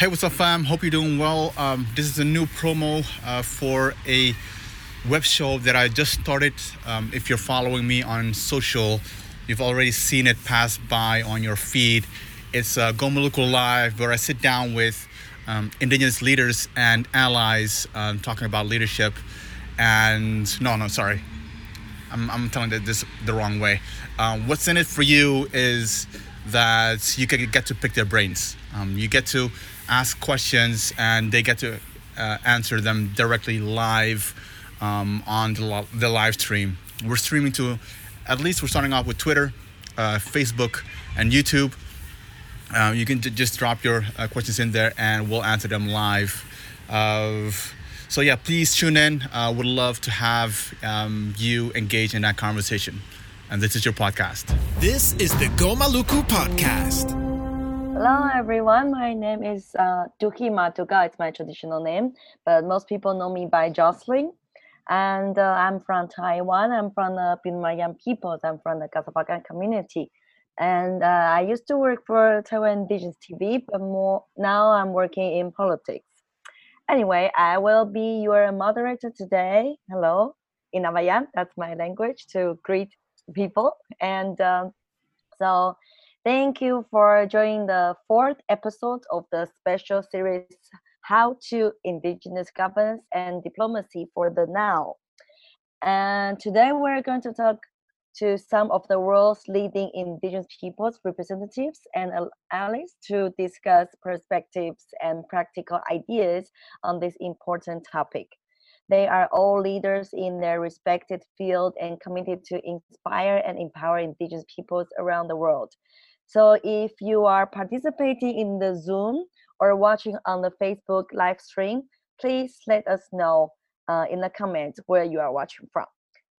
Hey, what's up, fam? Hope you're doing well. Um, this is a new promo uh, for a web show that I just started. Um, if you're following me on social, you've already seen it pass by on your feed. It's uh, Go Maluku Live, where I sit down with um, indigenous leaders and allies um, talking about leadership. And no, no, sorry, I'm, I'm telling this the wrong way. Um, what's in it for you is that you can get to pick their brains. Um, you get to ask questions and they get to uh, answer them directly live um, on the, the live stream. We're streaming to, at least we're starting off with Twitter, uh, Facebook, and YouTube. Uh, you can j- just drop your uh, questions in there and we'll answer them live. So yeah, please tune in. Uh, would love to have um, you engage in that conversation. And this is your podcast. This is the Go Maluku podcast. Hello, everyone. My name is uh, Duki Matuga. It's my traditional name, but most people know me by Jocelyn. And uh, I'm from Taiwan. I'm from the Binmayan peoples. I'm from the Kasavakan community. And uh, I used to work for Taiwan Indigenous TV, but more now I'm working in politics. Anyway, I will be your moderator today. Hello, in Avayan. That's my language to greet people. And um, so Thank you for joining the fourth episode of the special series How to Indigenous Governance and Diplomacy for the Now. And today we're going to talk to some of the world's leading indigenous peoples representatives and allies to discuss perspectives and practical ideas on this important topic. They are all leaders in their respected field and committed to inspire and empower indigenous peoples around the world. So if you are participating in the Zoom or watching on the Facebook live stream, please let us know uh, in the comments where you are watching from.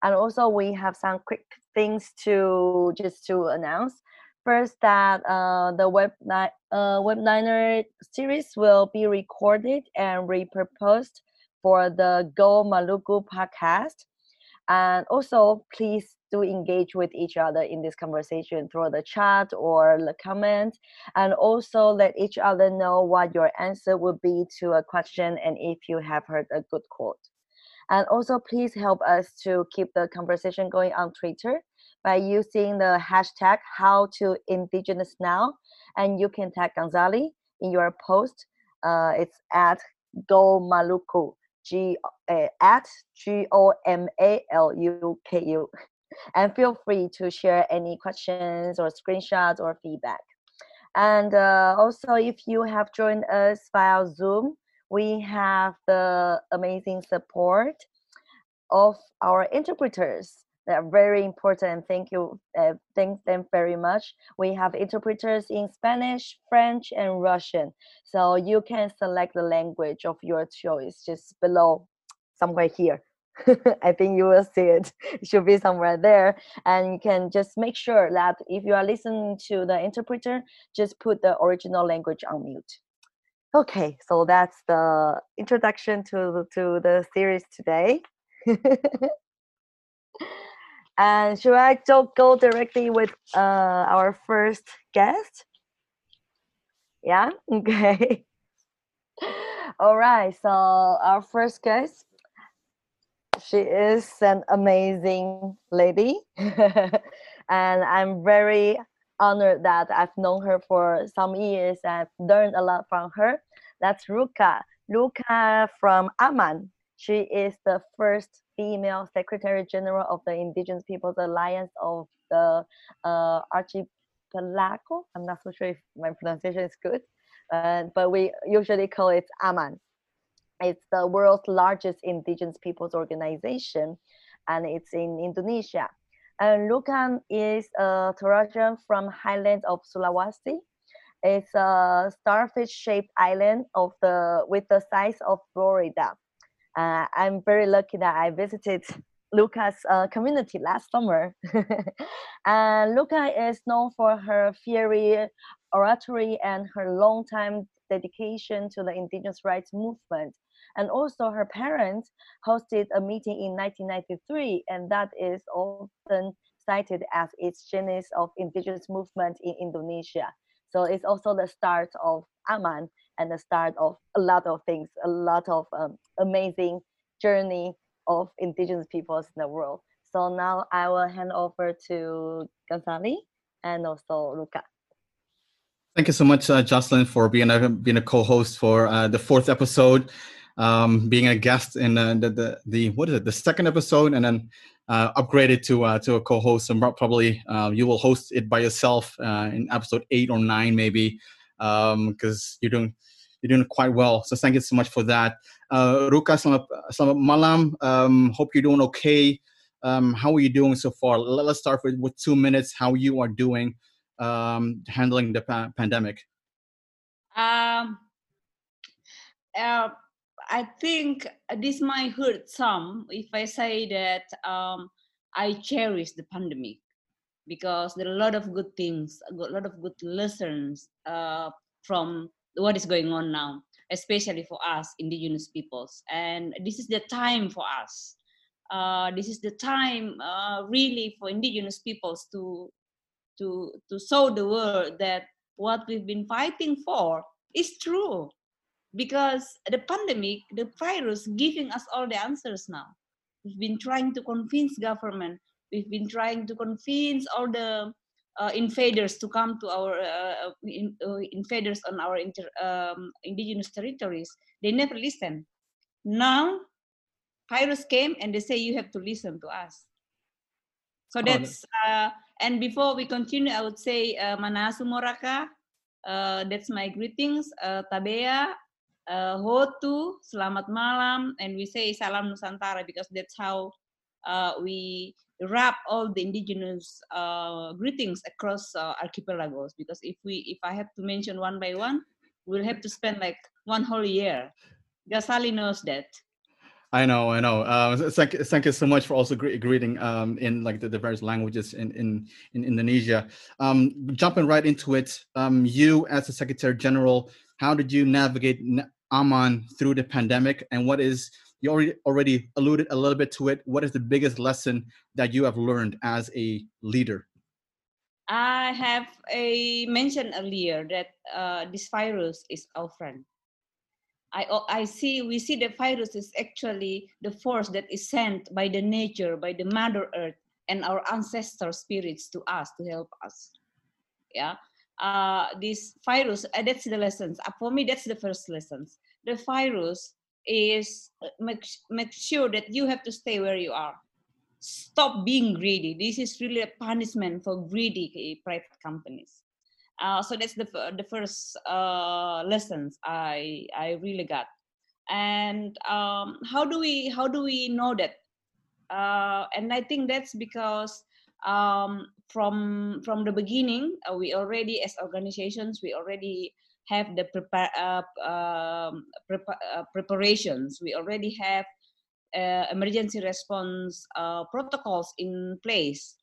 And also we have some quick things to just to announce. First, that uh, the web uh, webinar series will be recorded and repurposed for the Go Maluku podcast. And also, please do engage with each other in this conversation through the chat or the comment and also let each other know what your answer would be to a question and if you have heard a good quote. And also please help us to keep the conversation going on twitter by using the hashtag how to indigenous now. And you can tag ghazali in your post. Uh, it's at go maluku G uh, at G O M A L U K U and feel free to share any questions or screenshots or feedback. And uh, also, if you have joined us via Zoom, we have the amazing support of our interpreters. They are very important. Thank you. Uh, thank them very much. We have interpreters in Spanish, French, and Russian. So you can select the language of your choice just below somewhere here. I think you will see it. It should be somewhere there. And you can just make sure that if you are listening to the interpreter, just put the original language on mute. Okay, so that's the introduction to, to the series today. and should I go directly with uh, our first guest? Yeah, okay. All right, so our first guest she is an amazing lady. and I'm very honored that I've known her for some years and I've learned a lot from her. That's Rukka. Rukka from Aman. She is the first female Secretary General of the Indigenous Peoples Alliance of the uh, Archipelago. I'm not so sure if my pronunciation is good, uh, but we usually call it Aman. It's the world's largest indigenous peoples organization, and it's in Indonesia. And Lukan is a Torajan from highlands of Sulawesi. It's a starfish-shaped island of the with the size of Florida. Uh, I'm very lucky that I visited Luca's uh, community last summer. and Luca is known for her fiery oratory and her long time dedication to the indigenous rights movement and also her parents hosted a meeting in 1993 and that is often cited as its genesis of indigenous movement in indonesia So it's also the start of Aman and the start of a lot of things, a lot of um, amazing journey of indigenous peoples in the world. So now I will hand over to Ghazali and also Luca. Thank you so much, uh, Jocelyn, for being a being a co-host for uh, the fourth episode, um, being a guest in uh, the, the the what is it the second episode, and then uh, upgraded to uh, to a co-host. And probably uh, you will host it by yourself in episode eight or nine, maybe, because um, you're doing you're doing quite well. So thank you so much for that. Rukka, selamat, malam. Um, hope you're doing okay. Um, how are you doing so far? Let's start with, with two minutes. How you are doing um, handling the pa- pandemic? Um, uh, I think this might hurt some if I say that um, I cherish the pandemic because there are a lot of good things, a lot of good lessons uh, from what is going on now, especially for us indigenous peoples. And this is the time for us. Uh, this is the time uh, really for indigenous peoples to to to show the world that what we've been fighting for is true because the pandemic the virus giving us all the answers now we've been trying to convince government we've been trying to convince all the uh, invaders to come to our uh, uh in, uh, invaders on our inter, um, indigenous territories. They never listen. Now virus came and they say you have to listen to us. So oh, that's uh, and before we continue, I would say uh, Manasu Moraka, uh, that's my greetings. Uh, Tabea, uh, Hotu, Selamat Malam, and we say Salam Nusantara because that's how uh, we wrap all the indigenous uh, greetings across uh, archipelagos. Because if we, if I have to mention one by one, we'll have to spend like one whole year. Ghazali knows that. I know, I know. Uh, thank, thank you so much for also gre- greeting um, in like the, the, various languages in in, in Indonesia. Um, jumping right into it, um, you as the Secretary General, how did you navigate Aman through the pandemic, and what is you already already alluded a little bit to it. What is the biggest lesson that you have learned as a leader? I have a mentioned earlier that uh, this virus is our friend. I, I see we see the virus is actually the force that is sent by the nature by the mother earth and our ancestor spirits to us to help us. Yeah? Uh, this virus uh, that's the lessons. Uh, for me that's the first lessons. The virus is uh, make, make sure that you have to stay where you are stop being greedy this is really a punishment for greedy eh, private companies uh, so that's the the first uh, lessons I I really got. And um, how do we how do we know that? Uh, and I think that's because um, from from the beginning uh, we already as organizations we already have the prepare uh, um, uh, preparations. We already have emergency response protocols in place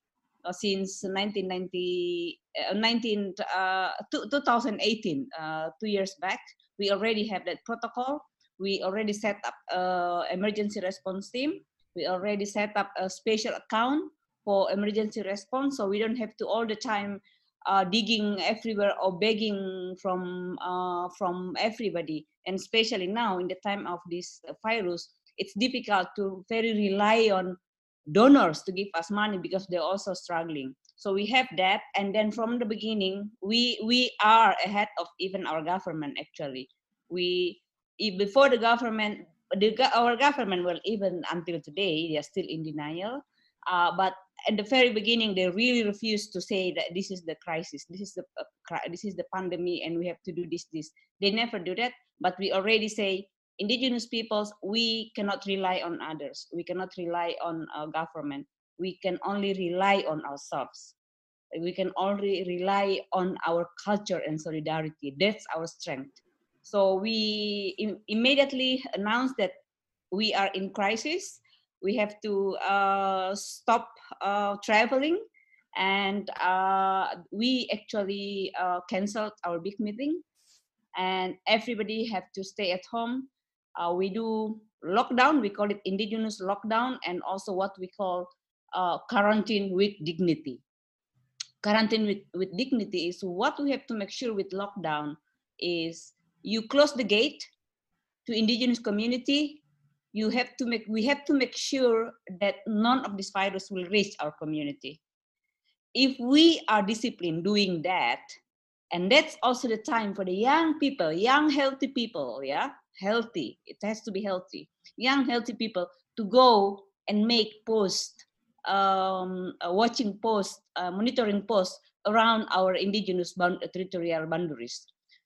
uh, since 1990, uh, 19, uh, 2018, uh, two years back. We already have that protocol. We already set up an emergency response team. We already set up a special account for emergency response, so we don't have to all the time uh, digging everywhere or begging from uh, from everybody. And especially now in the time of this virus, it's difficult to very rely on donors to give us money because they're also struggling. So we have that. And then from the beginning we we are ahead of even our government actually. We before the government the, our government well even until today they are still in denial. Uh, but at the very beginning they really refused to say that this is the crisis this is the uh, this is the pandemic and we have to do this this. They never do that but we already say indigenous peoples we cannot rely on others. We cannot rely on our government. We can only rely on ourselves. We can only rely on our culture and solidarity. That's our strength. So we Im- immediately announced that we are in crisis we have to uh, stop uh, traveling and uh, we actually uh, canceled our big meeting and everybody have to stay at home. Uh, we do lockdown we call it indigenous lockdown and also what we call uh, quarantine with dignity. Quarantine with, with dignity is what we have to make sure with lockdown is you close the gate to indigenous community you have to make we have to make sure that none of this virus will reach our community. If we are disciplined doing that and that's also the time for the young people young healthy people yeah healthy it has to be healthy young healthy people to go and make post um, watching post uh, monitoring posts around our indigenous bound, territorial boundaries.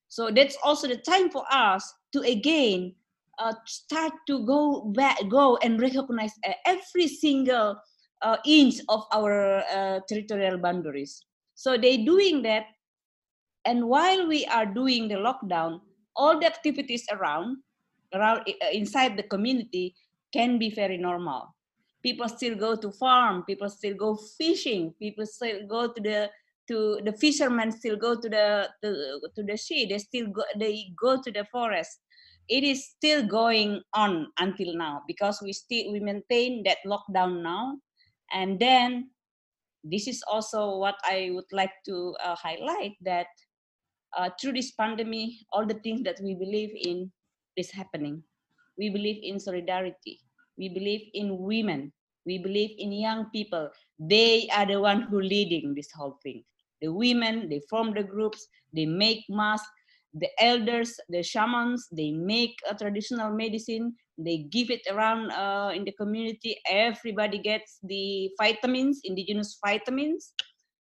So that's also the time for us to again uh, start to go back go and recognize uh, every single uh, inch of our uh, territorial boundaries. So they doing that and while we are doing the lockdown all the activities around around uh, inside the community can be very normal. People still go to farm people still go fishing people still go to the to the fishermen still go to the to, to the sea they still go they go to the forest it is still going on until now because we still we maintain that lockdown now and then this is also what i would like to uh, highlight that uh, through this pandemic, all the things that we believe in is happening. We believe in solidarity. We believe in women. We believe in young people. They are the one who leading this whole thing. The women, they form the groups, they make masks. The elders, the shamans, they make a traditional medicine. They give it around uh, in the community. Everybody gets the vitamins, indigenous vitamins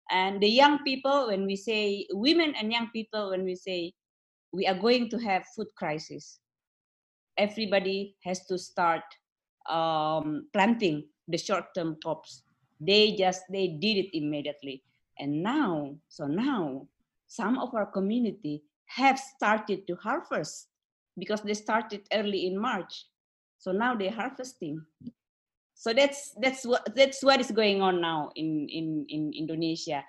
and the young people when we say women and young people when we say we are going to have food crisis everybody has to start um, planting the short-term crops they just they did it immediately and now so now some of our community have started to harvest because they started early in march. So now they're harvesting. So that's that's what that's what is going on now in in in indonesia.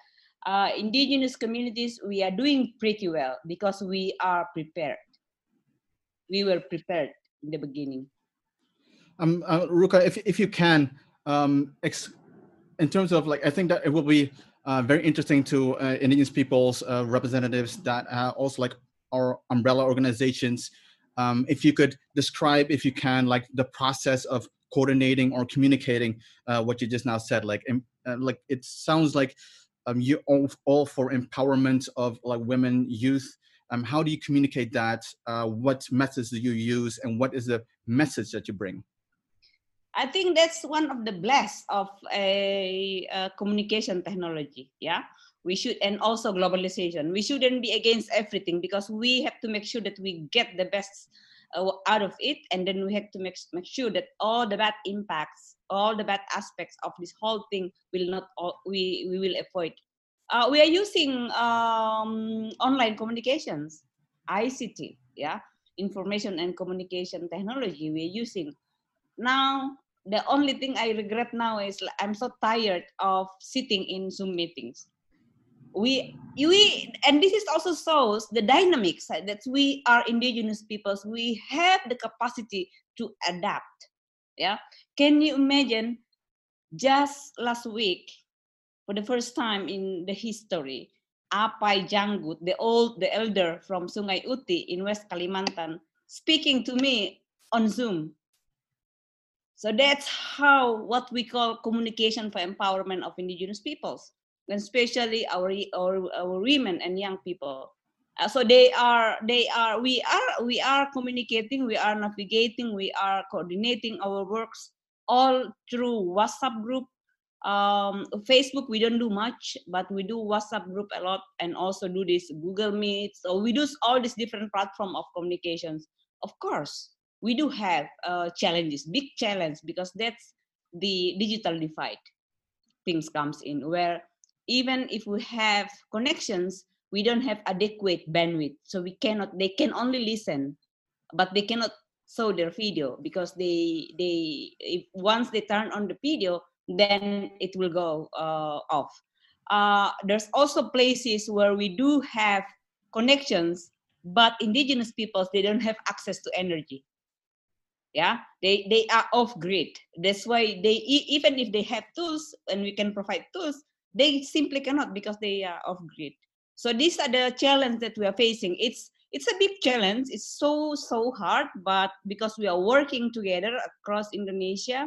Uh, indigenous communities we are doing pretty well because we are prepared. We were prepared in the beginning. Um uh, rukka if, if you can um ex- in terms of like i think that it will be uh, very interesting to uh, indigenous peoples uh, representatives that uh, also like our umbrella organizations. Um, if you could describe if you can like the process of coordinating or communicating uh, what you just now said like uh, like it sounds like um, you all, all for empowerment of like women youth. Um, how do you communicate that? What methods do you use and what is the message that you bring i think that's one of the bless of a, a communication technology yeah? We should and also globalization. We shouldn't be against everything because we have to make sure that we get the best uh, out of it and then we have to make, make sure that all the bad impacts all the bad aspects of this whole thing will not all, we we will avoid. Uh, we are using um, online communications ict yeah? Information and communication technology we're using now the only thing i regret now is i'm so tired of sitting in zoom meetings. We we and this is also shows the dynamics that we are indigenous peoples. We have the capacity to adapt. Yeah? Can you imagine just last week for the first time in the history apai janggut the old the elder from sungai utik in west kalimantan speaking to me on zoom so that's how what we call communication for empowerment of indigenous peoples and especially our, our, our women and young people. Uh, so they are they are we are we are communicating we are navigating we are coordinating our works all through whatsapp group. Um, facebook we don't do much but we do whatsapp group a lot and also do this google meet. So we do all these different platform of communications of course we do have uh, challenges big challenge because that's the digital divide things comes in where even if we have connections we don't have adequate bandwidth. So we cannot they can only listen but they cannot show their video because they they if once they turn on the video then it will go uh, off. Uh, there's also places where we do have connections but indigenous peoples they don't have access to energy yeah they they are off grid that's why they even if they have tools and we can provide tools they simply cannot because they are off grid. So these are the challenges that we are facing. It's it's a big challenge. It's so so hard, but because we are working together across Indonesia,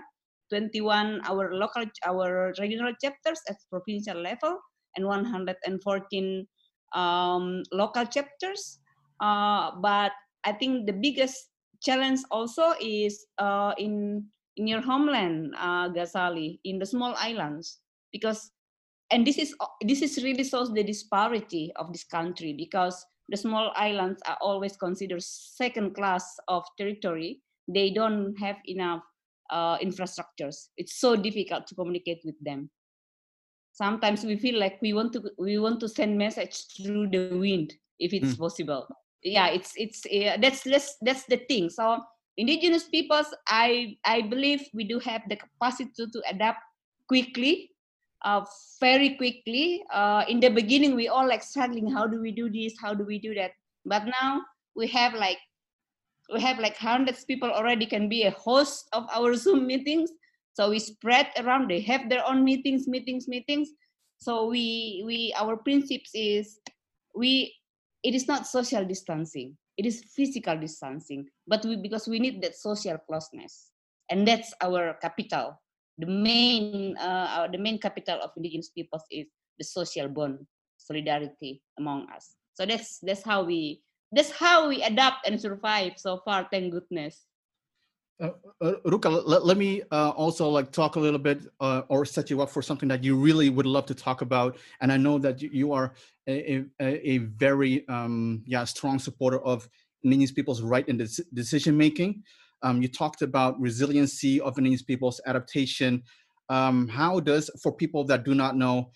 21 our local our regional chapters at provincial level and 114 um, local chapters. Uh, but I think the biggest challenge also is uh, in in your homeland, uh, Ghazali, in the small islands, because and this is this is really shows the disparity of this country because the small islands are always considered second class of territory. They don't have enough uh, infrastructures. It's so difficult to communicate with them. Sometimes we feel like we want to we want to send message through the wind if it's mm. possible. Yeah, it's it's uh, that's that's that's the thing. So indigenous peoples, I I believe we do have the capacity to, to adapt quickly uh, very quickly. Uh, in the beginning, we all like struggling. How do we do this? How do we do that? But now we have like we have like hundreds people already can be a host of our Zoom meetings. So we spread around. They have their own meetings, meetings, meetings. So we we our principles is we it is not social distancing. It is physical distancing. But we because we need that social closeness, and that's our capital the main uh, the main capital of indigenous peoples is the social bond solidarity among us so that's that's how we that's how we adapt and survive so far thank goodness uh, uh, Rukka, let, let me uh, also like talk a little bit uh, or set you up for something that you really would love to talk about. And I know that you are a, a, a very um, yeah strong supporter of indigenous people's right in decision making. Um, you talked about resiliency of Indigenous peoples, adaptation. Um, how does, for people that do not know,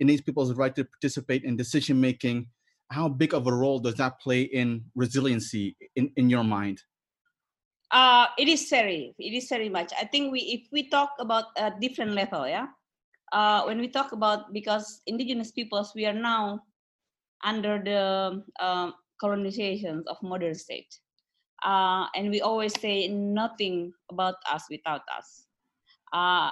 Indigenous people's right to participate in decision making, how big of a role does that play in resiliency in, in your mind? Uh, it is very, it is very much. I think we, if we talk about a different level, yeah, uh, when we talk about because indigenous peoples, we are now under the um, colonizations of modern state uh, and we always say nothing about us without us. Uh,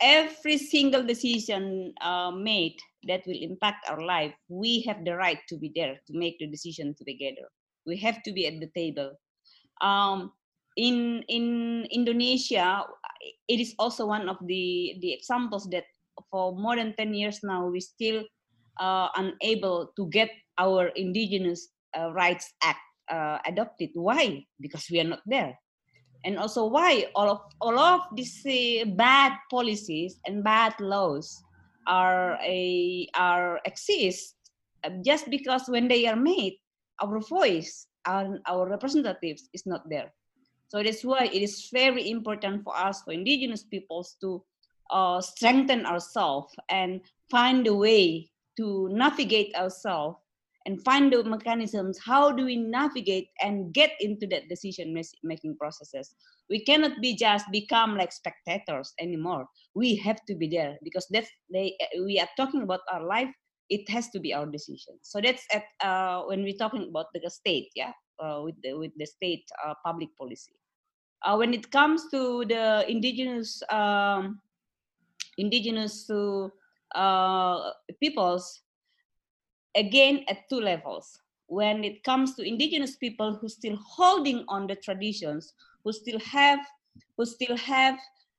every single decision uh, made that will impact our life, we have the right to be there to make the decision together. We have to be at the table. Um, in in Indonesia, it is also one of the the examples that for more than 10 years now we still uh, unable to get our indigenous uh, rights act uh, adopted. Why? Because we are not there. And also why all of all of these uh, bad policies and bad laws are a are exist uh, just because when they are made, our voice and our representatives is not there. So that's why it is very important for us, for indigenous peoples, to uh, strengthen ourselves and find a way to navigate ourselves and find the mechanisms how do we navigate and get into that decision making processes we cannot be just become like spectators anymore we have to be there because that's they we are talking about our life it has to be our decision so that's at uh, when we're talking about the state yeah uh, with the with the state uh, public policy uh, when it comes to the indigenous um, indigenous to uh, peoples again at two levels. When it comes to indigenous people who still holding on the traditions, who still have, who still have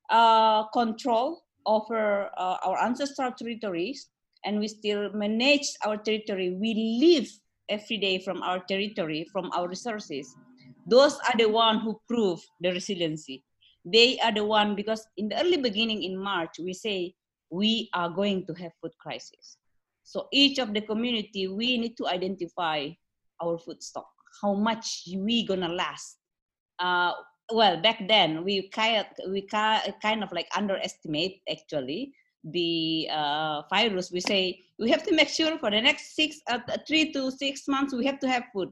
uh, control over our ancestral territories, and we still manage our territory. We live every day from our territory, from our resources. Those are the one who prove the resiliency. They are the one because in the early beginning in March we say we are going to have food crisis so each of the community, we need to identify our food stock, how much we gonna last. Uh, well, back then we kind we kind of like underestimate actually the uh, virus. We say we have to make sure for the next six, uh, three to six months we have to have food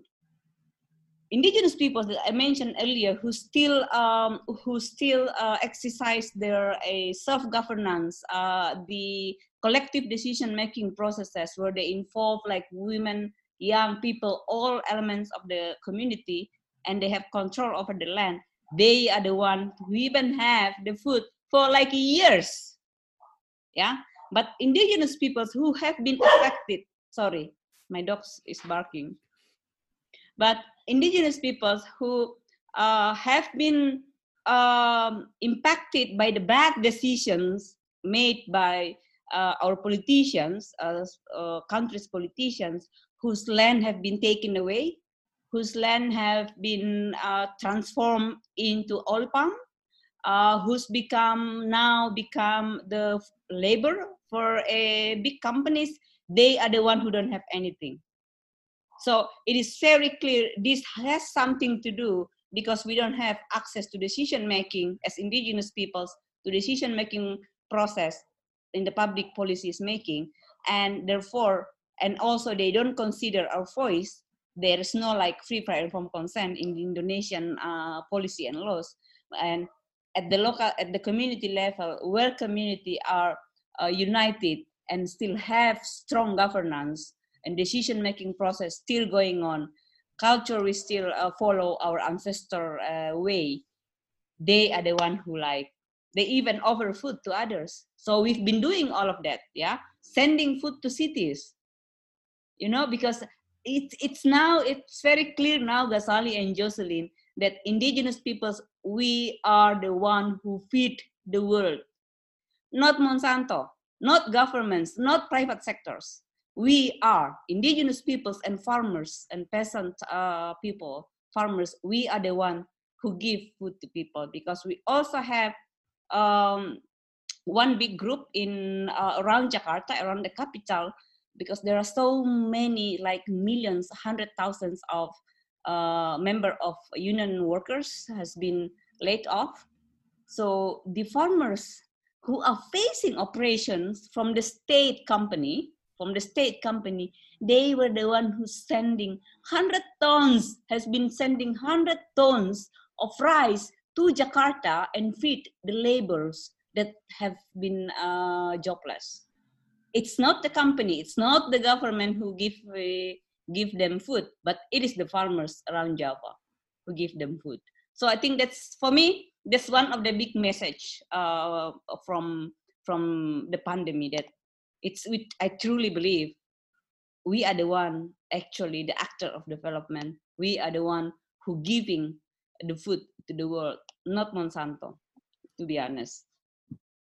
indigenous people that I mentioned earlier who still um, who still uh, exercise their a self governance, uh, the collective decision making processes where they involve like women, young people, all elements of the community, and they have control over the land. They are the ones who even have the food for like years. Yeah, but indigenous peoples who have been affected sorry my dog is barking. But indigenous peoples who uh, have been um, impacted by the bad decisions made by uh, our politicians, uh, uh, countries' politicians, whose land have been taken away, whose land have been uh, transformed into oil palm, uh, who's become now become the labor for a big companies. They are the one who don't have anything. So it is very clear this has something to do because we don't have access to decision making as indigenous peoples to decision making process in the public policies making and therefore and also they don't consider our voice there is no like free prior informed consent in the indonesian uh, policy and laws and at the local at the community level where community are uh, united and still have strong governance and decision making process still going on culture we still uh, follow our ancestor uh, way. They are the one who like they even offer food to others. So we've been doing all of that yeah? Sending food to cities. You know because it's it's now it's very clear now ghazali and jocelyn that indigenous peoples we are the one who feed the world. Not monsanto not governments not private sectors. We are indigenous peoples and farmers and peasant uh, people farmers. We are the one who give food to people because we also have um, one big group in uh, around Jakarta, around the capital, because there are so many, like millions, hundred thousands of member of union workers has been laid off. So the farmers who are facing operations from the state company, from the state company, they were the one who's sending 100 tons, has been sending 100 tons of rice to Jakarta and feed the laborers that have been uh, jobless. It's not the company, it's not the government who give uh, give them food, but it is the farmers around Java who give them food. So I think that's for me that's one of the big message uh, from from the pandemic that it's I truly believe we are the one actually the actor of development. We are the one who giving the food to the world, not Monsanto, to be honest.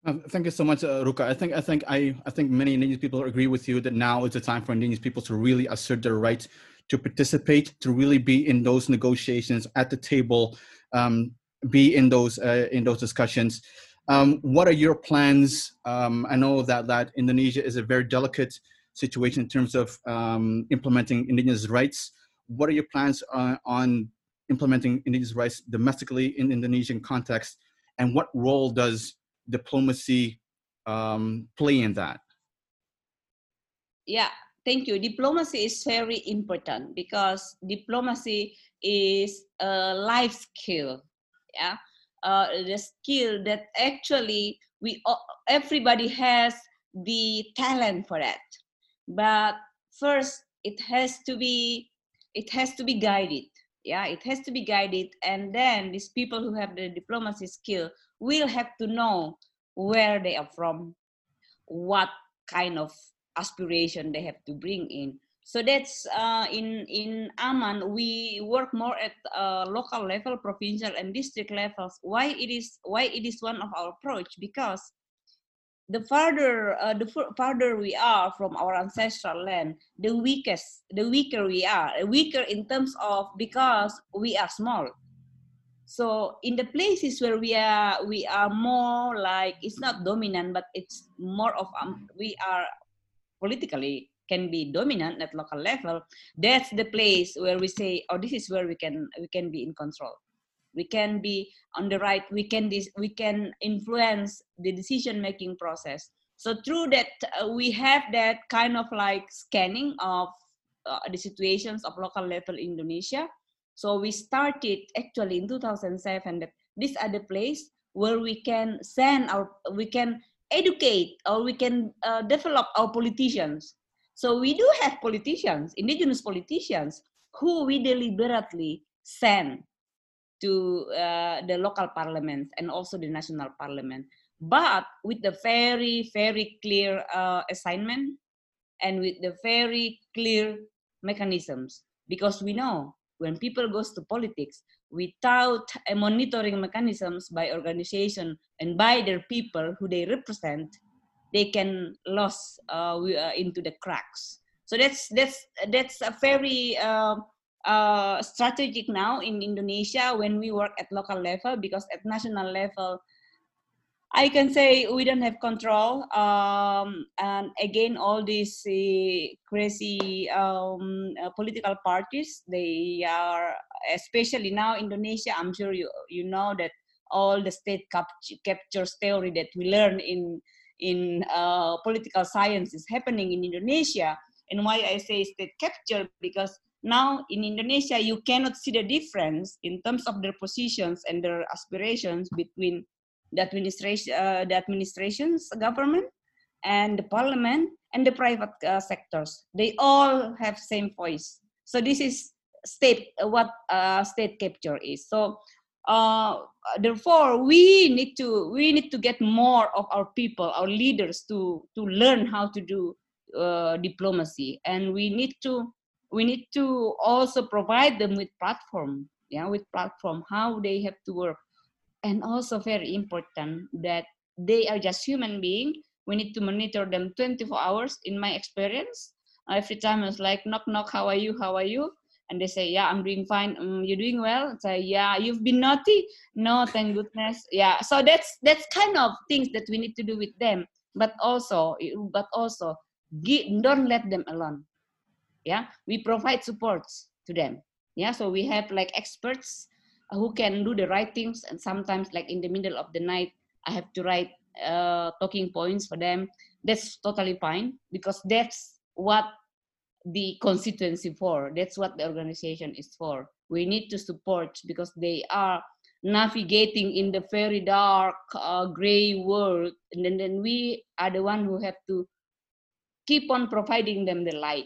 Uh, thank you so much, uh, Rukka. I think I think I I think many indigenous people agree with you that now is the time for indigenous people to really assert their right to participate, to really be in those negotiations at the table, um, be in those uh, in those discussions. Um, what are your plans? Um, I know that that Indonesia is a very delicate situation in terms of um, implementing indigenous rights. What are your plans uh, on implementing indigenous rights domestically in Indonesian context, and what role does diplomacy um, play in that? Yeah, thank you. Diplomacy is very important because diplomacy is a life skill. Yeah, uh, the skill that actually we everybody has the talent for that, but first it has to be it has to be guided yeah it has to be guided and then these people who have the diplomacy skill will have to know where they are from what kind of aspiration they have to bring in. So that's uh, in in aman we work more at uh, local level provincial and district levels. Why it is why it is one of our approach? Because the farther uh, the farther we are from our ancestral land the weakest the weaker we are weaker in terms of because we are small so in the places where we are we are more like it's not dominant but it's more of um, we are politically can be dominant at local level. That's the place where we say oh this is where we can we can be in control. We can be on the right we can this we can influence the decision making process. So through that uh, we have that kind of like scanning of uh, the situations of local level indonesia so we started actually in 2007 that these are the place where we can send our we can educate or we can uh, develop our politicians so we do have politicians indigenous politicians who we deliberately send to uh, the local parliaments and also the national parliament. but with the very very clear uh, assignment and with the very clear mechanisms because we know when people goes to politics without a monitoring mechanisms by organization and by their people who they represent they can lose uh, uh, into the cracks. So that's that's that's a very uh, uh, strategic now in indonesia when we work at local level because at national level I can say we don't have control. Um, and again, all these uh, crazy um, uh, political parties, they are, especially now Indonesia, I'm sure you, you know that all the state capture, captures theory that we learn in, in uh, political science is happening in Indonesia. And why I say state capture, because now in Indonesia, you cannot see the difference in terms of their positions and their aspirations between the administration, uh, the administrations, government, and the parliament and the private uh, sectors. They all have same voice. So this is state what uh, state capture is. So uh, therefore, we need to we need to get more of our people, our leaders, to to learn how to do uh, diplomacy, and we need to we need to also provide them with platform yeah with platform how they have to work and also very important that they are just human being. We need to monitor them 24 hours. In my experience every time it's like knock knock how are you? How are you? And they say yeah i'm doing fine. Um, you're doing well? Say yeah you've been naughty? No thank goodness. Yeah so that's that's kind of things that we need to do with them. But also but also don't let them alone. Yeah we provide supports to them. Yeah so we have like experts who can do the writings and sometimes like in the middle of the night i have to write uh, talking points for them. That's totally fine because that's what the constituency for. That's what the organization is for. We need to support because they are navigating in the very dark uh, gray world. And then, then we are the one who have to keep on providing them the light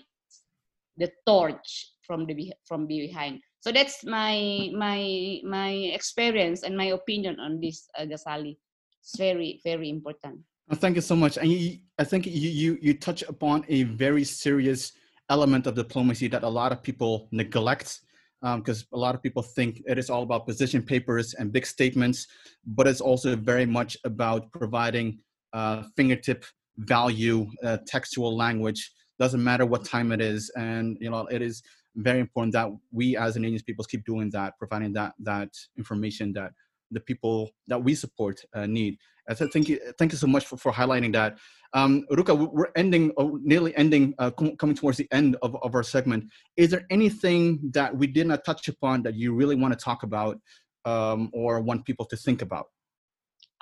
the torch from the from behind so that's my my my experience and my opinion on this uh, Ghazali. It's very very important. thank you so much. And you, I think you, you you touch upon a very serious element of diplomacy that a lot of people neglect because um, a lot of people think it is all about position papers and big statements, but it's also very much about providing uh, fingertip value, uh, textual language. Doesn't matter what time it is, and you know it is very important that we as indigenous peoples keep doing that providing that that information that the people that we support uh, need. I thank you thank you so much for, for highlighting that. Um, rukka we're ending oh, nearly ending uh, com- coming towards the end of, of our segment. Is there anything that we did not touch upon that you really want to talk about um, or want people to think about?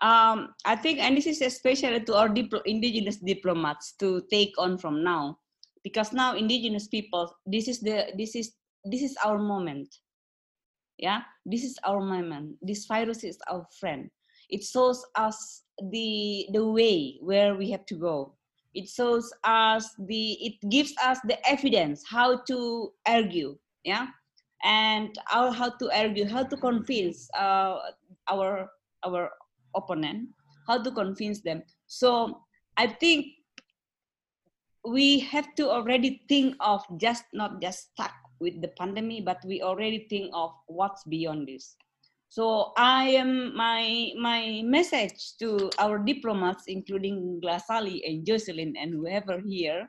Um, I think, and this is especially to our diplo- indigenous diplomats to take on from now because now indigenous people this is the this is this is our moment. Yeah? This is our moment. This virus is our friend. It shows us the the way where we have to go. It shows us the it gives us the evidence how to argue. Yeah? And our, how to argue how to convince uh, our our opponent how to convince them. So i think we have to already think of just not just stuck with the pandemic, but we already think of what's beyond this. So I am my my message to our diplomats, including Ghazali and Jocelyn and whoever here,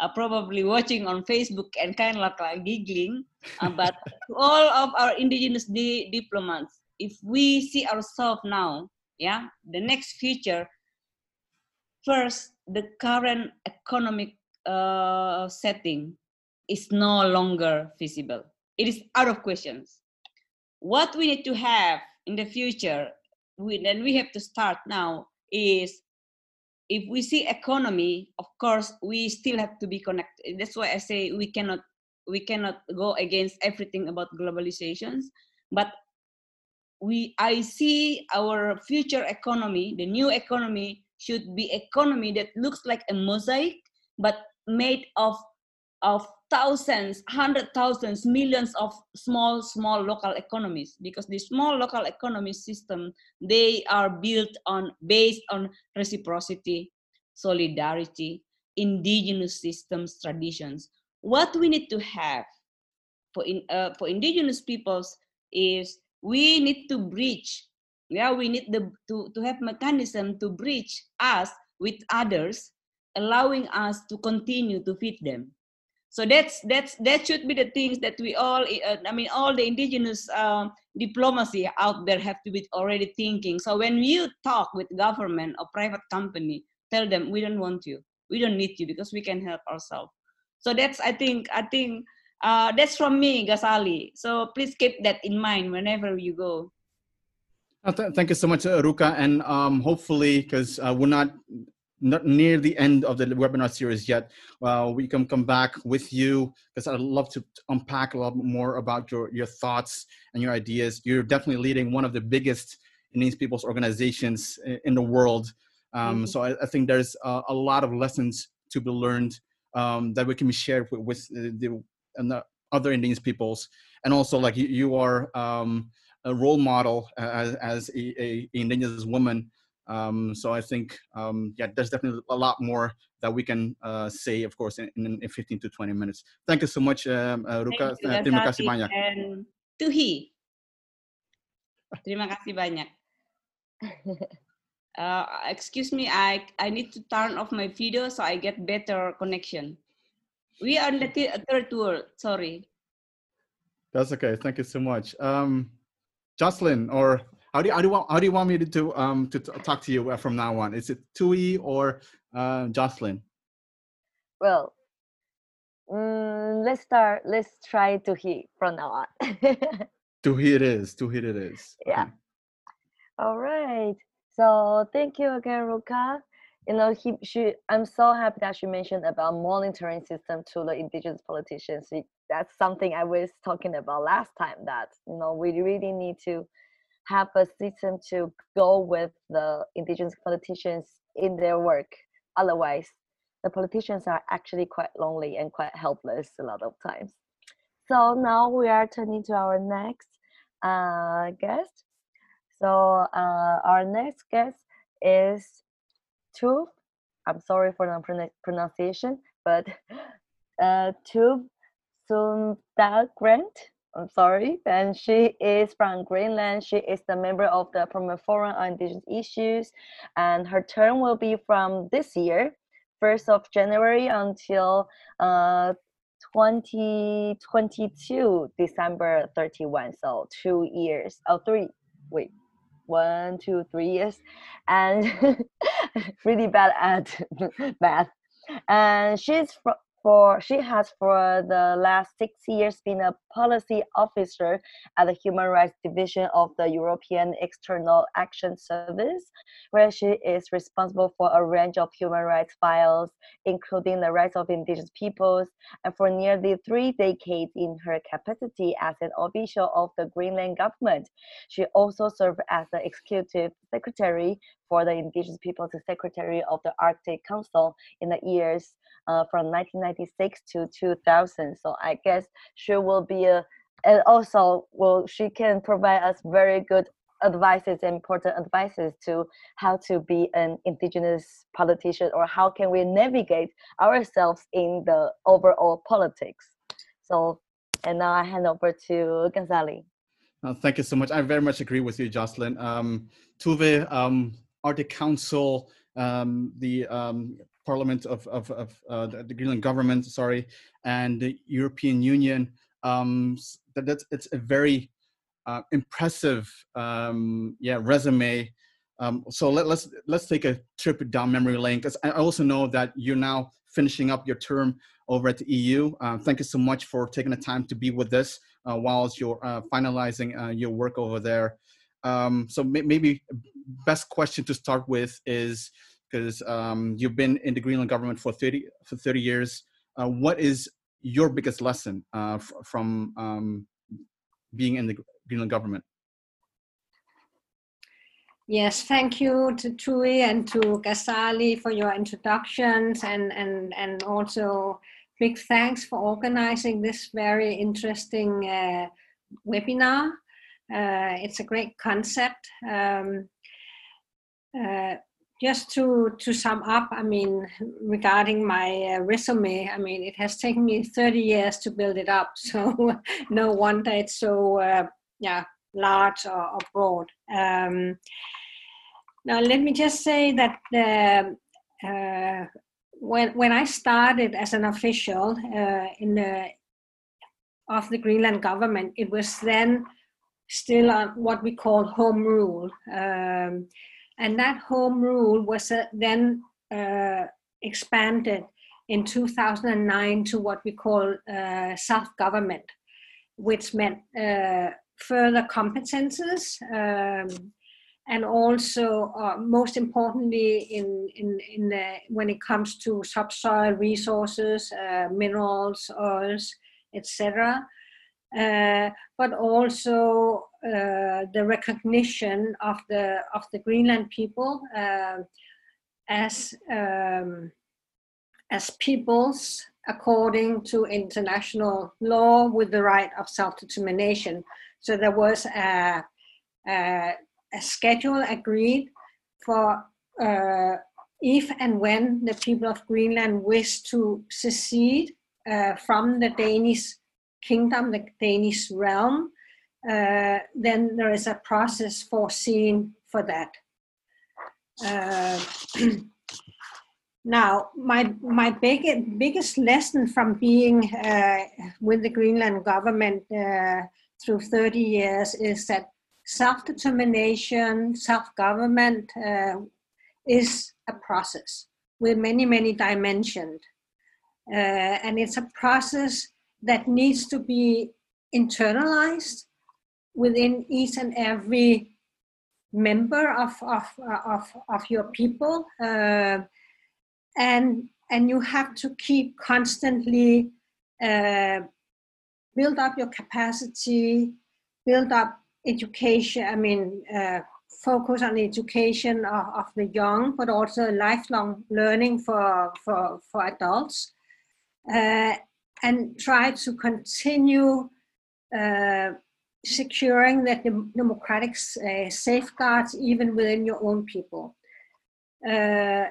are probably watching on Facebook and kind of like, like giggling. Uh, but all of our indigenous di- diplomats, if we see ourselves now, yeah, the next future, first the current economic uh, setting is no longer feasible. It is out of questions. What we need to have in the future, we, then we have to start now is if we see economy, of course, we still have to be connected. That's why I say we cannot we cannot go against everything about globalizations, but we I see our future economy, the new economy should be economy that looks like a mosaic, but made of of thousands, hundred thousands, millions of small, small local economies because the small local economy system, they are built on, based on reciprocity, solidarity, indigenous systems, traditions. What we need to have for, in, uh, for indigenous peoples is we need to bridge yeah we need the, to, to have mechanism to bridge us with others allowing us to continue to feed them. So that's that's that should be the things that we all uh, i mean all the indigenous um, diplomacy out there have to be already thinking. So when you talk with government or private company tell them we don't want you. We don't need you because we can help ourselves. So that's i think i think uh, that's from me Ghazali. So please keep that in mind whenever you go uh, th- thank you so much, uh, Rukka. And um, hopefully, because uh, we're not not near the end of the webinar series yet, uh, we can come back with you because I'd love to unpack a lot more about your your thoughts and your ideas. You're definitely leading one of the biggest Indigenous people's organizations in the world. Um, mm-hmm. So I, I, think there's a, a, lot of lessons to be learned um, that we can be shared with, with the, the other Indigenous peoples, and also like you, you are. Um, a role model as, as a, a indigenous woman. Um, so I think, um, yeah, there's definitely a lot more that we can uh, say, of course, in, in, 15 to 20 minutes. Thank you so much, um, uh, Rukka. Uh, terima kasih banyak. And Tuhi. Terima kasih banyak. Uh, excuse me, I, I need to turn off my video so I get better connection. We are in the third world, sorry. That's okay, thank you so much. Um, Jocelyn, or how do you, how do you want how do you want me to to, um to talk to you from now on? Is it Tui or uh, Jocelyn? Well, mm, let's start. Let's try Tuhi from now on. Tuhi it is. Tuhi it is. Yeah. Okay. All right. So thank you again, Rukka. You know, he, she, I'm so happy that she mentioned about monitoring system to the indigenous politicians that's something I was talking about last time that you know we really need to have a system to go with the indigenous politicians in their work. Otherwise, the politicians are actually quite lonely and quite helpless a lot of times. So now we are turning to our next uh, guest. So uh, our next guest is Tube. I'm sorry for the pronunciation, but uh, Sunda Grant. I'm sorry, and she is from Greenland. She is the member of the Permanent Forum on Indigenous Issues, and her term will be from this year, 1st of January until uh, 2022 December 31. So two years, oh three, wait, one, two, three years, and really bad at math. And she's from for she has for the last six years been a policy officer at the Human Rights Division of the European External Action Service, where she is responsible for a range of human rights files, including the rights of indigenous peoples, and for nearly three decades in her capacity as an official of the Greenland government. She also served as the executive secretary for the Indigenous Peoples Secretary of the Arctic Council in the years uh, from 1996 to 2000. So I guess she will be a, and also will she can provide us very good advices important advices to how to be an indigenous politician or how can we navigate ourselves in the overall politics. So and now i hand over to ghazali. Uh, thank you so much. I very much agree with you jocelyn. Um, tove um, arctic council um, the um, Parliament of, of, of uh, the Greenland government, sorry, and the European Union. Um, that, that's it's a very uh, impressive, um, yeah, resume. Um, so let, let's, let's take a trip down memory lane because I also know that you're now finishing up your term over at the EU. Uh, thank you so much for taking the time to be with us uh, whilst you're uh, finalizing uh, your work over there. Um, so maybe best question to start with is because um, you've been in the Greenland government for 30 for 30 years. Uh, what is your biggest lesson uh, f- from um, being in the Greenland government? Yes, thank you to Tui and to Ghazali for your introductions and, and, and also big thanks for organizing this very interesting uh, webinar. Uh, it's a great concept. Um, uh, just to to sum up, I mean, regarding my uh, resume, I mean, it has taken me 30 years to build it up. So no wonder it's so uh, yeah large or, or broad. Um, now let me just say that uh, when when I started as an official uh, in the of the Greenland government, it was then still on what we call home rule. Um, and that home rule was uh, then uh, expanded in 2009 to what we call uh, self-government, which meant uh, further competences um, and also uh, most importantly in, in, in the, when it comes to subsoil resources, uh, minerals, oils, etc uh, but also uh, the recognition of the of the Greenland people uh, as um, as peoples according to international law with the right of self-determination. So there was a, a, a schedule agreed for uh, if and when the people of Greenland wish to secede uh, from the Danish kingdom, the Danish realm, uh, then there is a process foreseen for that. Uh, now, my my big, biggest lesson from being uh, with the Greenland government uh, through 30 years is that self-determination, self-government uh, is a process with many, many dimensions. Uh, and it's a process that needs to be internalized within each and every member of of of, of your people. Uh, and and you have to keep constantly uh, build up your capacity build up education i mean uh, focus on education of, of, the young but also lifelong learning for for for adults. Uh, and try to continue uh, securing that the democratic uh, safeguards even within your own people. Uh,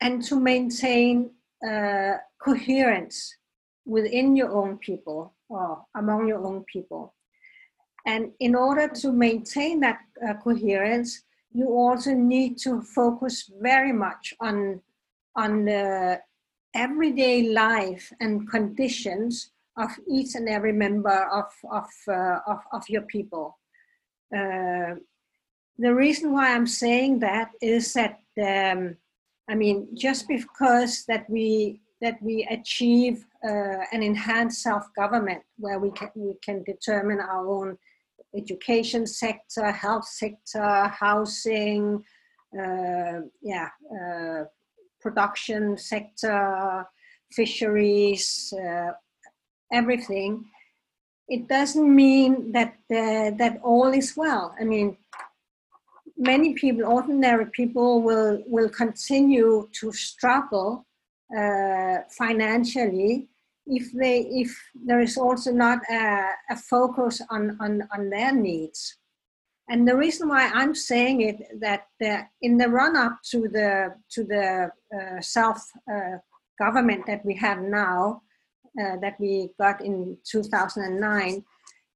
and to maintain uh, coherence within your own people or among your own people. And in order to maintain that uh, coherence you also need to focus very much on on the everyday life and conditions of each and every member of, of, uh, of, of, your people. Uh, the reason why I'm saying that is that, um, I mean, just because that we, that we achieve uh, an enhanced self-government where we can, we can determine our own education sector, health sector, housing, uh, yeah, uh, production sector, fisheries, uh, everything, it doesn't mean that uh, that all is well. I mean, many people, ordinary people, will will continue to struggle uh, financially if they if there is also not a, a focus on, on on their needs. And the reason why I'm saying it that uh, in the run up to the to the uh, self uh, government that we have now, uh, that we got in 2009,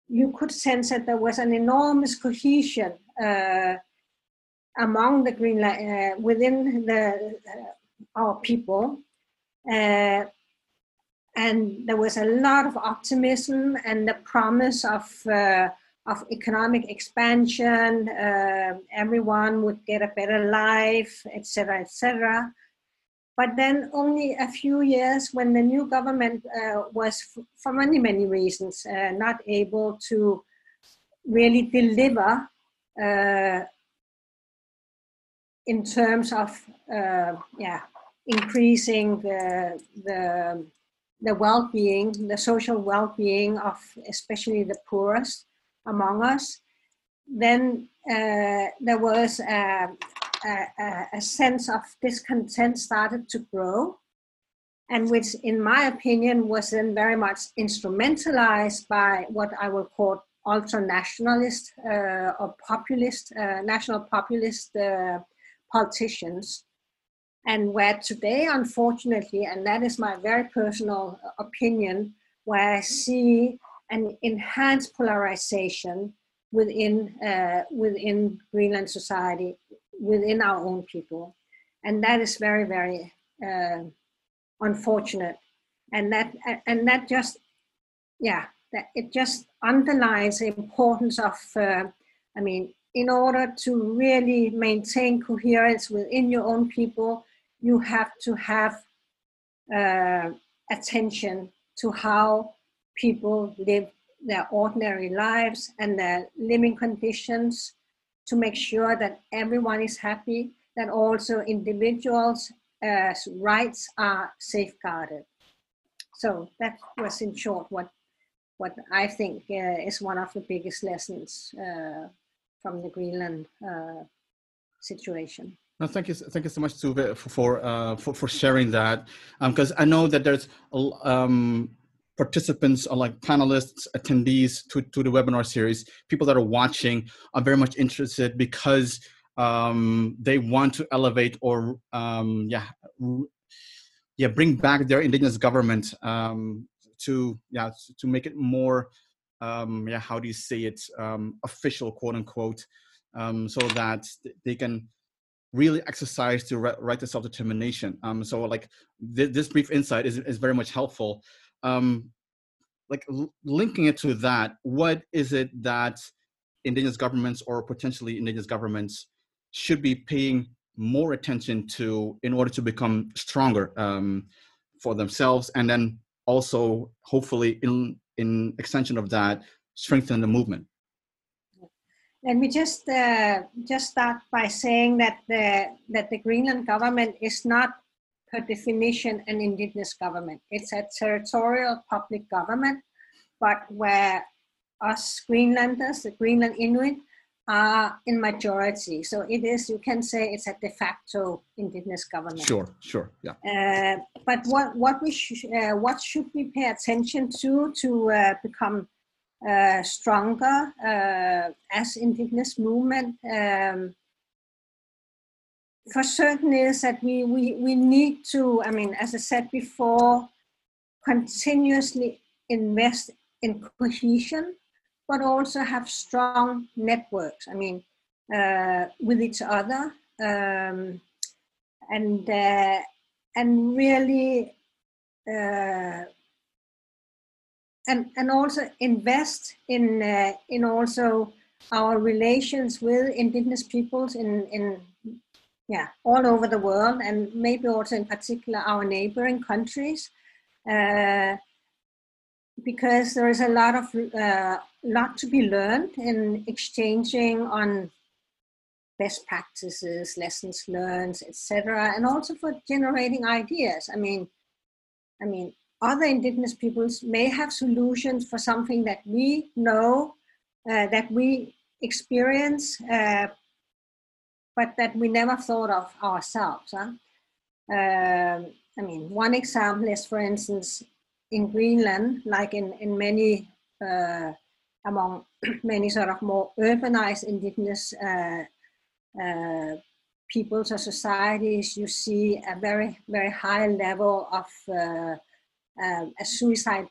you could sense that there was an enormous cohesion uh, among the Greenland uh, within the our people. and there was a lot of optimism and the promise of of economic expansion, uh, everyone would get a better life, etc., etc. But then only a few years when the new government uh, was, for many, many reasons, uh, not able to really deliver uh, in terms of, uh, yeah, increasing the, the, the well-being, the social well-being of especially the poorest among us, then uh, there was a, a, a, sense of discontent started to grow. and which, in my opinion, was then very much instrumentalized by what I will call ultra nationalist uh, or populist, uh, national populist uh, politicians. And where today, unfortunately, and that is my very personal opinion, where I see an enhance polarization within, uh, within Greenland society, within our own people. And that is very, very uh, unfortunate. And that, and that just, yeah, that it just underlines the importance of, uh, I mean, in order to really maintain coherence within your own people, you have to have uh, attention to how people live their ordinary lives and their living conditions to make sure that everyone is happy, that also individuals' uh, rights are safeguarded. So that was in short what what I think uh, is one of the biggest lessons uh, from the Greenland uh, situation. No, thank you, thank you so much, Tove, for for, uh, for, for sharing that. Because um, I know that there's um, participants, or like panelists, attendees to to the webinar series. People that are watching are very much interested because um, they want to elevate or um, yeah yeah bring back their indigenous government um, to yeah to make it more um, yeah how do you say it um, official quote unquote um, so that they can really exercise to right to self-determination um, so like th- this brief insight is, is very much helpful um, like l- linking it to that what is it that indigenous governments or potentially indigenous governments should be paying more attention to in order to become stronger um, for themselves and then also hopefully in in extension of that strengthen the movement? Let me just uh, just start by saying that the that the greenland government is not per definition an indigenous government it's a territorial public government but where us greenlanders the greenland inuit are in majority. So it is, you can say it's a de facto indigenous government. Sure, sure, yeah. Uh, but what, what, we sh- uh, what should we pay attention to to uh, become uh, stronger uh, as indigenous movement? Um, for certain is that we, we, we need to, I mean, as I said before, continuously invest in cohesion but also have strong networks. I mean, uh, with each other, um, and uh, and really, uh, and and also invest in uh, in also our relations with indigenous peoples in in yeah all over the world, and maybe also in particular our neighboring countries. Uh, because there is a lot of uh, lot to be learned in exchanging on best practices, lessons learned, etc., and also for generating ideas. I mean, I mean, other indigenous peoples may have solutions for something that we know, uh, that we experience, uh, but that we never thought of ourselves. Huh? Um, I mean, one example is, for instance, in Greenland, like in, in many, uh, among many sort of more urbanized indigenous uh, uh, peoples or societies, you see a very, very high level of uh, uh, a suicide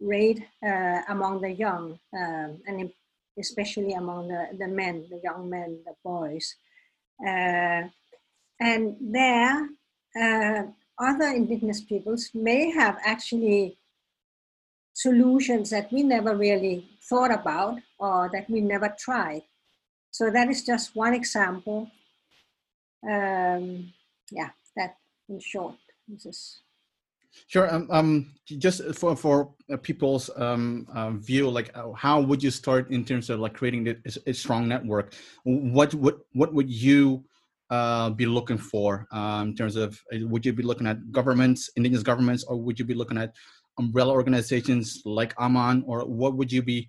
rate uh, among the young, um, and especially among the, the men, the young men, the boys. And there, other indigenous peoples may have actually solutions that we never really thought about or that we never tried. So that is just one example. Um, yeah, that in short, this is. Sure. Um, um, just for for uh, people's um, uh, view, like uh, how would you start in terms of like creating a, a strong network? What what what would you uh, be looking for um, in terms of would you be looking at governments, indigenous governments, or would you be looking at umbrella organizations like AMAN, or what would you be?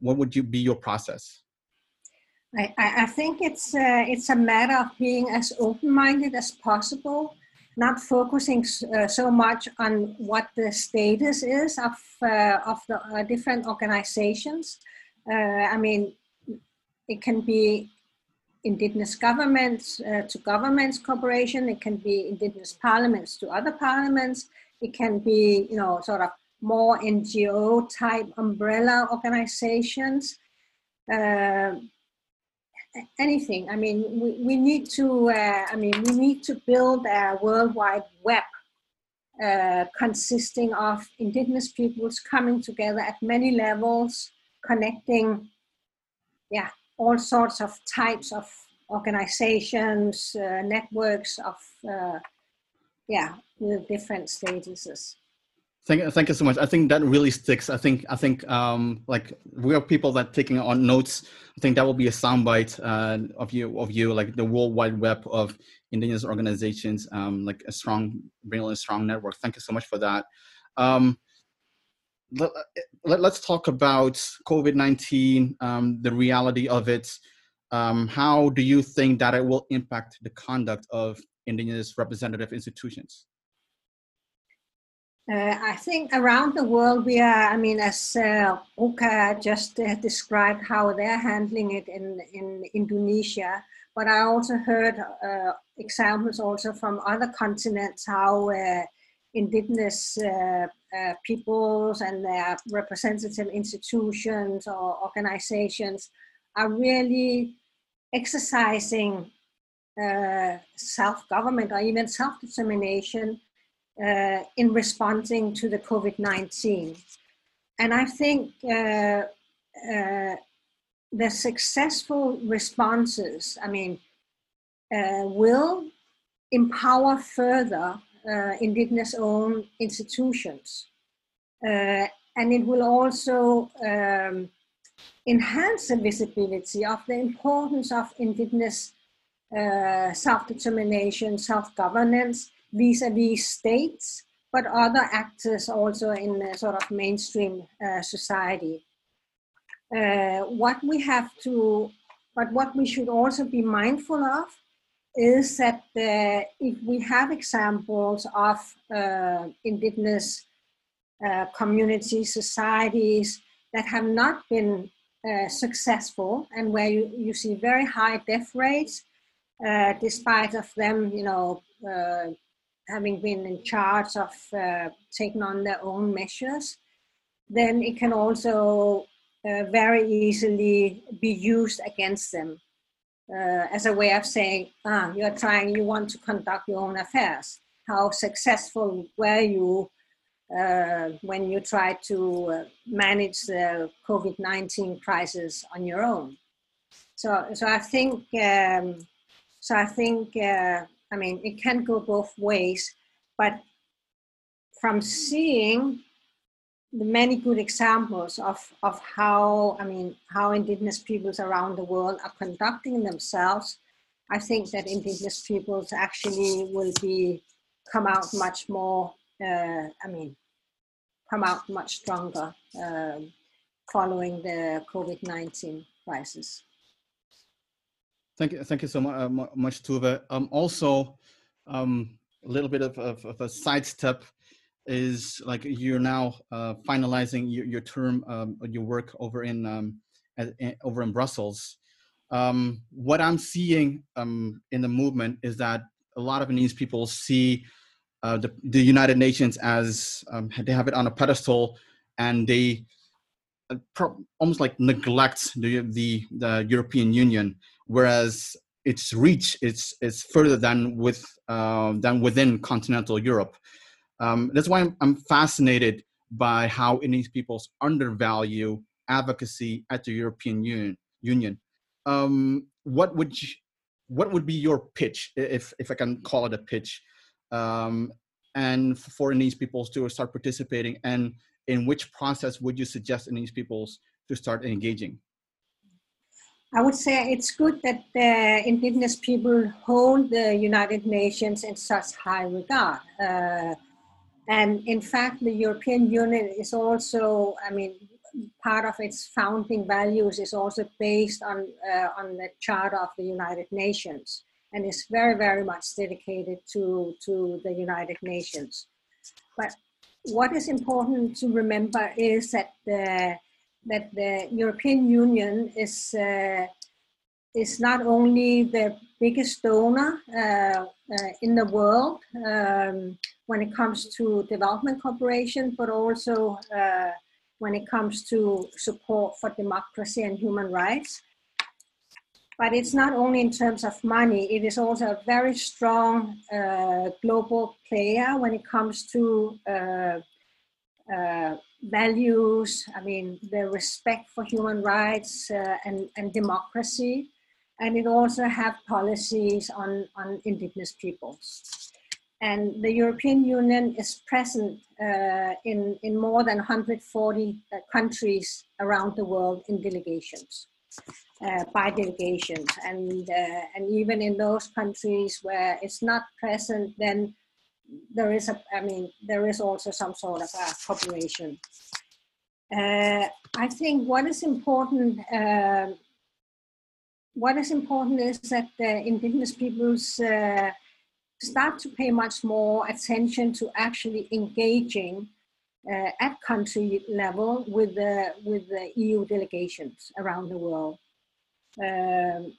What would you be your process? I, I think it's uh, it's a matter of being as open-minded as possible not focusing uh, so much on what the status is of, uh, of the uh, different organizations. Uh, I mean, it can be indigenous governments uh, to governments cooperation, it can be indigenous parliaments to other parliaments, it can be, you know, sort of more NGO type umbrella organizations. Anything. I mean, we, we need to, uh, I mean, we need to build a worldwide web uh, consisting of indigenous peoples coming together at many levels, connecting, yeah, all sorts of types of organizations, uh, networks of, uh, yeah, the different statuses. Thank, thank you so much. I think that really sticks. I think, I think, um, like we are people that taking on notes. I think that will be a soundbite uh, of you, of you, like the World Wide Web of indigenous organizations, um, like a strong, really strong network. Thank you so much for that. Um, let, us talk about COVID nineteen, um, the reality of it. Um, how do you think that it will impact the conduct of indigenous representative institutions? Uh, I think around the world we are, I mean, as uh, just uh, described how they're handling it in, in Indonesia, but I also heard uh, examples also from other continents how uh, indigenous uh, uh, peoples and their representative institutions or organizations are really exercising self-government or even self-determination uh, in responding to the COVID 19. And I think uh, uh, the successful responses, I mean, uh, will empower further uh, Indigenous owned institutions. Uh, and it will also um, enhance the visibility of the importance of Indigenous self determination, self governance, vis-a-vis states, but other actors also in sort of mainstream uh, society. Uh, what we have to, but what we should also be mindful of is that uh, if we have examples of uh, indigenous uh, communities, societies that have not been uh, successful and where you, you see very high death rates, despite of them, you know, having been in charge of uh, taking on their own measures, then it can also uh, very easily be used against them uh, as a way of saying, ah, you're trying, you want to conduct your own affairs. How successful were you uh, when you tried to uh, manage the COVID 19 crisis on your own? So, so I think, um, so I think uh, I mean, it can go both ways, but from seeing the many good examples of, of how, I mean, how indigenous peoples around the world are conducting themselves, I think that indigenous peoples actually will be, come out much more, uh, I mean, come out much stronger uh, following the COVID-19 crisis. Thank you, thank you so much, uh, much Tove. Um, also, um, a little bit of, of, of, a sidestep is like you're now uh, finalizing your, your term, um, your work over in um, at, over in Brussels. Um, what I'm seeing um, in the movement is that a lot of these people see uh, the, the United Nations as um, they have it on a pedestal, and they uh, almost like neglect the, the the European Union whereas its reach is is further than with uh, than within continental Europe. Um, that's why I'm, I'm, fascinated by how Indian peoples undervalue advocacy at the European Union. Union. Um, what would you, what would be your pitch, if if I can call it a pitch, um, and for Indian peoples to start participating, and in which process would you suggest Indian peoples to start engaging? I would say it's good that the indigenous people hold the United Nations in such high regard. Uh, and in fact, the European Union is also, I mean, part of its founding values is also based on, uh, on the Charter of the United Nations. and is very, very much dedicated to, to the United Nations. But what is important to remember is that the, that the European Union is, uh, is not only the biggest donor uh, uh, in the world um, when it comes to development cooperation, but also uh, when it comes to support for democracy and human rights. But it's not only in terms of money, it is also a very strong uh, global player when it comes to uh, uh, values, I mean, the respect for human rights uh, and, and democracy. And it also have policies on, on indigenous peoples. And the European Union is present uh, in, in more than 140 uh, countries around the world in delegations, uh, by delegations. And, uh, and even in those countries where it's not present, then there is a, I mean, there is also some sort of a cooperation. Uh, I think what is important, uh, what is important is that the indigenous peoples uh, start to pay much more attention to actually engaging uh, at country level with the with the EU delegations around the world. Um,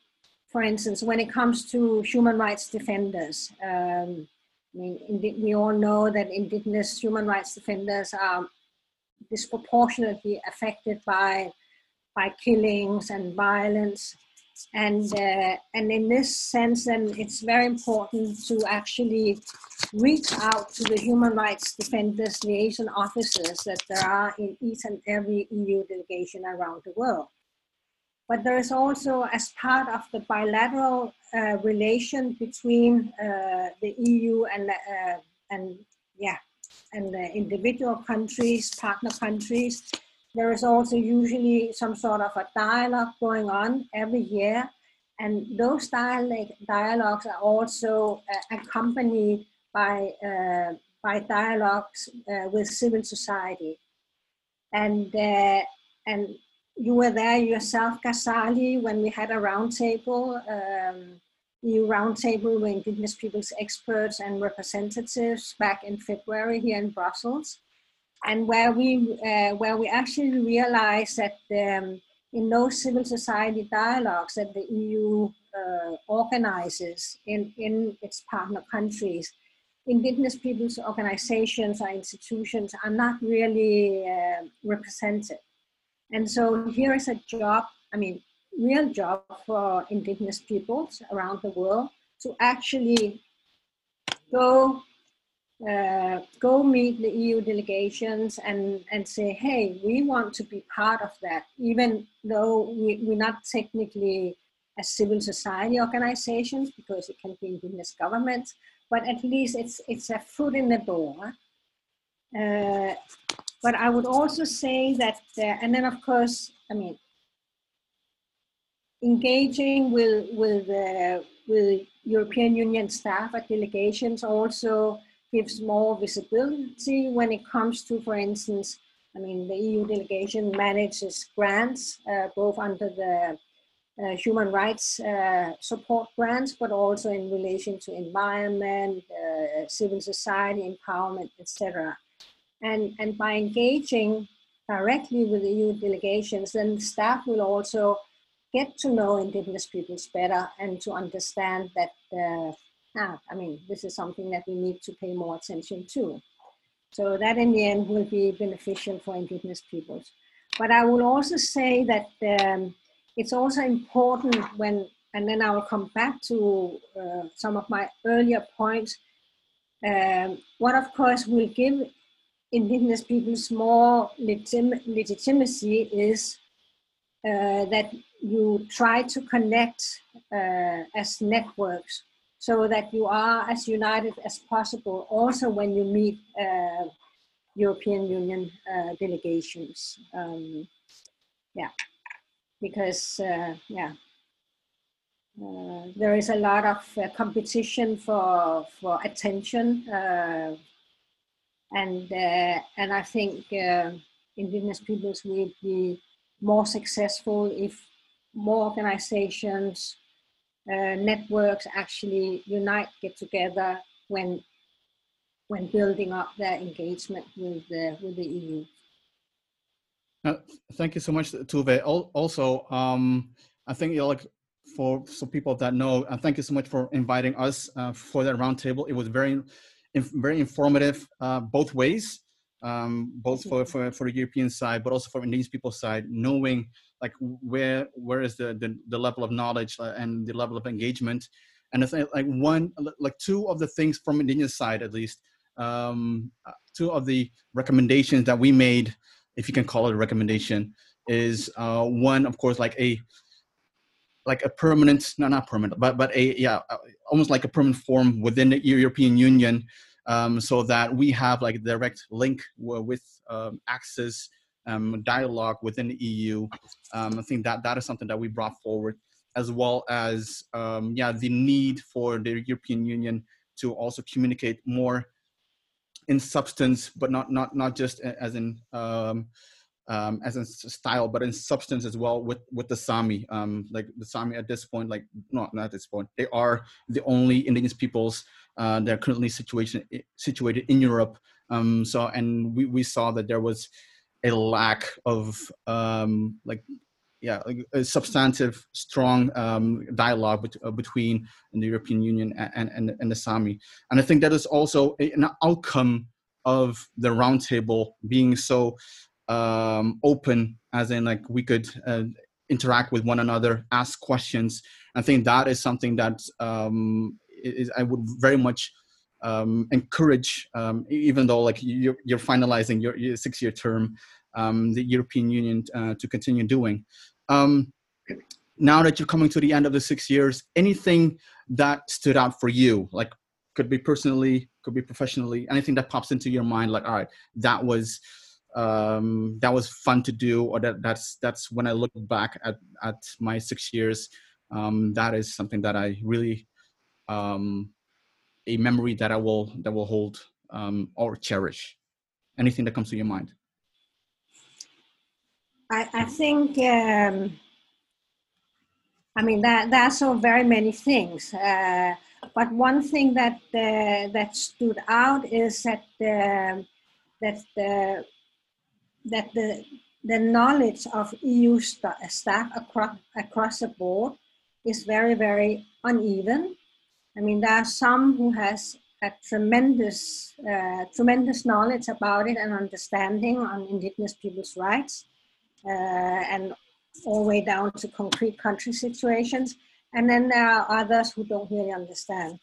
for instance, when it comes to human rights defenders, um, I mean, we all know that indigenous human rights defenders are disproportionately affected by by killings and violence, and uh, and in this sense, then it's very important to actually reach out to the human rights defenders liaison officers that there are in each and every EU delegation around the world. But there is also, as part of the bilateral uh, relation between uh, the EU and uh, and yeah, and the individual countries, partner countries, there is also usually some sort of a dialogue going on every year, and those dialogue, dialogues are also uh, accompanied by uh, by dialogues uh, with civil society, and and you were there yourself, Ghazali, when we had a roundtable, um, EU roundtable with Indigenous peoples experts and representatives back in February here in Brussels, and where we uh, where we actually realized that um, in those civil society dialogues that the EU uh, organizes in, in its partner countries, indigenous peoples organizations or institutions are not really uh, represented. And so here is a job, I mean, real job for indigenous peoples around the world to actually go uh, go meet the EU delegations and, and say, hey, we want to be part of that, even though we, we're not technically a civil society organizations because it can be indigenous governments, but at least it's, it's a foot in the door. Uh, but I would also say that, uh, and then of course, I mean, engaging with with uh, with European Union staff at delegations also gives more visibility when it comes to, for instance, I mean, the EU delegation manages grants uh, both under the uh, human rights uh, support grants, but also in relation to environment, uh, civil society empowerment, etc. And, and by engaging directly with the EU delegations, then staff will also get to know indigenous peoples better and to understand that, uh, ah, I mean, this is something that we need to pay more attention to. So that in the end will be beneficial for indigenous peoples. But I will also say that um, it's also important when, and then I will come back to uh, some of my earlier points, um, what of course will give indigenous peoples more legim- legitimacy is uh, that you try to connect uh, as networks so that you are as united as possible also when you meet uh, European Union uh, delegations. Um, yeah, because uh, yeah, uh, there is a lot of competition for for attention and uh, and I think uh, indigenous peoples will be more successful if more organizations uh, networks actually unite, get together when when building up their engagement with the with the EU. Uh, thank you so much, Tove. Also, um, I think you know, like for some people that know, uh, thank you so much for inviting us uh, for that roundtable. It was very, very informative uh, both ways, um, both for, for, for the European side, but also for indigenous people side, knowing like where where is the, the, the level of knowledge uh, and the level of engagement. And I think like one, like two of the things from indigenous side, at least, um, uh, two of the recommendations that we made, if you can call it a recommendation, is uh, one, of course, like a like a permanent, no, not permanent, but but a yeah, uh, almost like a permanent forum within the European Union, um, so that we have like a direct link with um, access, um, dialogue within the EU. Um, I think that that is something that we brought forward, as well as um, yeah, the need for the European Union to also communicate more in substance, but not not not just as in um, as in style, but in substance as well with with the Sami. Um, like the Sami at this point, like not not at this point, they are the only indigenous peoples uh, that are currently situation situated in Europe. Um, so and we we saw that there was a lack of um, like yeah, like a substantive, strong um, dialogue bet- uh, between the European Union and, and, and the Sami. And I think that is also an outcome of the roundtable being so um, open, as in like we could uh, interact with one another, ask questions. I think that is something that um, is, I would very much um, encourage, um, even though like you're, you're finalizing your, your six-year term, um, the European Union uh, to continue doing. Um, now that you're coming to the end of the six years, anything that stood out for you, like could be personally, could be professionally, anything that pops into your mind, like all right, that was um, that was fun to do, or that that's that's when I look back at at my six years. Um, that is something that I really um, a memory that I will that will hold um, or cherish. Anything that comes to your mind. I, I think um, I mean that there are so very many things, uh, but one thing that uh, that stood out is that uh, that the that the, the knowledge of EU st- staff across, across the board is very, very uneven. I mean, there are some who has a tremendous, uh, tremendous knowledge about it and understanding on indigenous people's rights, uh, and all the way down to concrete country situations. And then there are others who don't really understand.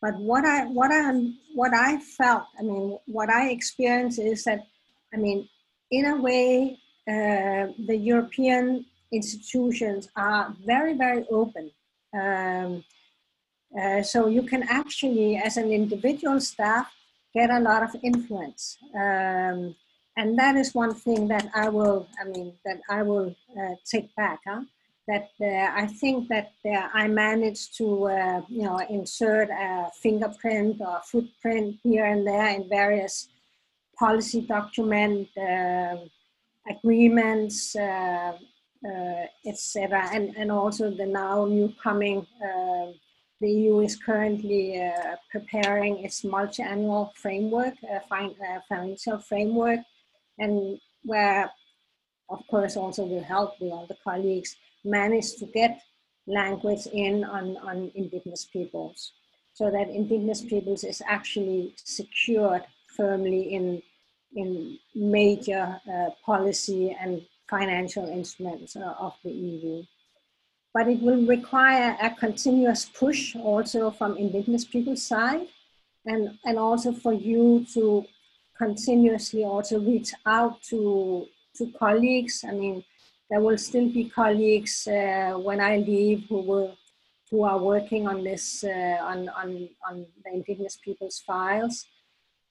But what I, what I, what I felt, I mean, what I experienced is that, I mean, in a way, uh, the European institutions are very, very open. Um, uh, so you can actually, as an individual staff, get a lot of influence. Um, and that is one thing that I will, I mean, that I will uh, take back. Huh? That uh, I think that uh, I managed to, uh, you know, insert a fingerprint or footprint here and there in various policy document, uh, agreements, uh, uh, etc. And, and also the now new coming, the EU is currently preparing its multi-annual framework, financial framework, and where, of course, also will help with all the colleagues manage to get language in on, on indigenous peoples so that indigenous peoples is actually secured firmly in, in major uh, policy and financial instruments uh, of the EU. But it will require a continuous push also from indigenous people's side and, and also for you to continuously also reach out to, to colleagues. I mean, there will still be colleagues uh, when I leave who will who are working on this uh, on, on, on the indigenous people's files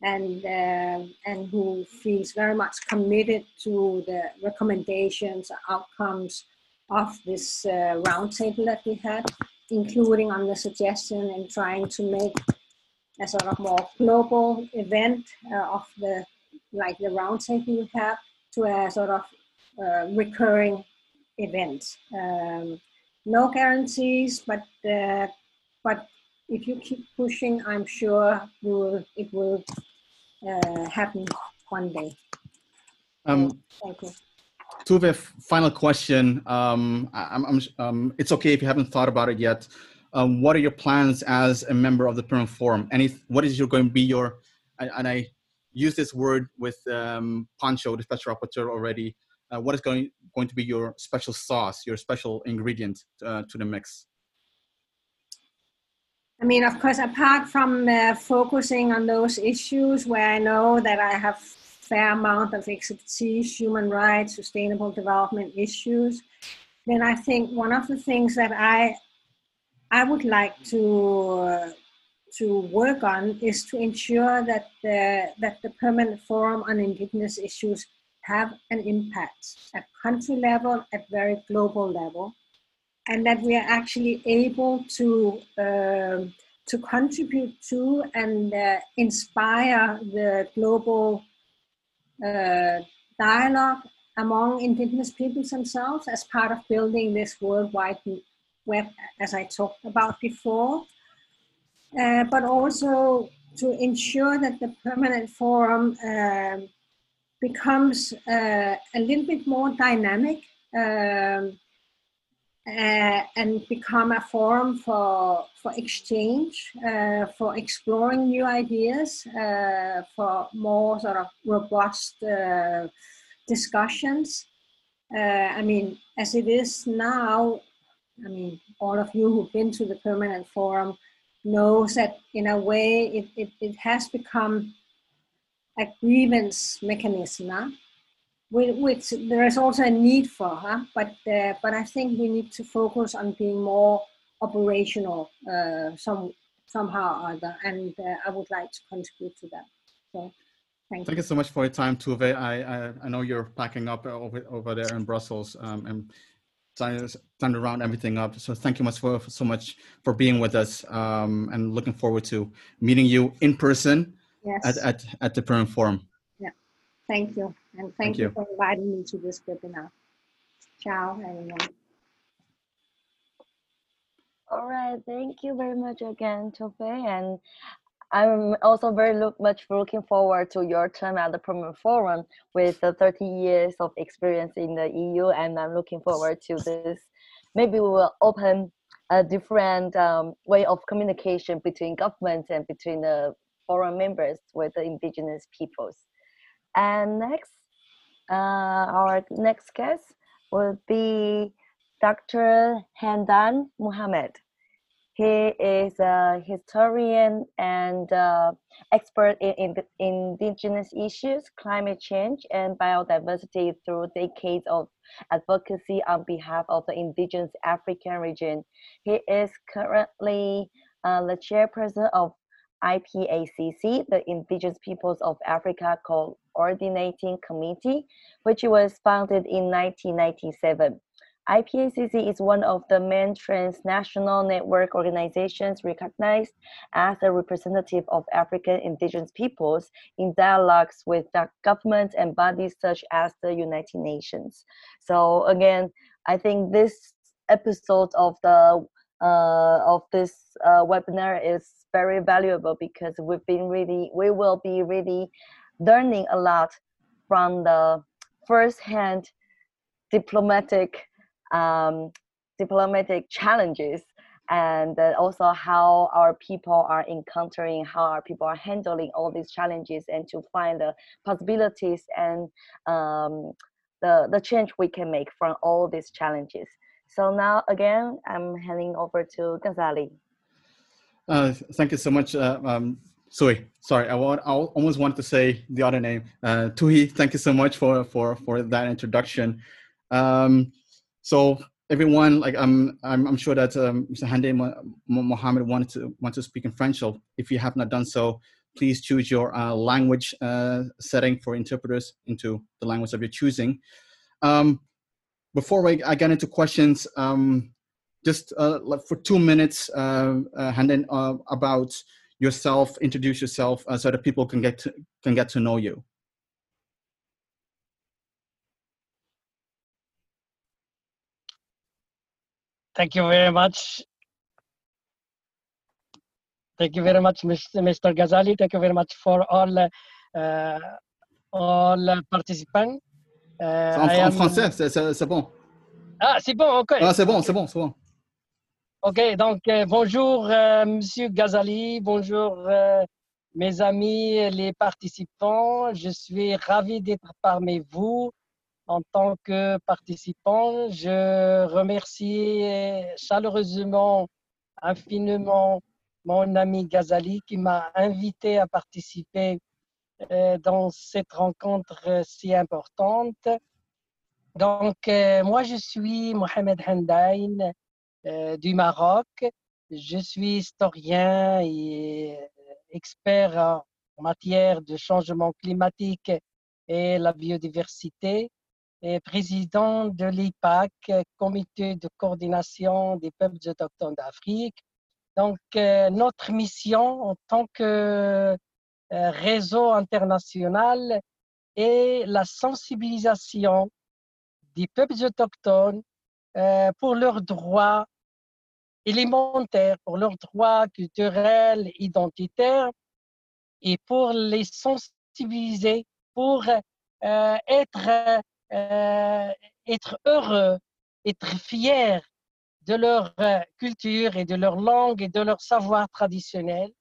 and uh, and who feels very much committed to the recommendations, outcomes of this uh, roundtable that we had, including on the suggestion and trying to make a sort of more global event uh, of the like the roundtable we have to a sort of uh, recurring event. Um, no guarantees, but uh, but if you keep pushing, I'm sure will, it will uh, happen one day. Um, Thank you. Tove, final question. Um, I'm, I'm, um, it's okay if you haven't thought about it yet. Um, what are your plans as a member of the Permanent Forum? Any, what is your going to be your, and, and I use this word with um, Pancho, the special rapporteur already. Uh, what is going going to be your special sauce, your special ingredient uh, to the mix? I mean, of course, apart from uh, focusing on those issues where I know that I have fair amount of expertise, human rights, sustainable development issues, then I think one of the things that I I would like to uh, to work on is to ensure that the that the permanent forum on indigenous issues have an impact at country level, at very global level, and that we are actually able to uh, to contribute to and uh, inspire the global uh, dialogue among indigenous peoples themselves as part of building this worldwide web, as I talked about before, uh, but also to ensure that the permanent forum um, becomes uh, a little bit more dynamic um, uh, and become a forum for, for exchange, uh, for exploring new ideas, uh, for more sort of robust uh, discussions. Uh, I mean, as it is now, I mean, all of you who've been to the permanent forum knows that in a way it, it, it has become a grievance mechanism. Huh? Which there is also a need for, huh? but uh, but I think we need to focus on being more operational uh, some somehow or other, and uh, I would like to contribute to that. So, thank, thank you. you so much for your time, Tove. I, I, I know you're packing up over over there in Brussels um, and trying to round everything up. So thank you much for, for so much for being with us, um, and looking forward to meeting you in person yes. at, at at the Perm Forum. Yeah, thank you. And thank, thank you. you for inviting me to this webinar. Ciao, everyone. All right, thank you very much again, Tove. And I'm also very look, much looking forward to your term at the Permanent Forum with the 30 years of experience in the EU. And I'm looking forward to this. Maybe we will open a different um, way of communication between governments and between the forum members with the indigenous peoples. And next, uh, our next guest will be Dr. Handaine Muhammad. He is a historian and uh, expert in, in, indigenous issues, climate change, and biodiversity through decades of advocacy on behalf of the indigenous African region. He is currently uh, the chairperson of IPACC, the Indigenous Peoples of Africa Coordinating Committee, which was founded in 1997. IPACC is one of the main transnational network organizations recognized as a representative of African indigenous peoples in dialogues with the governments and bodies such as the United Nations. So again, I think this episode of the uh, of this uh, webinar is very valuable because we've been really, we will be really learning a lot from the first-hand diplomatic um, diplomatic challenges and also how our people are encountering how our people are handling all these challenges and to find the possibilities and um, the, the change we can make from all these challenges so now again, I'm handing over to Ghazali. Uh, thank you so much. Uh, um, sorry, sorry. I, want, I almost wanted to say the other name. Uh, Tuhi, thank you so much for for for that introduction. Um, so everyone, like I'm, I'm, I'm sure that um, Mr. Hande Mohammed wanted to want to speak in French. So if you have not done so, please choose your uh, language uh, setting for interpreters into the language of your choosing. Um, before I, I get into questions, um, just uh, for two minutes, uh, uh, uh, about yourself, introduce yourself uh, so that people can get to, can get to know you. Thank you very much. Thank you very much, Mr. Ghazali. Thank you very much for all uh, all participants. Uh, en, en, français, c'est bon. Ah, c'est bon, ok. Ah, c'est bon, c'est bon, c'est bon. Ok, donc euh, bonjour, euh, Monsieur Ghazali, bonjour euh, mes amis, les participants. Je suis ravi d'être parmi vous en tant que participant. Je remercie chaleureusement, infiniment mon ami Ghazali qui m'a invité à participer euh, dans cette rencontre si importante. Donc, euh, moi, je suis Mohamed Handain euh, du Maroc. Je suis historien et expert en matière de changement climatique et la biodiversité et président de l'IPAC, Comité de coordination des peuples autochtones d'Afrique. Donc, notre mission en tant que euh, réseau international et la sensibilisation des peuples autochtones euh, pour leurs droits élémentaires, pour leurs droits culturels, identitaires, et pour les sensibiliser, pour euh, être, être heureux, être fiers de leur culture et de leur langue et de leur savoir traditionnel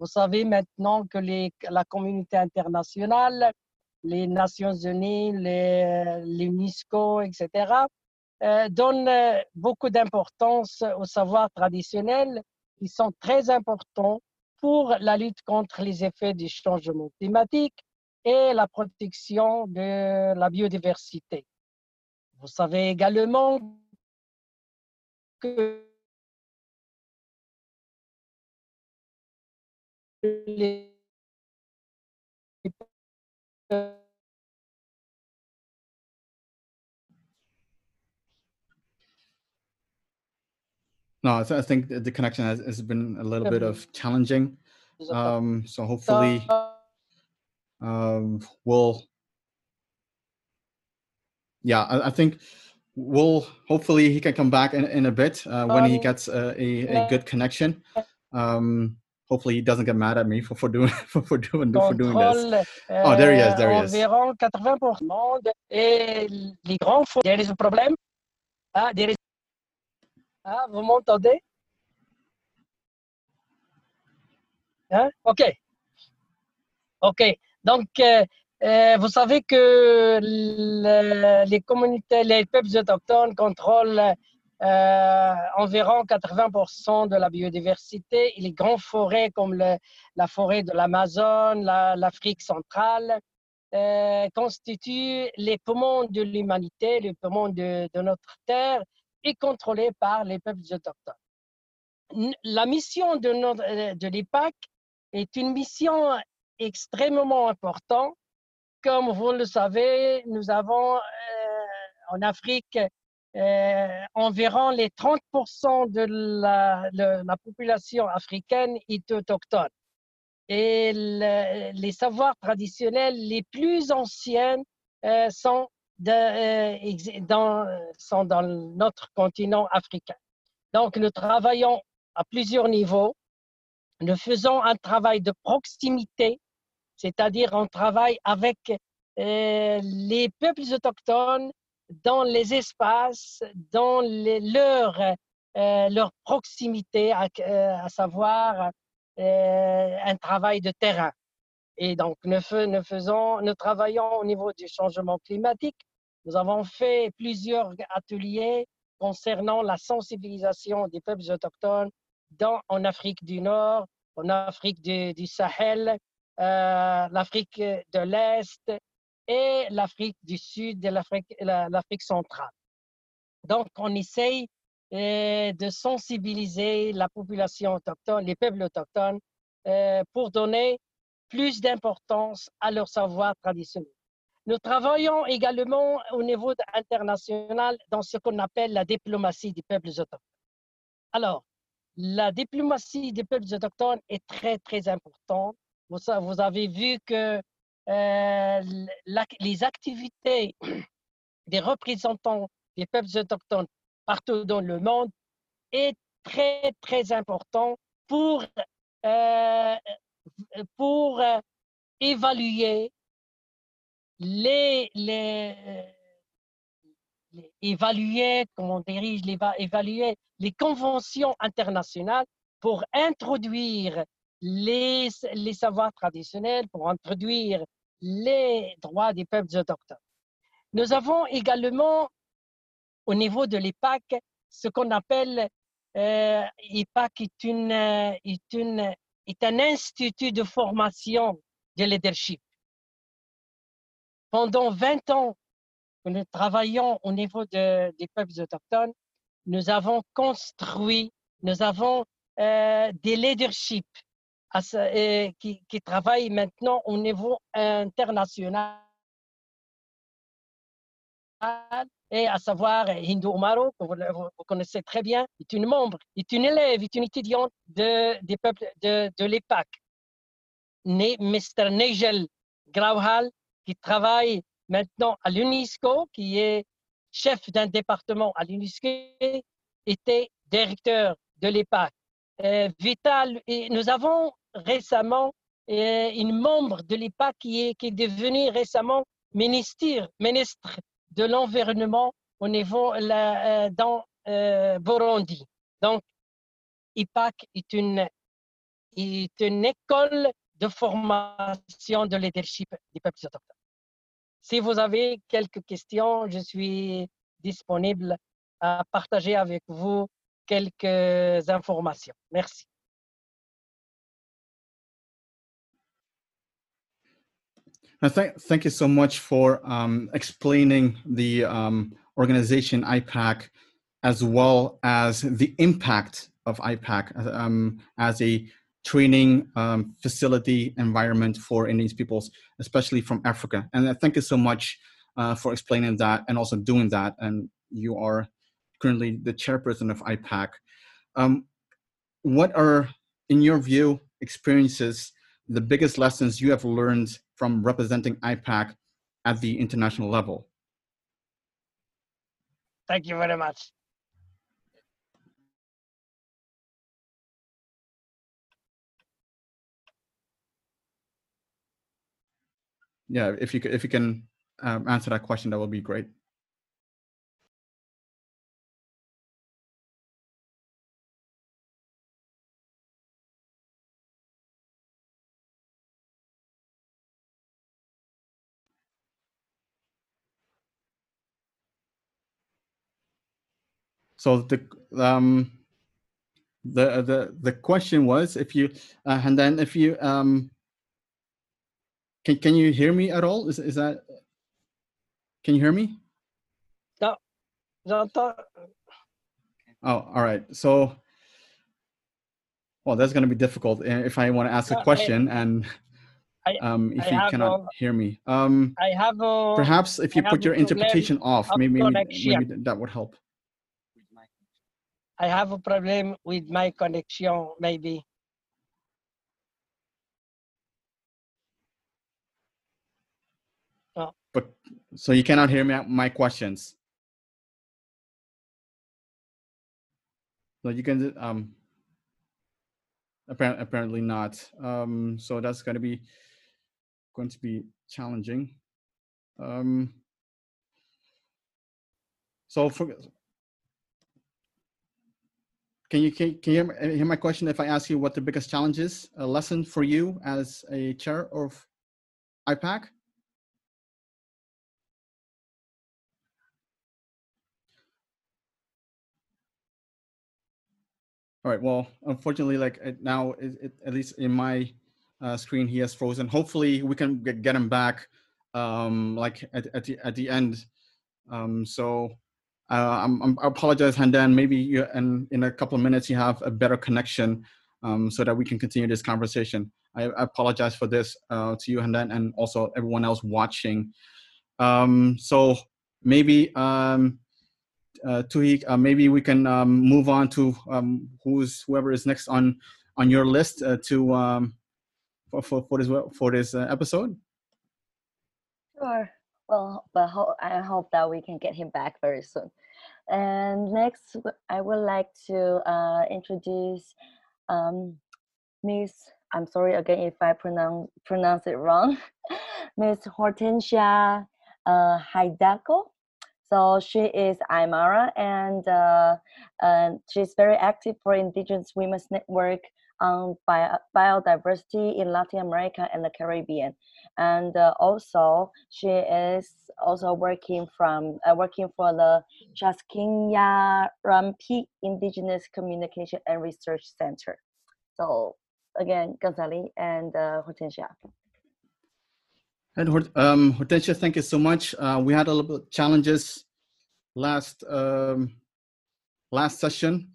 vous savez maintenant que les, la communauté internationale, les Nations Unies, l'UNESCO, etc., euh, donnent euh, beaucoup d'importance aux savoirs traditionnels qui sont très importants pour la lutte contre les effets du changement climatique et la protection de la biodiversité. Vous savez également que les No, I think the connection has, has been a little bit of challenging. Um, so hopefully um, we'll, yeah, I, I, think we'll, hopefully he can come back in, in a bit uh, when he gets a, a, a good connection. Um, hopefully he doesn't get mad at me for, for doing for, for doing for doing this. Oh, there he is. There he is. Environ 80% et les grands. There is a problem. Ah, there is. Ah, vous m'entendez? Hein? Ok. Ok. Donc, euh, euh, vous savez que le, les communautés, les peuples autochtones contrôlent euh, environ 80% de la biodiversité les grandes forêts comme la forêt de l'Amazone, l'Afrique centrale, constituent les poumons de l'humanité, les poumons de, notre terre et contrôlés par les peuples autochtones. La mission de, notre, de l'IPAC est une mission extrêmement importante. Comme vous le savez, nous avons euh, en Afrique euh, environ les 30% de la, la, population africaine est autochtone. Et le, les savoirs traditionnels les plus anciens euh, sont, euh, dans, sont dans notre continent africain. Donc, nous travaillons à plusieurs niveaux. Nous faisons un travail de proximité, c'est-à-dire on travaille avec euh, les peuples autochtones dans les espaces, dans leur, euh, leur proximité, à, euh, savoir euh, un travail de terrain. Et donc, nous, faisons, nous travaillons au niveau du changement climatique. Nous avons fait plusieurs ateliers concernant la sensibilisation des peuples autochtones dans, en Afrique du Nord, en Afrique du, Sahel, euh, l'Afrique de l'Est, et l'Afrique du Sud et l'Afrique centrale. Donc, on essaye euh, de sensibiliser la population autochtone, les peuples autochtones, euh, pour donner plus d'importance à leur savoir traditionnel. Nous travaillons également au niveau international dans ce qu'on appelle la diplomatie des peuples autochtones. Alors, la diplomatie des peuples autochtones est très, très importante. Vous, avez vu que euh, les activités des représentants des peuples autochtones partout dans le monde est très, très important pour, euh, pour euh, évaluer les, évaluer, comment on dirige, les, va- évaluer les conventions internationales pour introduire les, les savoirs traditionnels, pour introduire les droits des peuples autochtones. Nous avons également, au niveau de l'EPAC, ce qu'on appelle, euh, l'EPAC est, une, est, une, est un institut de formation de leadership. Pendant 20 ans que nous travaillons au niveau de- des peuples autochtones, nous avons construit, nous avons euh, des leaderships euh, qui, travaillent maintenant au niveau international et à savoir Hindu Umaro, que vous, connaissez très bien, est une membre, est une élève, est une étudiante de, des peuples de, de l'EPAC. Mr. Nigel Grauhal, qui travaille maintenant à l'UNESCO, qui est chef d'un département à l'UNESCO, était directeur de l'EPAC. Euh, Vital, et nous avons récemment euh, une membre de l'EPAC qui est, qui est devenue récemment ministre, ministre de l'environnement au niveau la- euh, dans Burundi. Donc, IPAC est une, est une école de formation de leadership des peuples autochtones. Si vous avez quelques questions, je suis disponible à partager avec vous quelques informations. Merci. Thank, thank you so much for um, explaining the um, organization IPAC as well as the impact of IPAC um, as a training um, facility environment for Indigenous peoples, especially from Africa. And uh, thank you so much uh, for explaining that and also doing that. And you are currently the chairperson of IPACC. Um, what are, in your view, experiences, the biggest lessons you have learned from representing IPACC at the international level? Thank you very much. Yeah, if you if you can um, answer that question, that would be great. So the um the the the question was if you uh, and then if you um can can you hear me at all? Is is that can you hear me? J'entends. Oh, all right. So, well, that's going to be difficult uh, if I want to ask a question and I- um, if I you cannot a- hear me. Um, I have a, perhaps if you put your interpretation off, of maybe maybe, maybe that would help. I have a problem with my connection, maybe. But so you cannot hear me my questions. So you can um apparently apparently not. Um so that's going to be going to be challenging. Um so for can you can, can you hear my question if I ask you what the biggest challenge is? A lesson for you as a chair of IPACC? All right. Well, unfortunately, like now, it, it, at least in my uh, screen, he has frozen. Hopefully, we can get, get him back, um, like at, at the at the end. Um, so, uh, I'm, I'm, I apologize, Handaine. Maybe you, and in a couple of minutes, you have a better connection, um, so that we can continue this conversation. I, I apologize for this uh, to you, Handaine, and also everyone else watching. Um, so maybe. Um, uh, Tuhik, uh, maybe we can um, move on to um, who's whoever is next on on your list uh, to um, for, for for this for this uh, episode. Sure. Well, but ho- I hope that we can get him back very soon. And next, I would like to uh, introduce um, Miss. I'm sorry again if I pronounce pronounce it wrong. Miss Hortencia uh, Hidalgo. So she is Aymara and, uh, and she's very active for Indigenous Women's Network on bio biodiversity in Latin America and the Caribbean. And uh, also she is also working from uh, working for the Chasquinya Rampi Indigenous Communication and Research Center. So again, Ghazali and uh, Hortencia. And um, Hortencia, thank you so much. Uh, we had a little bit challenges last um, last session,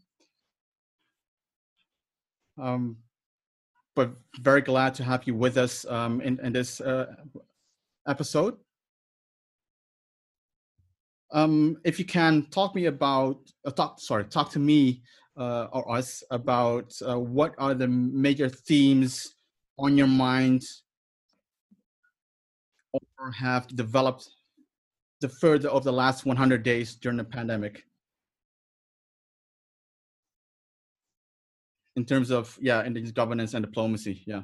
um, but very glad to have you with us um, in, in this uh, episode. Um, if you can talk me about, uh, talk sorry, talk to me uh, or us about uh, what are the major themes on your mind have developed the further of the last 100 days during the pandemic in terms of yeah indigenous governance and diplomacy yeah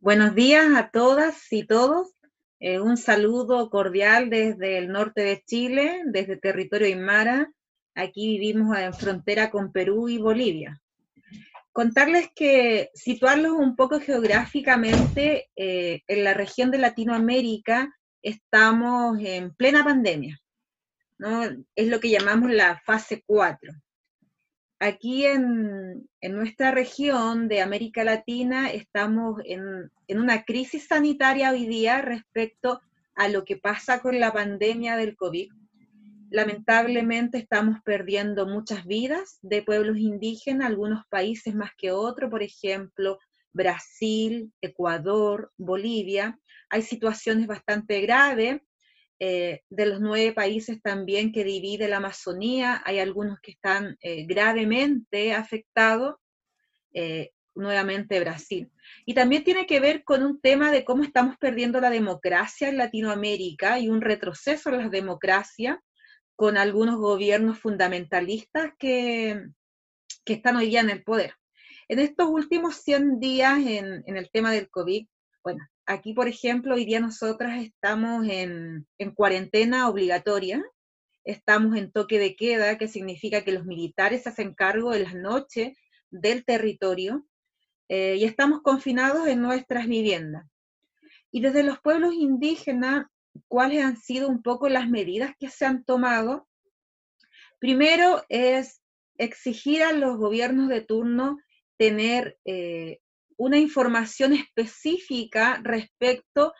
Buenos días a todas y todos. Eh, un saludo cordial desde el norte de Chile, desde territorio Aymara. Aquí vivimos en frontera con Perú y Bolivia contarles que situarlos un poco geográficamente, eh, en la región de Latinoamérica estamos en plena pandemia, ¿no? Es lo que llamamos la fase 4. Aquí en, en nuestra región de América Latina estamos en, en una crisis sanitaria hoy día respecto a lo que pasa con la pandemia del COVID lamentablemente estamos perdiendo muchas vidas de pueblos indígenas, algunos países más que otros, por ejemplo, Brasil, Ecuador, Bolivia. Hay situaciones bastante graves. Eh, de los nueve países también que divide la Amazonía, hay algunos que están eh, gravemente afectados, eh, nuevamente Brasil. Y también tiene que ver con un tema de cómo estamos perdiendo la democracia en Latinoamérica y un retroceso en la democracia con algunos gobiernos fundamentalistas que, que están hoy día en el poder. En estos últimos 100 días en, en, el tema del COVID, bueno, aquí por ejemplo, hoy día nosotras estamos en, en cuarentena obligatoria, estamos en toque de queda, que significa que los militares se hacen cargo de las noches del territorio eh, y estamos confinados en nuestras viviendas. Y desde los pueblos indígenas cuáles han sido un poco las medidas que se han tomado. Primero es exigir a los gobiernos de turno tener eh, una información específica respecto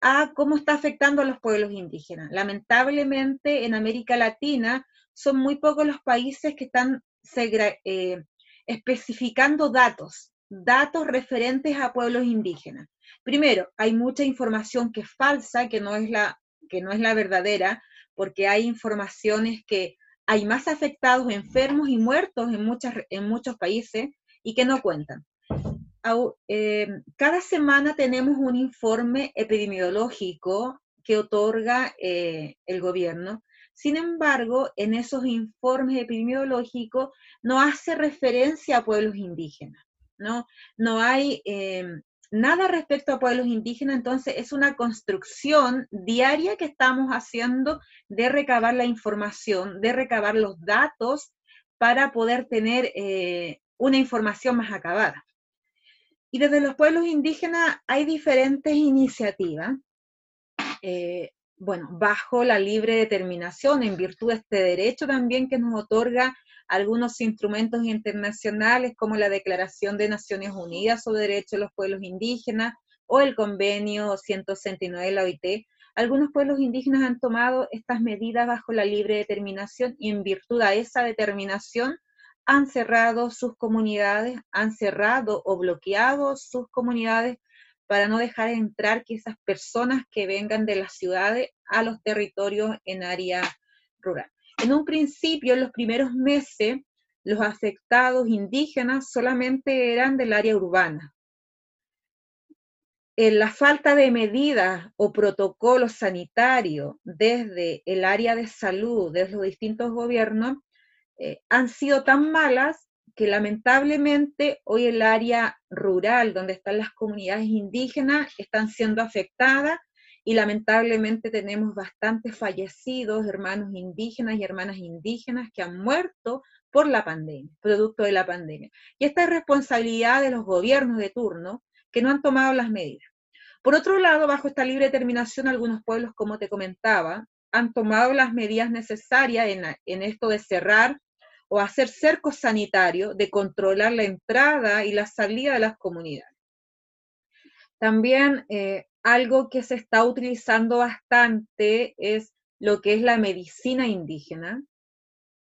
a cómo está afectando a los pueblos indígenas. Lamentablemente en América Latina son muy pocos los países que están eh, especificando datos, datos referentes a pueblos indígenas. Primero, hay mucha información que es falsa, que no es la, que no es la verdadera, porque hay informaciones que hay más afectados, enfermos y muertos en, muchas, en muchos países y que no cuentan. Eh, cada semana tenemos un informe epidemiológico que otorga eh, el gobierno. Sin embargo, en esos informes epidemiológicos no hace referencia a pueblos indígenas. No, no hay eh, nada respecto a pueblos indígenas, entonces es una construcción diaria que estamos haciendo de recabar la información, de recabar los datos para poder tener eh, una información más acabada. Y desde los pueblos indígenas hay diferentes iniciativas, eh, bueno, bajo la libre determinación, en virtud de este derecho también que nos otorga algunos instrumentos internacionales como la Declaración de Naciones Unidas sobre Derechos de los Pueblos Indígenas o el Convenio 169 de la OIT, algunos pueblos indígenas han tomado estas medidas bajo la libre determinación y en virtud de esa determinación han cerrado sus comunidades, han cerrado o bloqueado sus comunidades para no dejar entrar esas personas que vengan de las ciudades a los territorios en área rural. En un principio, en los primeros meses, los afectados indígenas solamente eran del área urbana. en la falta de medidas o protocolos sanitarios desde el área de salud, desde los distintos gobiernos, eh, han sido tan malas que lamentablemente hoy el área rural, donde están las comunidades indígenas, están siendo afectadas y lamentablemente tenemos bastantes fallecidos, hermanos indígenas y hermanas indígenas que han muerto por la pandemia, producto de la pandemia. Y esta es responsabilidad de los gobiernos de turno que no han tomado las medidas. Por otro lado, bajo esta libre determinación, algunos pueblos, como te comentaba, han tomado las medidas necesarias en, esto de cerrar o hacer cercos sanitarios, de controlar la entrada y la salida de las comunidades. También eh, algo que se está utilizando bastante es lo que es la medicina indígena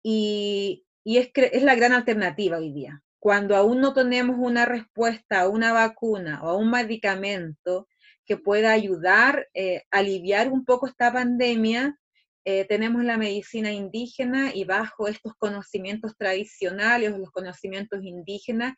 y, es, es la gran alternativa hoy día. Cuando aún no tenemos una respuesta a una vacuna o a un medicamento que pueda ayudar eh, a aliviar un poco esta pandemia, eh, tenemos la medicina indígena y bajo estos conocimientos tradicionales los conocimientos indígenas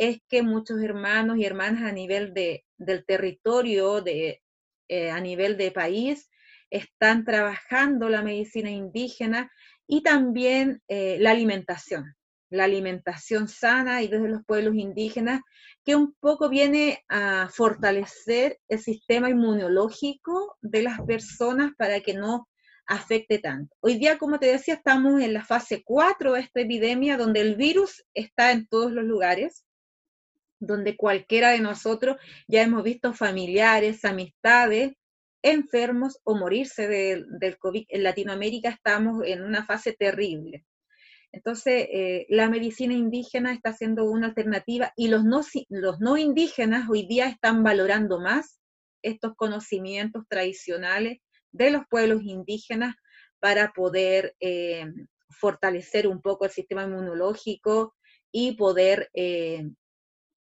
es que muchos hermanos y hermanas a nivel de, del territorio, de, eh, a nivel de país, están trabajando la medicina indígena y también la alimentación la alimentación sana y desde los pueblos indígenas, que un poco viene a fortalecer el sistema inmunológico de las personas para que no afecte tanto. Hoy día, como te decía, estamos en la fase 4 de esta epidemia, donde el virus está en todos los lugares, donde cualquiera de nosotros ya hemos visto familiares, amistades, enfermos o morirse del COVID. En Latinoamérica estamos en una fase terrible. Entonces, eh, la medicina indígena está siendo una alternativa y los no, indígenas hoy día están valorando más estos conocimientos tradicionales de los pueblos indígenas para poder eh, fortalecer un poco el sistema inmunológico y poder eh,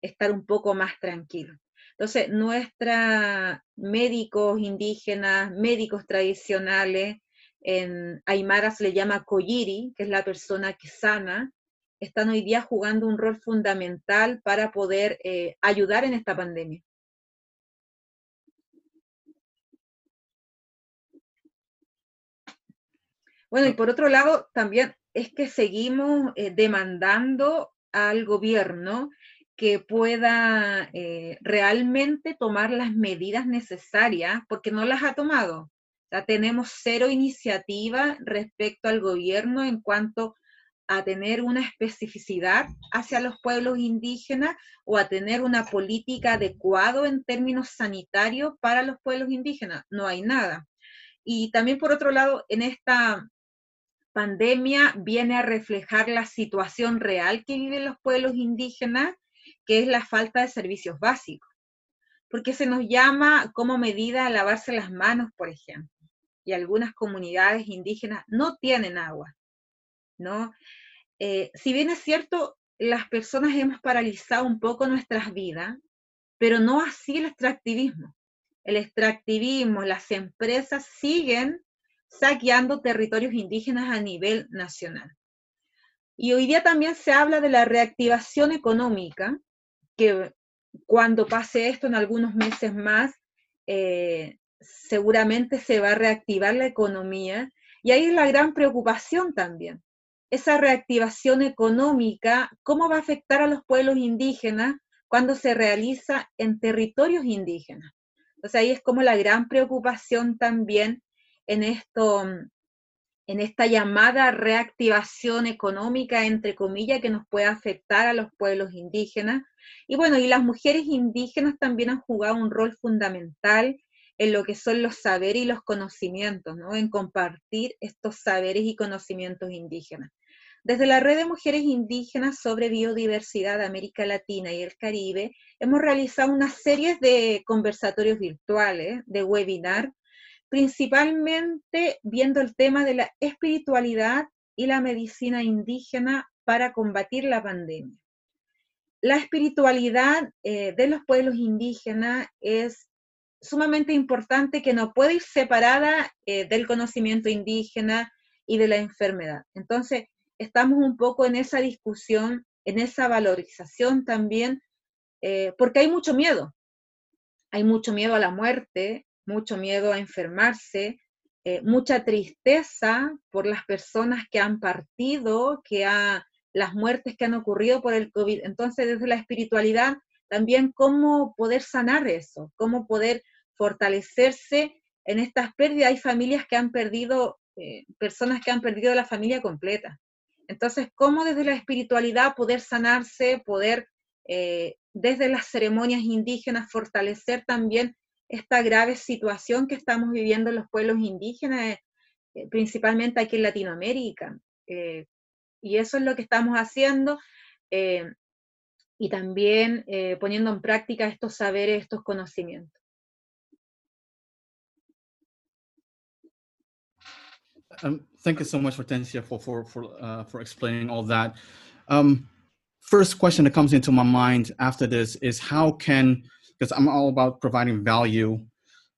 estar un poco más tranquilo. Entonces, nuestros médicos indígenas, médicos tradicionales, en Aymara se le llama Koyiri, que es la persona que sana, están hoy día jugando un rol fundamental para poder eh, ayudar en esta pandemia. Bueno, y por otro lado, también es que seguimos eh, demandando al gobierno que pueda eh, realmente tomar las medidas necesarias, porque no las ha tomado tenemos cero iniciativa respecto al gobierno en cuanto a tener una especificidad hacia los pueblos indígenas o a tener una política adecuada en términos sanitarios para los pueblos indígenas. No hay nada. Y también, por otro lado, en esta pandemia viene a reflejar la situación real que viven los pueblos indígenas, que es la falta de servicios básicos. Porque se nos llama como medida a lavarse las manos, por ejemplo y algunas comunidades indígenas no tienen agua, ¿no? Eh, si bien es cierto, las personas hemos paralizado un poco nuestras vidas, pero no así el extractivismo. El extractivismo, las empresas siguen saqueando territorios indígenas a nivel nacional. Y hoy día también se habla de la reactivación económica, que cuando pase esto en algunos meses más, eh, seguramente se va a reactivar la economía y ahí es la gran preocupación también. Esa reactivación económica, ¿cómo va a afectar a los pueblos indígenas cuando se realiza en territorios indígenas? Entonces ahí es como la gran preocupación también en esto, en esta llamada reactivación económica, entre comillas, que nos puede afectar a los pueblos indígenas. Y bueno, y las mujeres indígenas también han jugado un rol fundamental en lo que son los saberes y los conocimientos, ¿no? en compartir estos saberes y conocimientos indígenas. Desde la Red de Mujeres Indígenas sobre Biodiversidad de América Latina y el Caribe, hemos realizado una serie de conversatorios virtuales, de webinar, principalmente viendo el tema de la espiritualidad y la medicina indígena para combatir la pandemia. La espiritualidad eh, de los pueblos indígenas es sumamente importante que no puede ir separada eh, del conocimiento indígena y de la enfermedad. Entonces, estamos un poco en esa discusión, en esa valorización también, eh, porque hay mucho miedo. hay mucho miedo a la muerte, mucho miedo a enfermarse, eh, mucha tristeza por las personas que han partido, que ha, las muertes que han ocurrido por el COVID. Entonces, desde la espiritualidad, también cómo poder sanar eso, cómo poder fortalecerse en estas pérdidas. Hay familias que han perdido, eh, personas que han perdido la familia completa. Entonces, cómo desde la espiritualidad poder sanarse, poder eh, desde las ceremonias indígenas fortalecer también esta grave situación que estamos viviendo los pueblos indígenas, eh, principalmente aquí en Latinoamérica. Eh, y eso es lo que estamos haciendo eh, y también poniendo en práctica estos saberes, estos conocimientos. Um, thank you so much, Hortensia, for for for uh, for explaining all that. Um, first question that comes into my mind after this is how can because I'm all about providing value.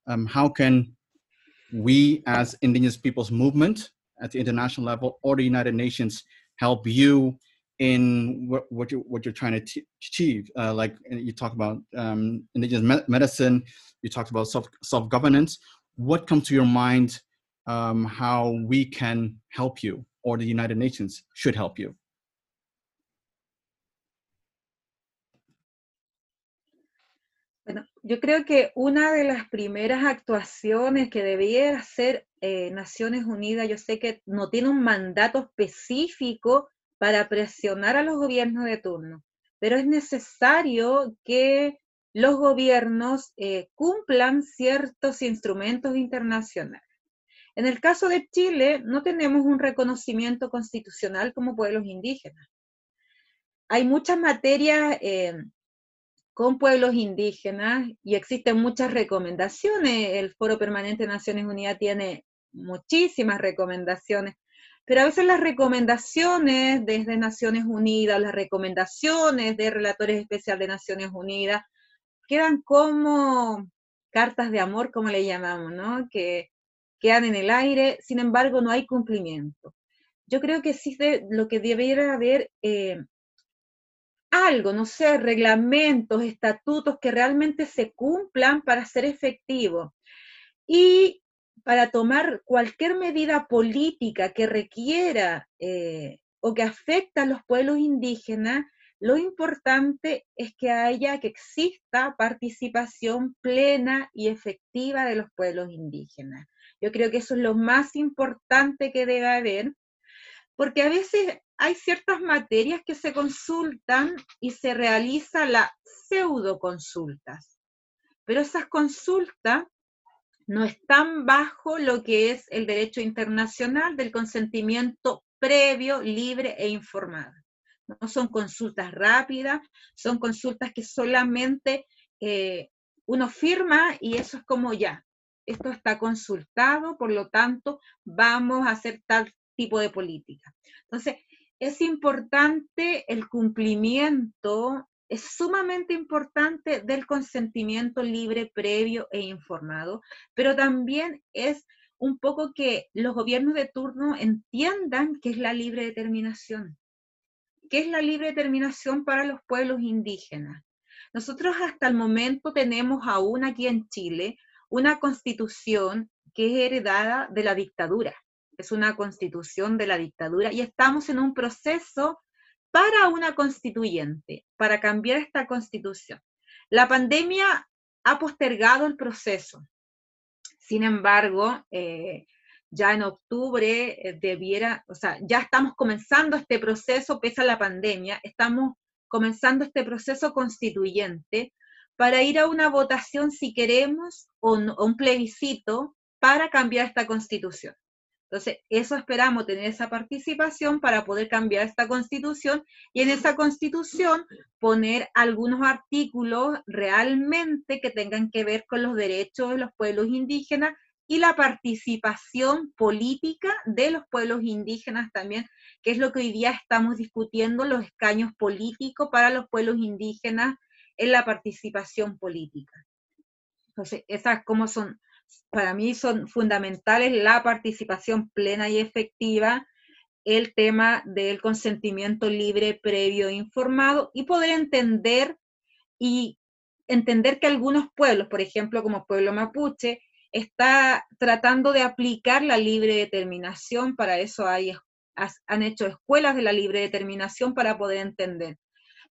Um, how can we, as Indigenous Peoples Movement at the international level or the United Nations, help you in what, what you're what you're trying to achieve? Uh, like you talk about um, Indigenous me- medicine, you talked about self self governance. What comes to your mind? Um, how we can help you, or the United Nations should help you? Yo creo que una de las primeras actuaciones que debiera hacer eh, Naciones Unidas, yo sé que no tiene un mandato específico para presionar a los gobiernos de turno, pero es necesario que los gobiernos eh, cumplan ciertos instrumentos internacionales. En el caso de Chile, no tenemos un reconocimiento constitucional como pueblos indígenas. Hay muchas materias eh, con pueblos indígenas y existen muchas recomendaciones. El Foro Permanente de Naciones Unidas tiene muchísimas recomendaciones, pero a veces las recomendaciones desde Naciones Unidas, las recomendaciones de relatores especiales de Naciones Unidas, quedan como cartas de amor, como le llamamos, ¿no? Que quedan en el aire, sin embargo no hay cumplimiento. Yo creo que sí lo que debiera haber eh, algo, no sé, reglamentos, estatutos que realmente se cumplan para ser efectivo. Y para tomar cualquier medida política que requiera eh, o que afecte a los pueblos indígenas, lo importante es que haya, que exista participación plena y efectiva de los pueblos indígenas. Yo creo que eso es lo más importante que debe haber, porque a veces hay ciertas materias que se consultan y se realiza la pseudo consultas, pero esas consultas no están bajo lo que es el derecho internacional del consentimiento previo, libre e informado. No son consultas rápidas, son consultas que solamente eh, uno firma y eso es como ya, esto está consultado, por lo tanto, vamos a hacer tal tipo de política. Entonces, es importante el cumplimiento, es sumamente importante del consentimiento libre, previo e informado, pero también es un poco que los gobiernos de turno entiendan qué es la libre determinación. ¿Qué es la libre determinación para los pueblos indígenas? Nosotros hasta el momento tenemos aún aquí en Chile una constitución que es heredada de la dictadura es una constitución de la dictadura y estamos en un proceso para una constituyente, para cambiar esta constitución. La pandemia ha postergado el proceso. Sin embargo, eh, ya en octubre eh, debiera, o sea, ya estamos comenzando este proceso, pese a la pandemia, estamos comenzando este proceso constituyente para ir a una votación si queremos o un plebiscito para cambiar esta constitución. Entonces, eso esperamos, tener esa participación para poder cambiar esta constitución y en esa constitución poner algunos artículos realmente que tengan que ver con los derechos de los pueblos indígenas y la participación política de los pueblos indígenas también, que es lo que hoy día estamos discutiendo, los escaños políticos para los pueblos indígenas en la participación política. Entonces, esas como son para mí son fundamentales la participación plena y efectiva, el tema del consentimiento libre, previo, informado y poder entender y entender que algunos pueblos, por ejemplo, como pueblo mapuche, está tratando de aplicar la libre determinación, para eso hay, han hecho escuelas de la libre determinación para poder entender.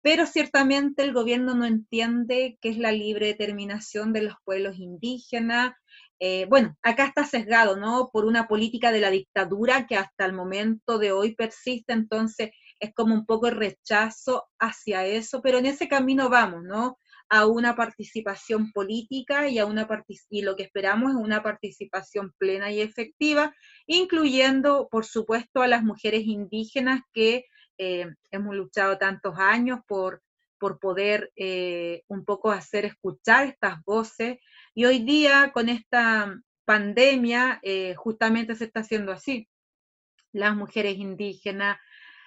Pero ciertamente el gobierno no entiende qué es la libre determinación de los pueblos indígenas. Eh, bueno, acá está sesgado, ¿no? Por una política de la dictadura que hasta el momento de hoy persiste, entonces es como un poco el rechazo hacia eso, pero en ese camino vamos, ¿no? A una participación política y, a una y lo que esperamos es una participación plena y efectiva, incluyendo, por supuesto, a las mujeres indígenas que eh, hemos luchado tantos años por, por poder eh, un poco hacer escuchar estas voces y hoy día con esta pandemia eh, justamente se está haciendo así. Las mujeres indígenas,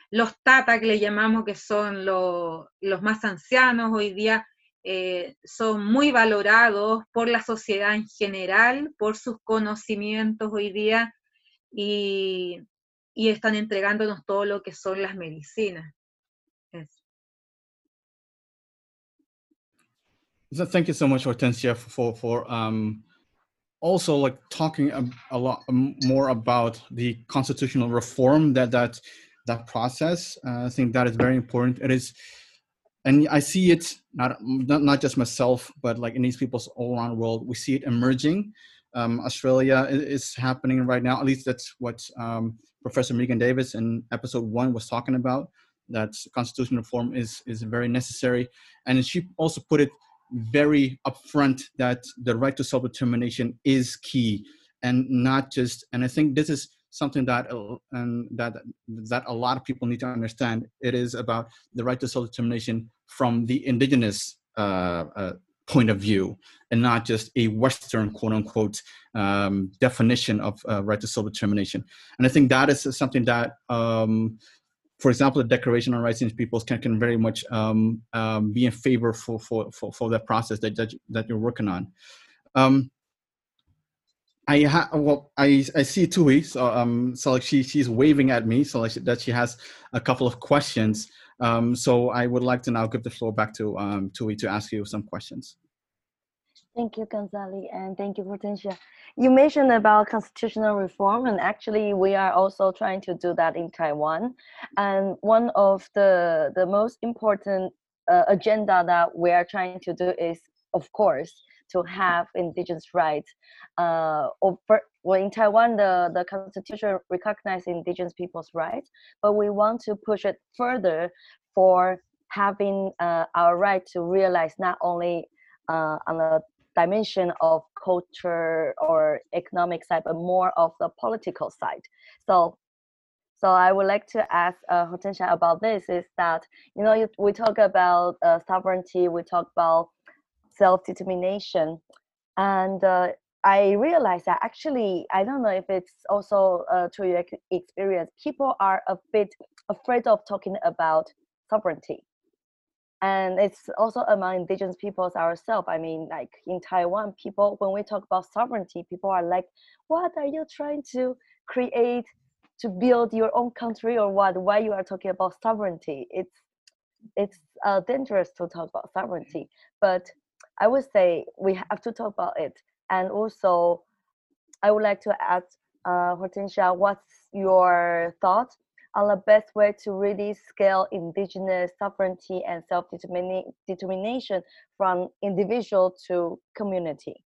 los tata que le llamamos que son los, más ancianos hoy día, eh, son muy valorados por la sociedad en general, por sus conocimientos hoy día y, están entregándonos todo lo que son las medicinas. Thank you so much, Hortencia, for for um, also like talking a, a lot more about the constitutional reform that that that process. Uh, I think that is very important. It is, and I see it not, not not just myself, but like in these people's all around the world, we see it emerging. Um, Australia is, happening right now. At least that's what um, Professor Megan Davis in episode one was talking about. That constitutional reform is is very necessary, and she also put it very upfront that the right to self determination is key, and not just. And I think this is something that uh, and that that a lot of people need to understand. It is about the right to self-determination from the indigenous uh, uh, point of view, and not just a Western quote unquote um, definition of uh, right to self-determination. And I think that is something that. Um, for example, the Declaration on Rights of Peoples can, can very much um, um, be in favor for, for, for, for that process that, that, that you're working on. Um, I ha- well, I I see Tui, so um, so like she she's waving at me, so like she, that she has a couple of questions. Um, so I would like to now give the floor back to um Tui to ask you some questions. Thank you, Ghazali, and thank you, Hortencia. You mentioned about constitutional reform, and actually, we are also trying to do that in Taiwan. And one of the the most important uh, agenda that we are trying to do is, of course, to have indigenous rights. Uh, over, well, in Taiwan, the, the constitution recognizes indigenous people's rights, but we want to push it further for having uh, our right to realize not only uh, on the dimension of culture or economic side, but more of the political side. So so I would like to ask uh, Hortencia about this is that, you know, we talk about uh, sovereignty, we talk about self-determination and uh, i realized that actually i don't know if it's also uh, to your experience people are a bit afraid of talking about sovereignty and it's also among indigenous peoples ourselves i mean like in taiwan people when we talk about sovereignty people are like what are you trying to create to build your own country or what? Why you are talking about sovereignty? It's it's uh, dangerous to talk about sovereignty. But I would say we have to talk about it. And also, I would like to ask uh, Hortencia, what's your thought on the best way to really scale indigenous sovereignty and self-determination from individual to community?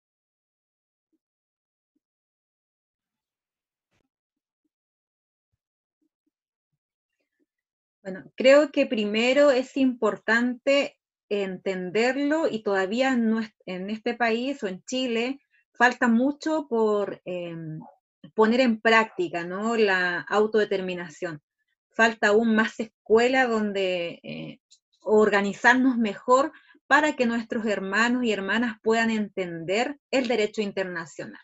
Bueno, creo que primero es importante entenderlo y todavía en este país o en Chile falta mucho por em, poner en práctica ¿no? la autodeterminación. Falta aún más escuela donde eh, organizarnos mejor para que nuestros hermanos y hermanas puedan entender el derecho internacional.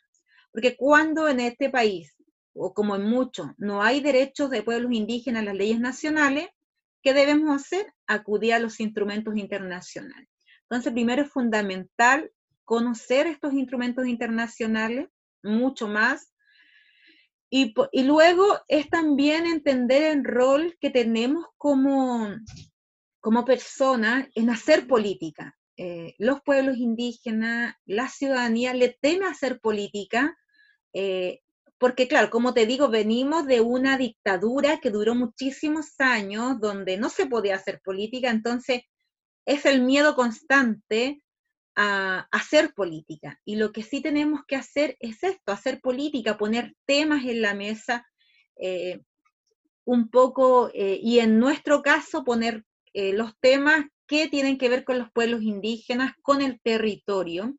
Porque cuando en este país, o como en muchos, no hay derechos de pueblos indígenas en las leyes nacionales, ¿Qué debemos hacer? Acudir a los instrumentos internacionales. Entonces, primero es fundamental conocer estos instrumentos internacionales mucho más. Y, luego es también entender el rol que tenemos como, como personas en hacer política. eh, los pueblos indígenas, la ciudadanía le teme hacer política, eh, porque claro, como te digo, venimos de una dictadura que duró muchísimos años, donde no se podía hacer política, entonces es el miedo constante a hacer política. Y lo que sí tenemos que hacer es esto, hacer política, poner temas en la mesa, eh, un poco, eh, y en nuestro caso poner eh, los temas que tienen que ver con los pueblos indígenas, con el territorio.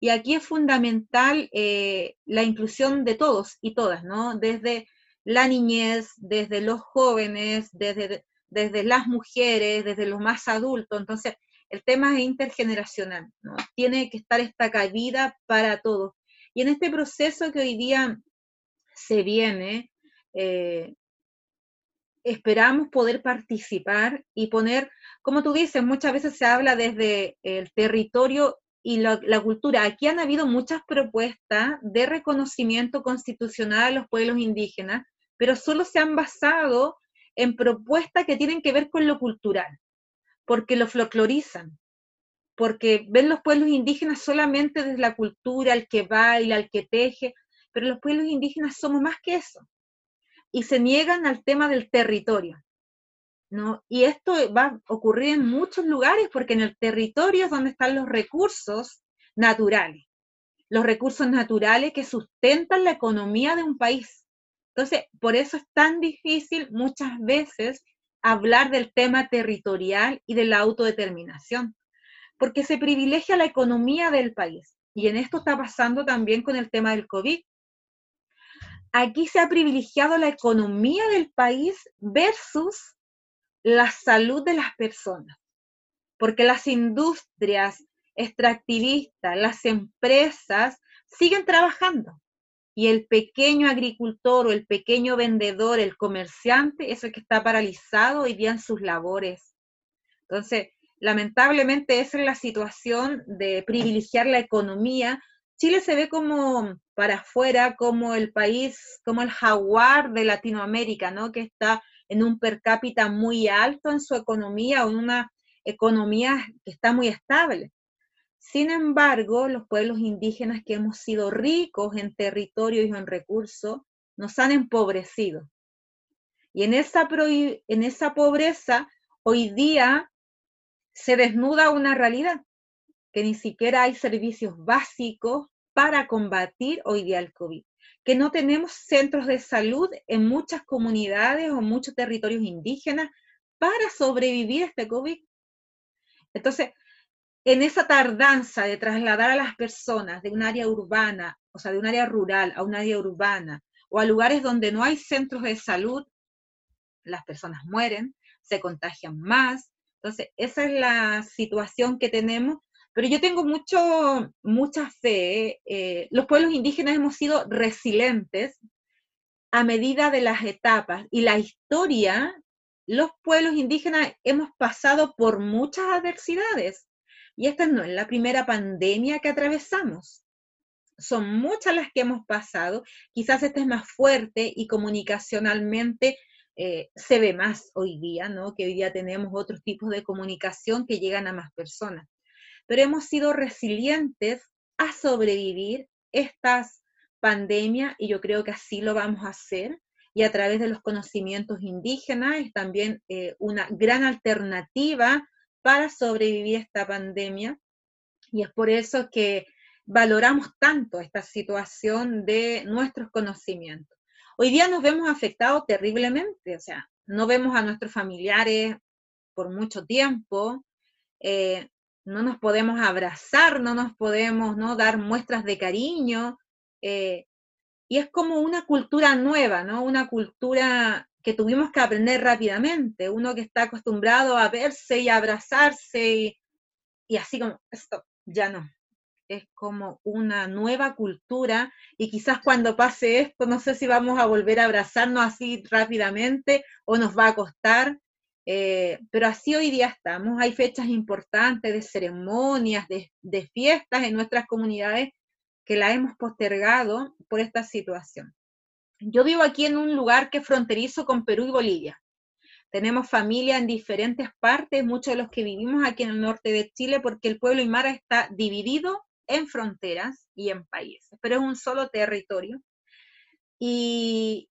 Y aquí es fundamental la inclusión de todos y todas, ¿no? Desde la niñez, desde los jóvenes, desde, desde las mujeres, desde los más adultos. Entonces, el tema es intergeneracional. Tiene que estar esta cabida para todos. Y en este proceso que hoy día se viene, eh, esperamos poder participar y poner, como tú dices, muchas veces se habla desde el territorio y la, la, cultura. Aquí han habido muchas propuestas de reconocimiento constitucional a los pueblos indígenas, pero solo se han basado en propuestas que tienen que ver con lo cultural porque lo folclorizan, porque ven los pueblos indígenas solamente desde la cultura, el que baila, el que teje, pero los pueblos indígenas somos más que eso. Y se niegan al tema del territorio. ¿no? Y esto va a ocurrir en muchos lugares porque en el territorio es donde están los recursos naturales, los recursos naturales que sustentan la economía de un país. Entonces, por eso es tan difícil muchas veces hablar del tema territorial y de la autodeterminación, porque se privilegia la economía del país. Y en esto está pasando también con el tema del COVID. Aquí se ha privilegiado la economía del país versus la salud de las personas, porque las industrias extractivistas, las empresas siguen trabajando, y el pequeño agricultor o el pequeño vendedor, el comerciante, es que está paralizado hoy día en sus labores. Entonces, lamentablemente esa es la situación de privilegiar la economía. Chile se ve como para afuera, como el país, como el jaguar de Latinoamérica, ¿no? Que está en un per cápita muy alto en su economía o en una economía que está muy estable. Sin embargo, los pueblos indígenas que hemos sido ricos en territorio y en recursos, nos han empobrecido. Y en esa, en esa pobreza, hoy día se desnuda una realidad, que ni siquiera hay servicios básicos para combatir hoy día el COVID, que no tenemos centros de salud en muchas comunidades o muchos territorios indígenas para sobrevivir a este COVID. Entonces, en esa tardanza de trasladar a las personas de un área urbana, o sea, de un área rural a un área urbana, o a lugares donde no hay centros de salud, las personas mueren, se contagian más. Entonces, esa es la situación que tenemos. Pero yo tengo mucho, mucha fe. Eh, los pueblos indígenas hemos sido resilientes a medida de las etapas y la historia, los pueblos indígenas hemos pasado por muchas adversidades y esta no es la primera pandemia que atravesamos. Son muchas las que hemos pasado. Quizás esta es más fuerte y comunicacionalmente eh, se ve más hoy día, ¿no? Que hoy día tenemos otros tipos de comunicación que llegan a más personas. Pero hemos sido resilientes a sobrevivir estas pandemias y yo creo que así lo vamos a hacer y a través de los conocimientos indígenas es también eh, una gran alternativa para sobrevivir esta pandemia y es por eso que valoramos tanto esta situación de nuestros conocimientos. Hoy día nos vemos afectados terriblemente, o sea, no vemos a nuestros familiares por mucho tiempo, eh, no nos podemos abrazar, no nos podemos ¿no? dar muestras de cariño, eh, y es como una cultura nueva, ¿no? Una cultura que tuvimos que aprender rápidamente. Uno que está acostumbrado a verse y abrazarse y, así como, esto ya no. Es como una nueva cultura y quizás cuando pase esto, no sé si vamos a volver a abrazarnos así rápidamente o nos va a costar, eh, pero así hoy día estamos. Hay fechas importantes de ceremonias, de, de fiestas en nuestras comunidades que la hemos postergado por esta situación. Yo vivo aquí en un lugar que es fronterizo con Perú y Bolivia, tenemos familia en diferentes partes, muchos de los que vivimos aquí en el norte de Chile, porque el pueblo aymara está dividido en fronteras y en países, pero es un solo territorio. Y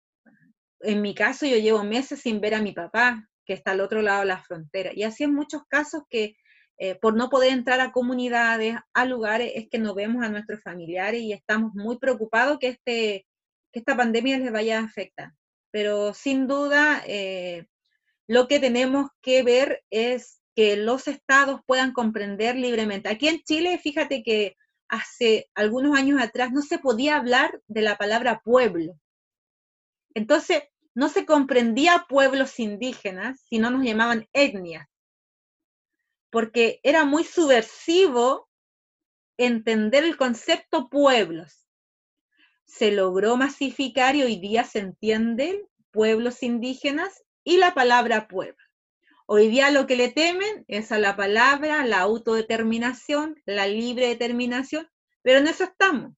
en mi caso yo llevo meses sin ver a mi papá, que está al otro lado de la frontera. Y así en muchos casos que eh, por no poder entrar a comunidades, a lugares, es que no vemos a nuestros familiares y estamos muy preocupados que, este, que esta pandemia les vaya a afectar. Pero sin duda, eh, lo que tenemos que ver es que los estados puedan comprender libremente. Aquí en Chile, fíjate que hace algunos años atrás no se podía hablar de la palabra pueblo. Entonces, no se comprendía pueblos indígenas, si no nos llamaban etnias, porque era muy subversivo entender el concepto pueblos. Se logró masificar y hoy día se entienden pueblos indígenas y la palabra pueblo. Hoy día lo que le temen es a la palabra, la autodeterminación, la libre determinación, pero en eso estamos,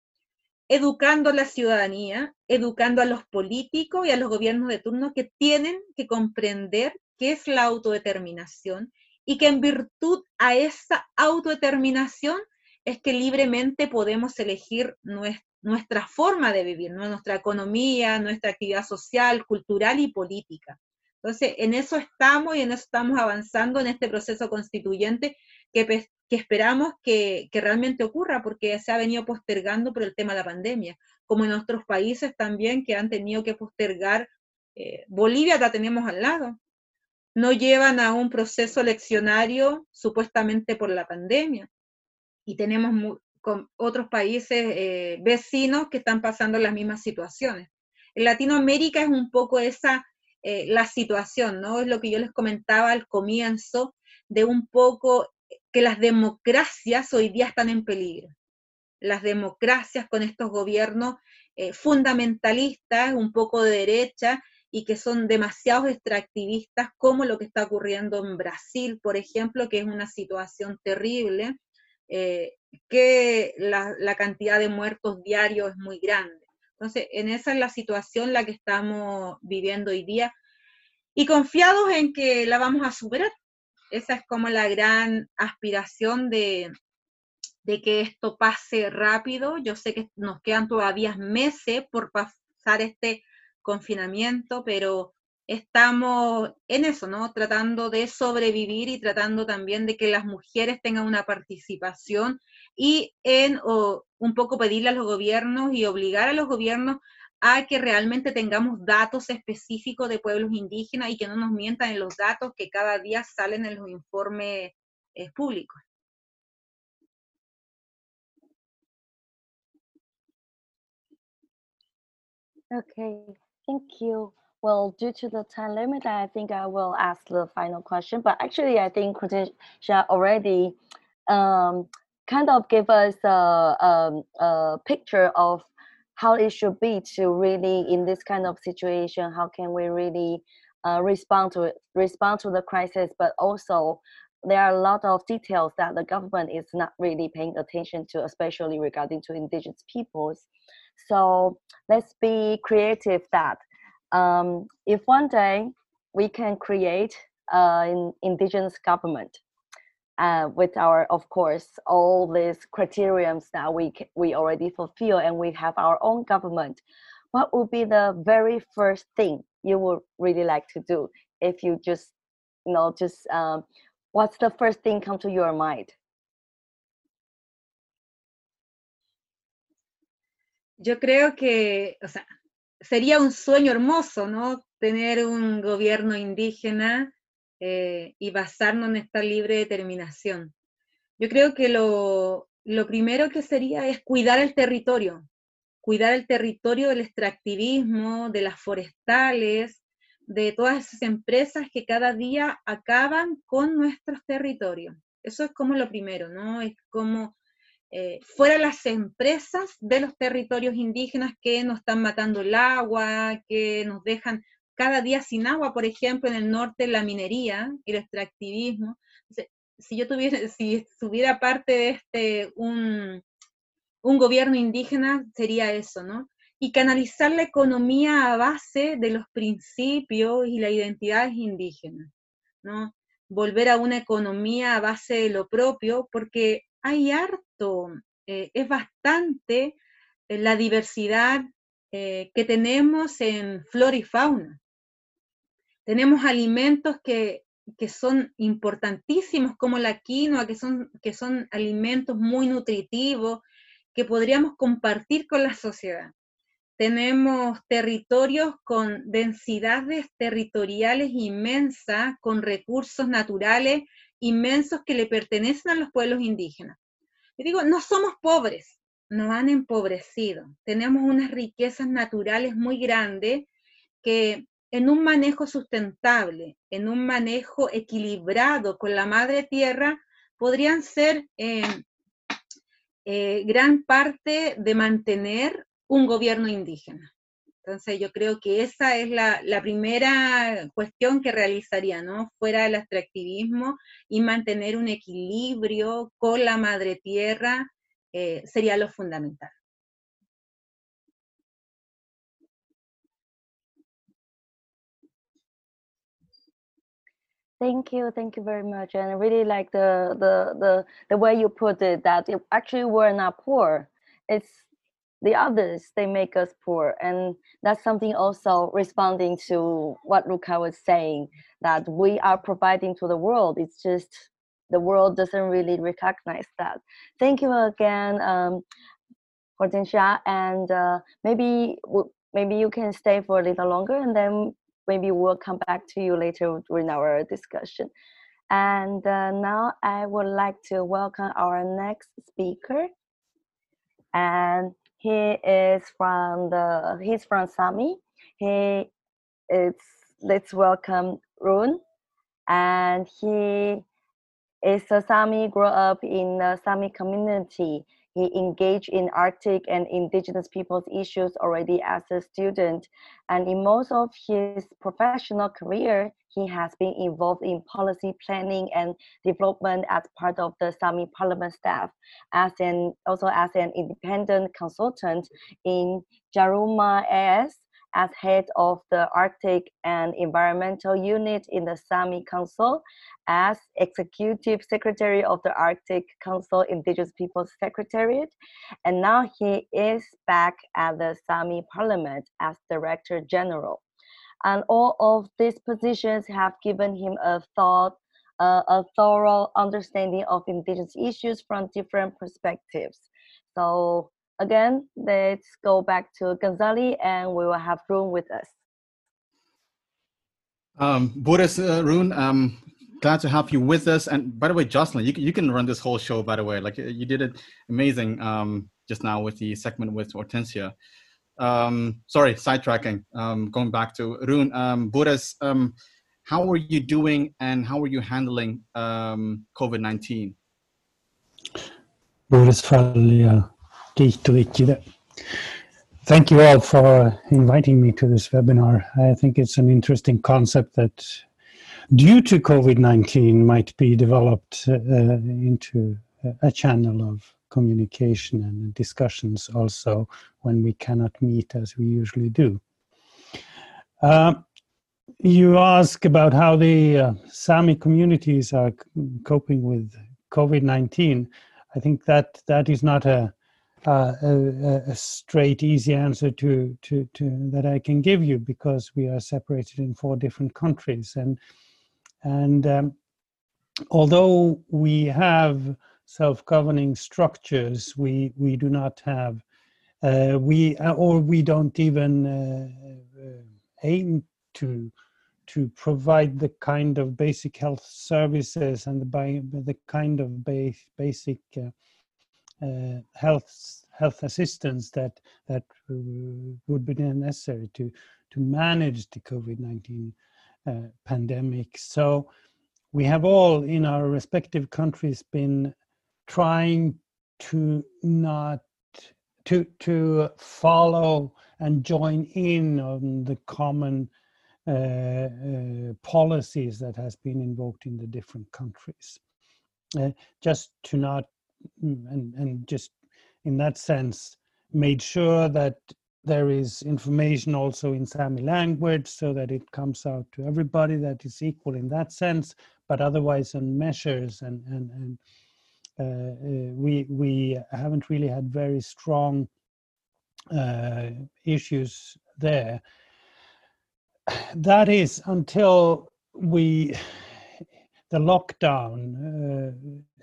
educando a la ciudadanía, educando a los políticos y a los gobiernos de turno que tienen que comprender qué es la autodeterminación y que en virtud a esa autodeterminación es que libremente podemos elegir nuestra, forma de vivir, nuestra economía, nuestra actividad social, cultural y política. Entonces, en eso estamos y en eso estamos avanzando en este proceso constituyente que, esperamos que, realmente ocurra, porque se ha venido postergando por el tema de la pandemia, como en otros países también que han tenido que postergar. Eh, Bolivia la tenemos al lado. No llevan a un proceso eleccionario supuestamente por la pandemia. Y tenemos con otros países eh, vecinos que están pasando las mismas situaciones. En Latinoamérica es un poco esa eh, la situación, ¿no? Es lo que yo les comentaba al comienzo, de un poco que las democracias hoy día están en peligro. Las democracias con estos gobiernos eh, fundamentalistas, un poco de derecha, y que son demasiado extractivistas, como lo que está ocurriendo en Brasil, por ejemplo, que es una situación terrible, eh, que la, la, cantidad de muertos diarios es muy grande. Entonces, en esa es la situación la que estamos viviendo hoy día y confiados en que la vamos a superar. Esa es como la gran aspiración de, de que esto pase rápido. Yo sé que nos quedan todavía meses por pasar este confinamiento, pero estamos en eso, ¿no? Tratando de sobrevivir y tratando también de que las mujeres tengan una participación y en un poco pedirle a los gobiernos y obligar a los gobiernos a que realmente tengamos datos específicos de pueblos indígenas y que no nos mientan en los datos que cada día salen en los informes eh, públicos. Okay, thank you. Well, due to the time limit, I think I will ask the final question. But actually, I think Khadija already um, kind of gave us a, a, a picture of how it should be to really in this kind of situation how can we really uh, respond to it respond to the crisis but also there are a lot of details that the government is not really paying attention to especially regarding to indigenous peoples so let's be creative that um, if one day we can create uh, an indigenous government uh, with our, of course, all these criterions that we we already fulfill, and we have our own government. What would be the very first thing you would really like to do if you just, you know, just um, what's the first thing come to your mind? Yo creo que, o sea, sería un sueño hermoso, ¿no? Tener un gobierno indígena Eh, y basarnos en esta libre determinación. Yo creo que lo, lo primero que sería es cuidar el territorio, cuidar el territorio del extractivismo, de las forestales, de todas esas empresas que cada día acaban con nuestros territorios. Eso es como lo primero, ¿no? Es como eh, fuera las empresas de los territorios indígenas que nos están matando el agua, que nos dejan cada día sin agua, por ejemplo, en el norte la minería el extractivismo. si yo tuviera, si estuviera parte de este, un, un gobierno indígena, sería eso, ¿no? y canalizar la economía a base de los principios y las identidades indígenas, ¿no? Volver a una economía a base de lo propio, porque hay harto, eh, es bastante eh, la diversidad eh, que tenemos en flora y fauna. Tenemos alimentos que, que, son importantísimos como la quinoa, que son, que son alimentos muy nutritivos, que podríamos compartir con la sociedad. Tenemos territorios con densidades territoriales inmensas, con recursos naturales inmensos que le pertenecen a los pueblos indígenas. Y digo, no somos pobres, nos han empobrecido. Tenemos unas riquezas naturales muy grandes que en un manejo sustentable, en un manejo equilibrado con la madre tierra, podrían ser eh, eh, gran parte de mantener un gobierno indígena. Entonces yo creo que esa es la, primera cuestión que realizaría, ¿no? Fuera del extractivismo y mantener un equilibrio con la madre tierra eh, sería lo fundamental. Thank you, thank you very much, and I really like the the the the way you put it. That actually we're not poor. It's the others they make us poor. And that's something also responding to what Rukka was saying that we are providing to the world. It's just the world doesn't really recognize that. Thank you again um, Hortencia and uh, maybe maybe you can stay for a little longer and then maybe we'll come back to you later during our discussion. And uh, now I would like to welcome our next speaker. And he is from the he's from Sami. He is let's welcome Rune, and he is a Sami. Grew up in the Sami community. He engaged in Arctic and indigenous peoples issues already as a student, and in most of his professional career, he has been involved in policy planning and development as part of the Sami Parliament staff, as an also as an independent consultant in Jaruma AS as head of the Arctic and Environmental Unit in the Sami Council, as Executive Secretary of the Arctic Council Indigenous Peoples Secretariat, and now he is back at the Sami Parliament as Director General. And all of these positions have given him a thought, uh, a thorough understanding of indigenous issues from different perspectives. So again, let's go back to Ghazali and we will have Rune with us. Um, Bures uh, Rune, um, glad to have you with us. And by the way, Jocelyn, you, you can run this whole show, by the way. Like you did it amazing um, just now with the segment with Hortencia. Um, sorry, sidetracking. Um, going back to Rune, um, Bures, um, how are you doing and how are you handling um, COVID-19? Bures Thank you all for inviting me to this webinar. I think it's an interesting concept that due to COVID-19 might be developed uh, into a channel of communication and discussions also when we cannot meet as we usually do. Uh, you ask about how the uh, Sami communities are coping with COVID-19. I think that that is not a uh, a, a, straight, easy answer to, to, to, that I can give you because we are separated in four different countries. And, and um, although we have self-governing structures, we, we do not have, uh, we, or we don't even uh, uh aim to to provide the kind of basic health services and the, the kind of basic uh, uh, health health assistance that that would be necessary to to manage the COVID nineteen uh, pandemic. So we have all in our respective countries been trying to not to to follow and join in on the common uh, uh, policies that has been invoked in the different countries. Uh, just to not and, and just in that sense made sure that there is information also in Sami language so that it comes out to everybody that is equal in that sense, but otherwise on measures and, and, and uh, uh, we, we haven't really had very strong uh, issues there. That is until we the lockdown uh,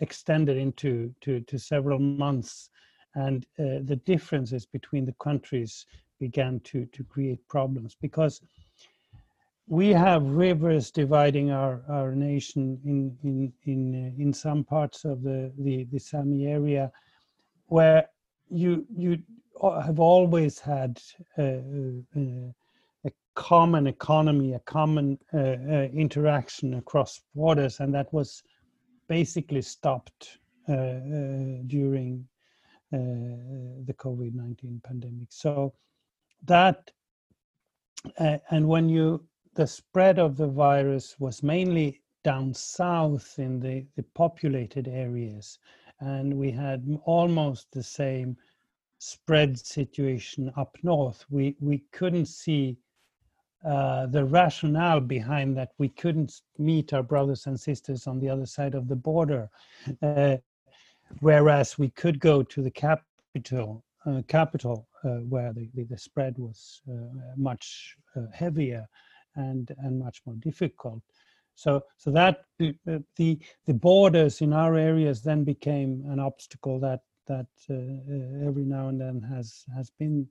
extended into to, to several months and uh, the differences between the countries began to to create problems because we have rivers dividing our, our nation in in in uh, in some parts of the, the the Sami area where you you have always had uh, uh, common economy, a common uh, uh, interaction across borders, and that was basically stopped during the COVID nineteen pandemic. So that and when you the spread of the virus was mainly down south in the, the populated areas and we had almost the same spread situation up north. We we couldn't see uh, the rationale behind that. We couldn't meet our brothers and sisters on the other side of the border, uh, whereas we could go to the capital, uh, capital uh, where the, the, spread was uh, much heavier and and much more difficult. So so that the the borders in our areas then became an obstacle that that every now and then has has been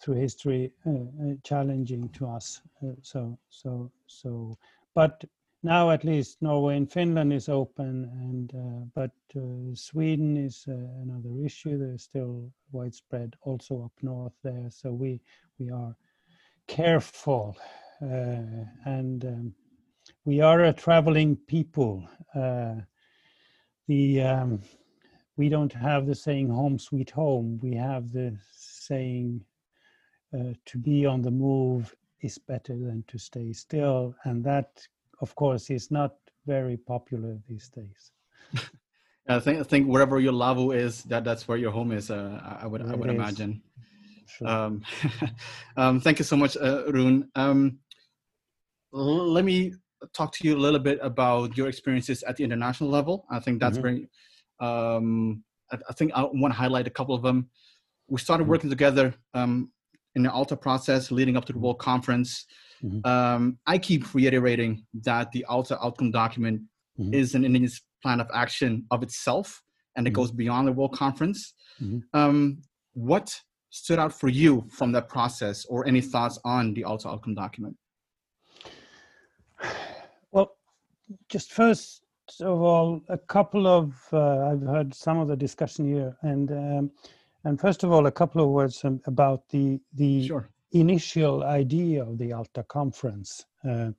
through history uh, challenging to us. so so so, but now at least Norway and Finland is open, and uh, but uh, Sweden is uh, another issue. There's still widespread also up north there, so we we are careful, and um, we are a traveling people. the um, we don't have the saying home sweet home we have the saying uh, to be on the move is better than to stay still and that of course is not very popular these days i think i think wherever your lavvu is that that's where your home is uh, i would it i would is. imagine sure. um, um, thank you so much uh, rune um, let me talk to you a little bit about your experiences at the international level i think that's mm-hmm. very um, I, I, think I want to highlight a couple of them. We started mm-hmm. working together um, in the Alta process leading up to the World Conference. Mm-hmm. Um, I keep reiterating that the Alta outcome document mm-hmm. is an indigenous plan of action of itself, and it mm-hmm. goes beyond the World Conference. Mm-hmm. Um, what stood out for you from that process, or any thoughts on the Alta outcome document? Well, just first of all, a couple of uh, I've heard some of the discussion here, and um, and first of all, a couple of words about the the sure. initial idea of the Alta conference, uh,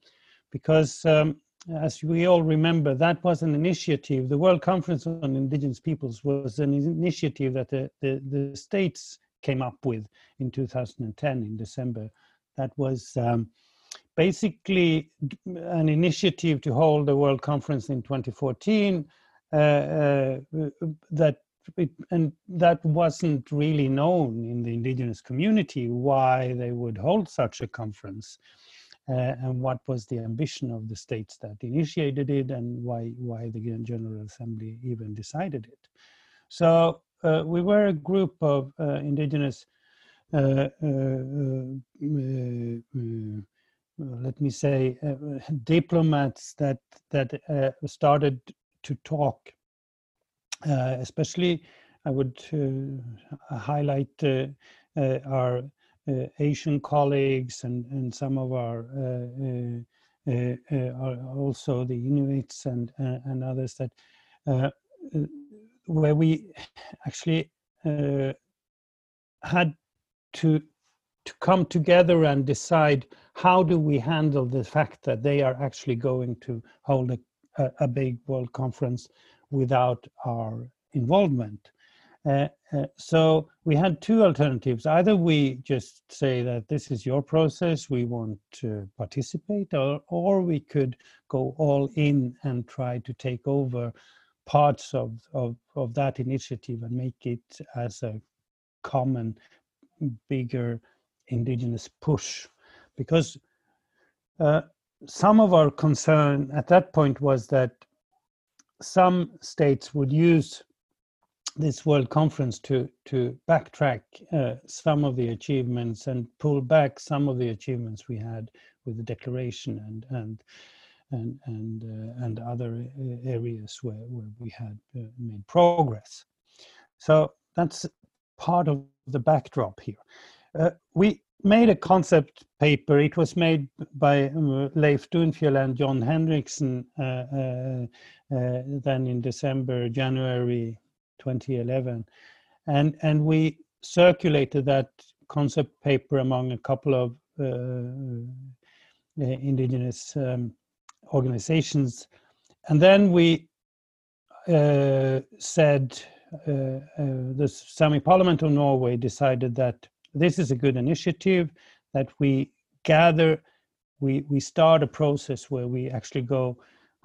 because um, as we all remember, that was an initiative. The World Conference on Indigenous Peoples was an initiative that the, the, the states came up with in 2010 in December. That was um, basically an initiative to hold the world conference in 2014 uh, uh, that it, and that wasn't really known in the indigenous community why they would hold such a conference uh, and what was the ambition of the states that initiated it and why why the general assembly even decided it so uh, we were a group of uh, indigenous uh, let me say, uh, diplomats that that uh, started to talk. Uh, especially, I would uh, highlight uh, uh our uh, Asian colleagues and and some of our. Uh, also the Inuits and and others that where we actually had to to come together and decide how do we handle the fact that they are actually going to hold a, a, a big world conference without our involvement. Uh, uh, so we had two alternatives. Either we just say that this is your process, we want to participate, or, or we could go all in and try to take over parts of, of, of that initiative and make it as a common bigger indigenous push because uh, some of our concern at that point was that some states would use this World Conference to to backtrack uh, some of the achievements and pull back some of the achievements we had with the Declaration and and and and uh, and other uh, areas where where we had uh, made progress. So that's part of the backdrop here. Uh, we made a concept paper. It was made by um, Leif Dunfjell and John Henriksen uh, uh, uh, then in December, January 2011. And, and we circulated that concept paper among a couple of uh, uh, indigenous um, organizations. And then we said, the Sami Parliament of Norway decided that this is a good initiative that we gather we we start a process where we actually go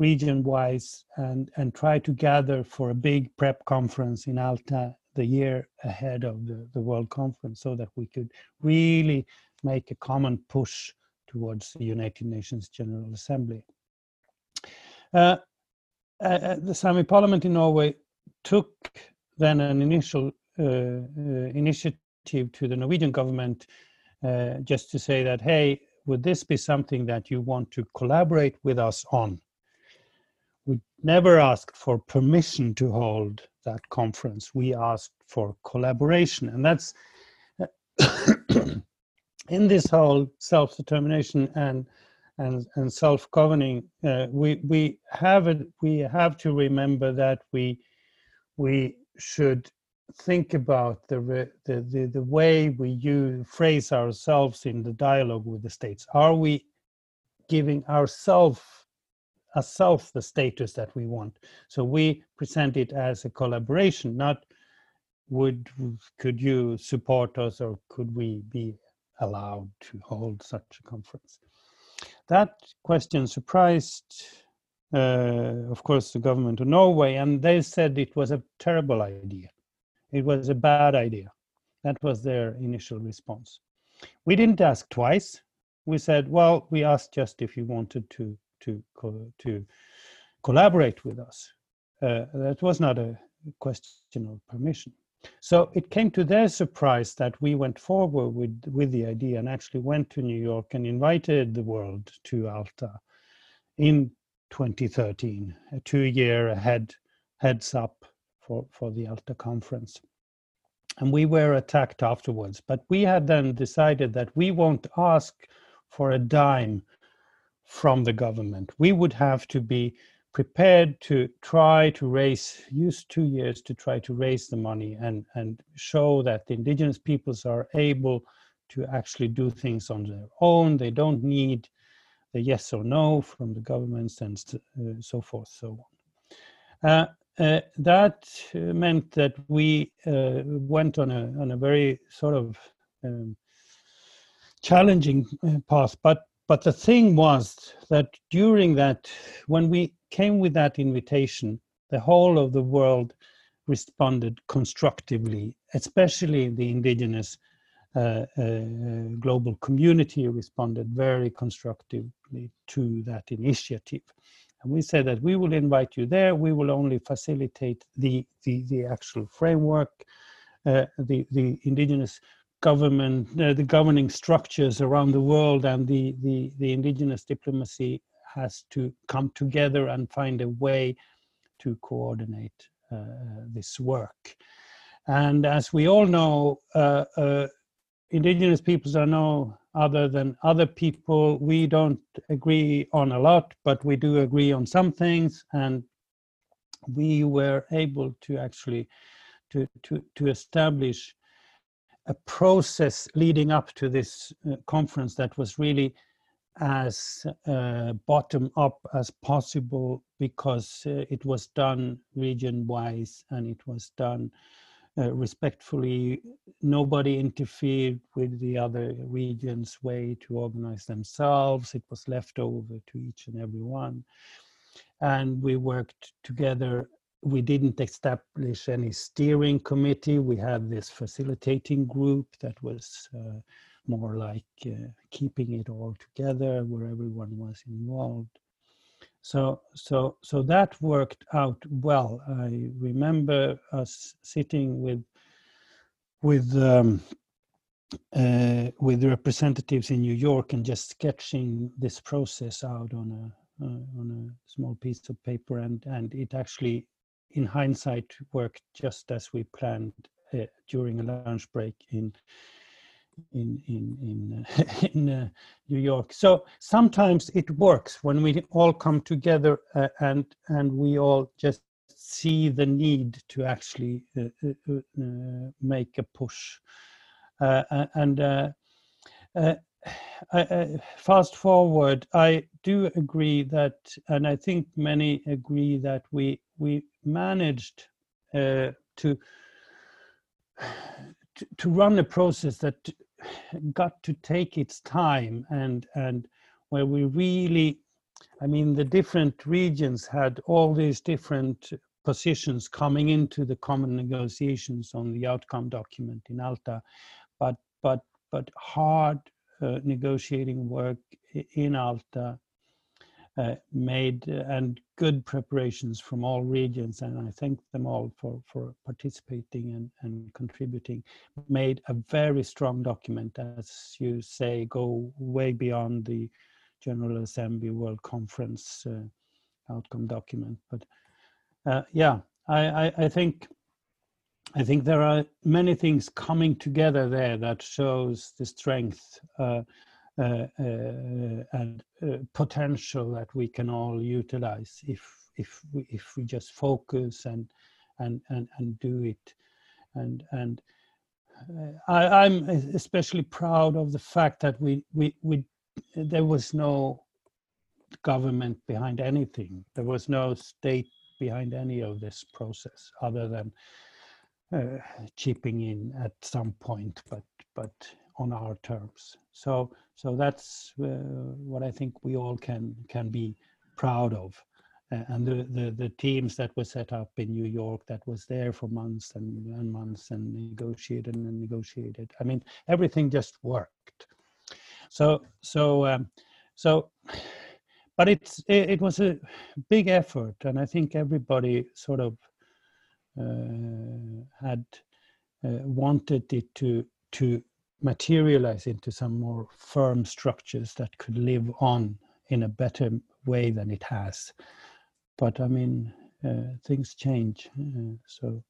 region wise and and try to gather for a big prep conference in alta the year ahead of the, the world conference so that we could really make a common push towards the united nations general assembly uh, uh, uh the sami parliament in norway took then an initial uh, uh initiative to the Norwegian government uh, just to say that, hey, would this be something that you want to collaborate with us on? We never asked for permission to hold that conference. We asked for collaboration. And that's in this whole self determination and and, and self governing, uh, we, we, have it, we have to remember that we, we should think about the, the, the, the way we use, phrase ourselves in the dialogue with the states. Are we giving ourselves self the status that we want? So we present it as a collaboration, not would could you support us or could we be allowed to hold such a conference? That question surprised, uh, of course, the government of Norway, and they said it was a terrible idea it was a bad idea. That was their initial response. We didn't ask twice. We said, well, we asked just if you wanted to to to collaborate with us. Uh, that was not a question of permission. So it came to their surprise that we went forward with, with the idea and actually went to New York and invited the world to Alta in 2013, a two year ahead heads up for, for the Alta conference. And we were attacked afterwards. But we had then decided that we won't ask for a dime from the government. We would have to be prepared to try to raise, use two years to try to raise the money and, and show that the indigenous peoples are able to actually do things on their own. They don't need the yes or no from the governments and uh, so forth, so on. Uh, uh, that meant that we uh, went on a on a very sort of um, challenging uh, path. But but the thing was that during that, when we came with that invitation, the whole of the world responded constructively, especially the indigenous uh, uh, global community responded very constructively to that initiative. And we said that we will invite you there. We will only facilitate the, the, the actual framework, uh, the, the indigenous government, uh, the governing structures around the world and the, the, the indigenous diplomacy has to come together and find a way to coordinate uh, this work. And as we all know, uh, uh, indigenous peoples are no other than other people. We don't agree on a lot, but we do agree on some things. And we were able to actually to, to, to establish a process leading up to this uh, conference that was really as uh, bottom up as possible because uh, it was done region wise and it was done uh, respectfully. Nobody interfered with the other regions' way to organize themselves. It was left over to each and every one. And we worked together we didn't establish any steering committee. We had this facilitating group that was uh, more like uh, keeping it all together, where everyone was involved. So, so, so that worked out well. I remember us sitting with with um, uh, with representatives in New York and just sketching this process out on a uh, on a small piece of paper, and and it actually, in hindsight, worked just as we planned uh, during a lunch break in in in in, uh, in uh, New York. So sometimes it works when we all come together uh, and and we all just see the need to actually uh, uh, uh, make a push. and fast forward, I do agree that, and I think many agree that we we managed to to, to run a process that got to take its time and and where we really i mean the different regions had all these different positions coming into the common negotiations on the outcome document in alta but but but hard uh, negotiating work in alta uh, made uh, and good preparations from all regions, and I thank them all for, for participating and, and contributing, made a very strong document, as you say, go way beyond the General Assembly World Conference uh, outcome document. But uh, yeah, I, I, I think I think there are many things coming together there that shows the strength uh, uh, uh, and uh, potential that we can all utilize if if we, if we just focus and and and, and do it. And and I, am especially proud of the fact that we we we there was no government behind anything. There was no state behind any of this process other than uh, chipping in at some point but but on our terms. So so that's uh, what I think we all can can be proud of. Uh, and the, the, the teams that were set up in New York that was there for months and, and months and negotiated and negotiated. I mean, everything just worked. So so um, so, but it's it, it, was a big effort, and I think everybody sort of had uh, wanted it to to materialize into some more firm structures that could live on in a better way than it has. But I mean, uh, things change. Uh, so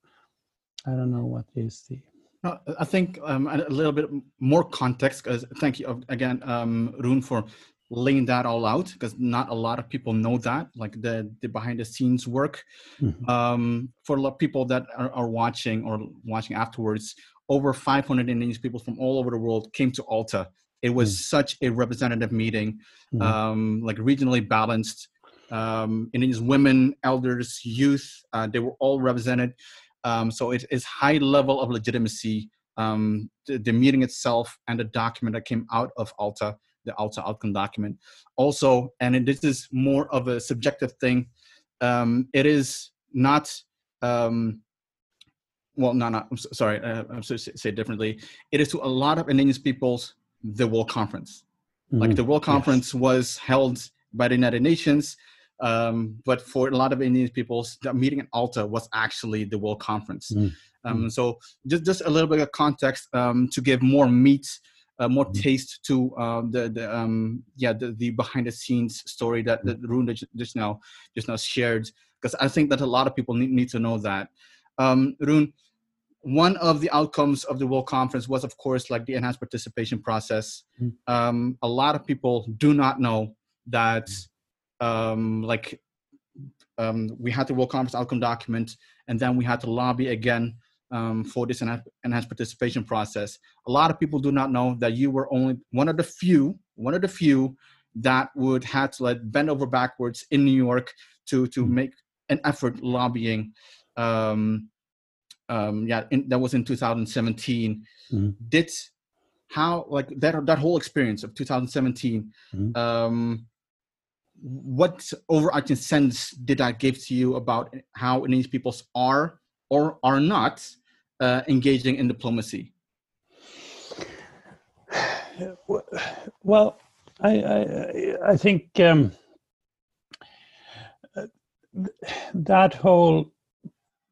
I don't know what is the. No, I think um, a little bit more context. Thank you again, um, Rune, for laying that all out. Because not a lot of people know that, like the the behind the scenes work. Mm-hmm. Um, for a lot of people that are, are watching or watching afterwards, over 500 indigenous people from all over the world came to alta it was mm. such a representative meeting mm. um, like regionally balanced um, indigenous women elders youth uh, they were all represented um, so it is high level of legitimacy um, the, the, meeting itself and the document that came out of alta the alta outcome document also and this is more of a subjective thing um, it is not um, well, no, no, I'm sorry, uh, I'm sorry, say it differently. It is to a lot of indigenous peoples the World Conference. Mm-hmm. Like the World Conference yes. was held by the United Nations, um, but for a lot of indigenous peoples, the meeting in Alta was actually the World Conference. Mm-hmm. Um, so just just a little bit of context um, to give more meat, uh, more mm-hmm. taste to uh, the the um, yeah the, the behind the scenes story that that Rune just now just now shared because I think that a lot of people need, need to know that. Um, Rune, one of the outcomes of the World Conference was, of course, like the enhanced participation process. Mm. Um, a lot of people do not know that, um, like, um, we had the World Conference outcome document, and then we had to lobby again um, for this enhanced participation process. A lot of people do not know that you were only one of the few, one of the few that would have to like bend over backwards in New York to to mm. make an effort lobbying um, um, yeah, in, that was in 2017. Mm-hmm. Did how like that that whole experience of 2017 mm-hmm. um, what overarching sense did that give to you about how Indigenous peoples are or are not uh, engaging in diplomacy? Well, I I, I think um, that whole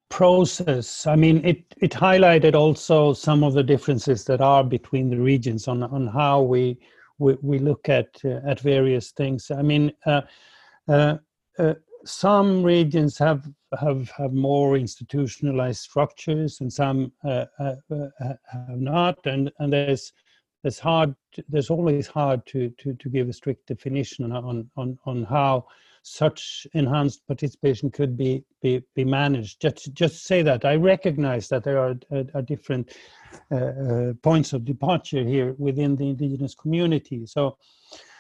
process i mean it it highlighted also some of the differences that are between the regions on on how we we, we look at uh, at various things i mean uh, uh, uh some regions have have have more institutionalized structures and some uh, uh, have not and and there's there's hard there's always hard to to to give a strict definition on on on how such enhanced participation could be be, be managed. Just just say that I recognize that there are, are, are different uh, uh, points of departure here within the indigenous community. So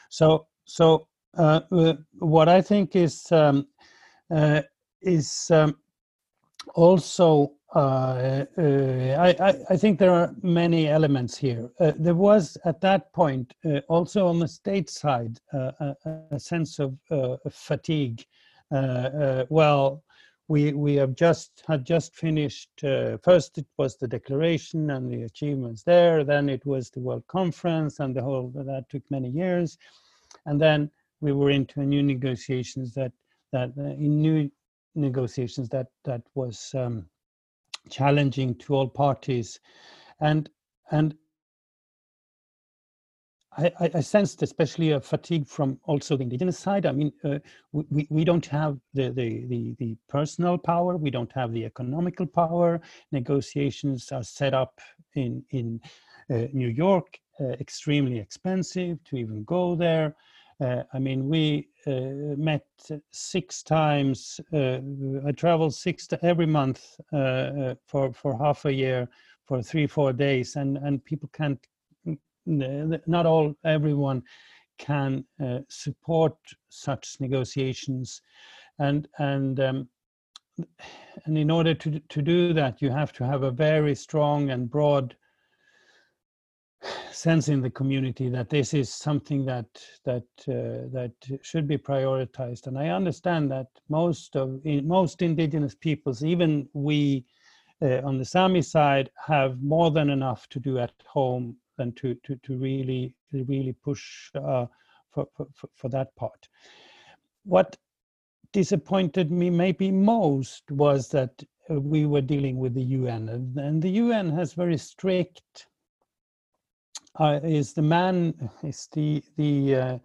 so so uh, uh what I think is um, uh, is um, also uh, uh, I, I, think there are many elements here. Uh, there was at that point uh, also on the state side uh, a, a, sense of uh, fatigue. well, we we have just had just finished. first, it was the declaration and the achievements there. Then it was the World Conference and the whole that took many years, and then we were into new negotiations that that in new negotiations that that was. Um, challenging to all parties and and I, I, sensed especially a fatigue from also the indigenous side. I mean, uh, we, we don't have the, the, the, the, personal power, we don't have the economical power. Negotiations are set up in, in uh, New York, uh, extremely expensive to even go there. Uh, I mean, we uh, met six times. Uh, I traveled six to every month for for half a year for three four days, and and people can't. Not all everyone can support such negotiations, and and. Um, and in order to, to do that, you have to have a very strong and broad sense in the community that this is something that that uh, that should be prioritized. And i understand that most of most indigenous peoples even we uh, on the sami side have more than enough to do at home than to to, to really really push uh, for, for for that part. What disappointed me maybe most was that uh, we were dealing with the un and the un has very strict uh, is the man is the the uh,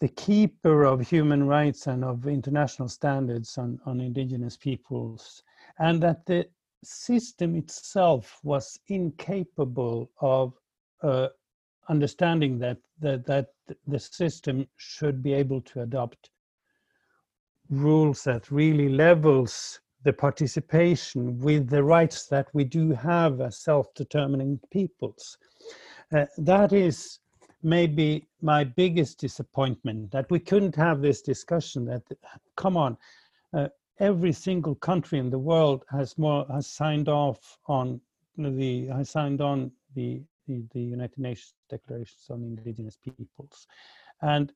the keeper of human rights and of international standards on, on indigenous peoples, and that the system itself was incapable of uh, understanding that, that that the system should be able to adopt rules that really levels the participation with the rights that we do have as self-determining peoples uh, that is maybe my biggest disappointment that we couldn't have this discussion that come on uh, every single country in the world has more has signed off on the has signed on the the, the united nations declarations on indigenous peoples. And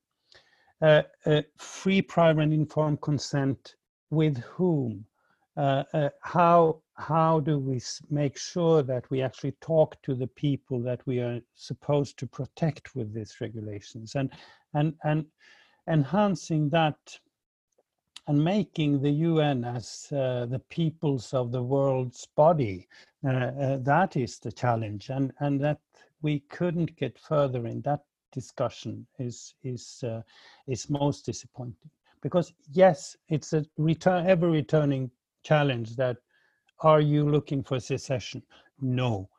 uh, uh free prior and informed consent with whom? Uh, uh, how how do we make sure that we actually talk to the people that we are supposed to protect with these regulations and and and enhancing that and making the UN as uh, the peoples of the world's body. Uh, uh, that is the challenge and and that we couldn't get further in that discussion is is uh, is most disappointing. Because yes it's a return ever returning challenge that are you looking for secession? No.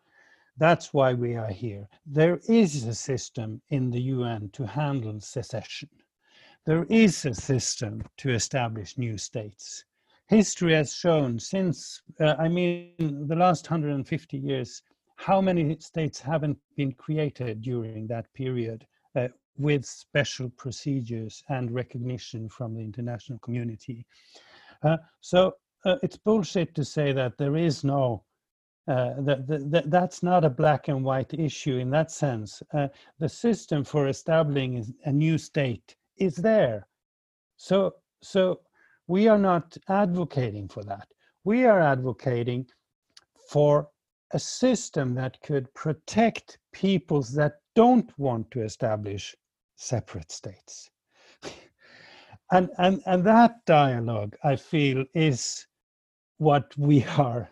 That's why we are here. There is a system in the UN to handle secession. There is a system to establish new states. History has shown since, uh, I mean, the last 150 years, how many states haven't been created during that period uh, with special procedures and recognition from the international community. Uh, so uh, it's bullshit to say that there is no uh, that, that, that's not a black and white issue in that sense. Uh, the system for establishing a new state is there. So, so we are not advocating for that. We are advocating for a system that could protect peoples that don't want to establish separate states. and, and, and that dialogue, I feel, is what we are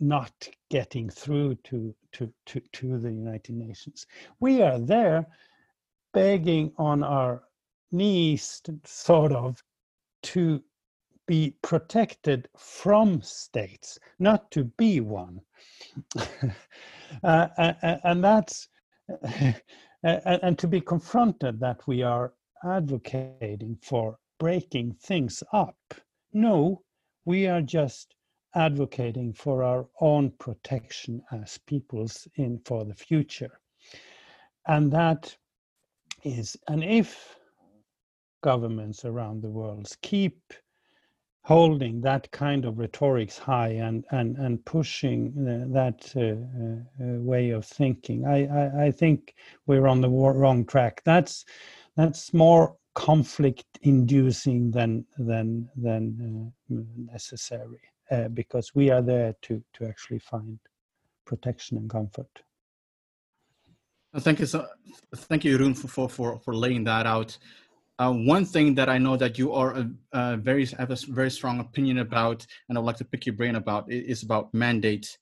not getting through to, to, to, to the United Nations. We are there begging on our knees, sort of, to be protected from states, not to be one. uh, and that's and to be confronted that we are advocating for breaking things up. No, we are just advocating for our own protection as peoples in for the future. And that is, and if governments around the world keep holding that kind of rhetorics high and and and pushing uh, that uh, uh, way of thinking I, I, I think we're on the wrong track that's that's more conflict inducing than than than uh, necessary uh, because we are there to to actually find protection and comfort thank you so thank you Rune, for for for laying that out uh, one thing that I know that you are a, a, very have a very strong opinion about, and I'd like to pick your brain about, is about mandate.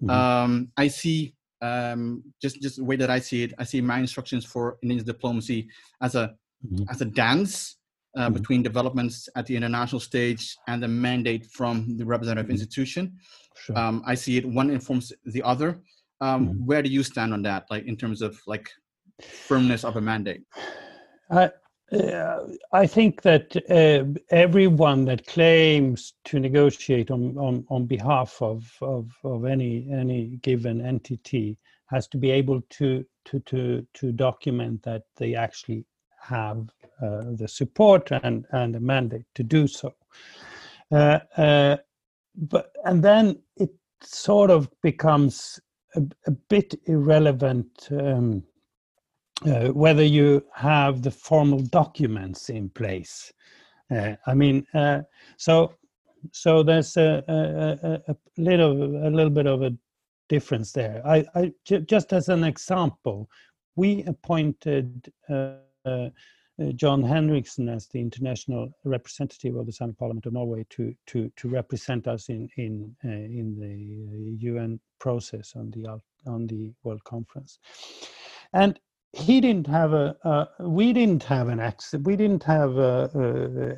Mm-hmm. Um, I see um, just just the way that I see it. I see my instructions for Indian diplomacy as a mm-hmm. as a dance uh, mm-hmm. between developments at the international stage and the mandate from the representative mm-hmm. institution. Sure. Um, I see it one informs the other. Um, mm-hmm. Where do you stand on that, like in terms of like firmness of a mandate? I uh, I think that uh, everyone that claims to negotiate on, on, on behalf of, of, of any any given entity has to be able to to to, to document that they actually have the support and, and the mandate to do so. Uh, uh, but and then it sort of becomes a, a bit irrelevant. Um, uh, whether you have the formal documents in place. Uh, I mean, uh, so so there's a, a, a, little a little bit of a difference there. I, just as an example, we appointed uh, uh, John Henriksen as the international representative of the Sami Parliament of Norway to to to represent us in in uh, in the UN process on the on the World Conference, and he didn't have a, uh, we didn't have an access, we didn't have a,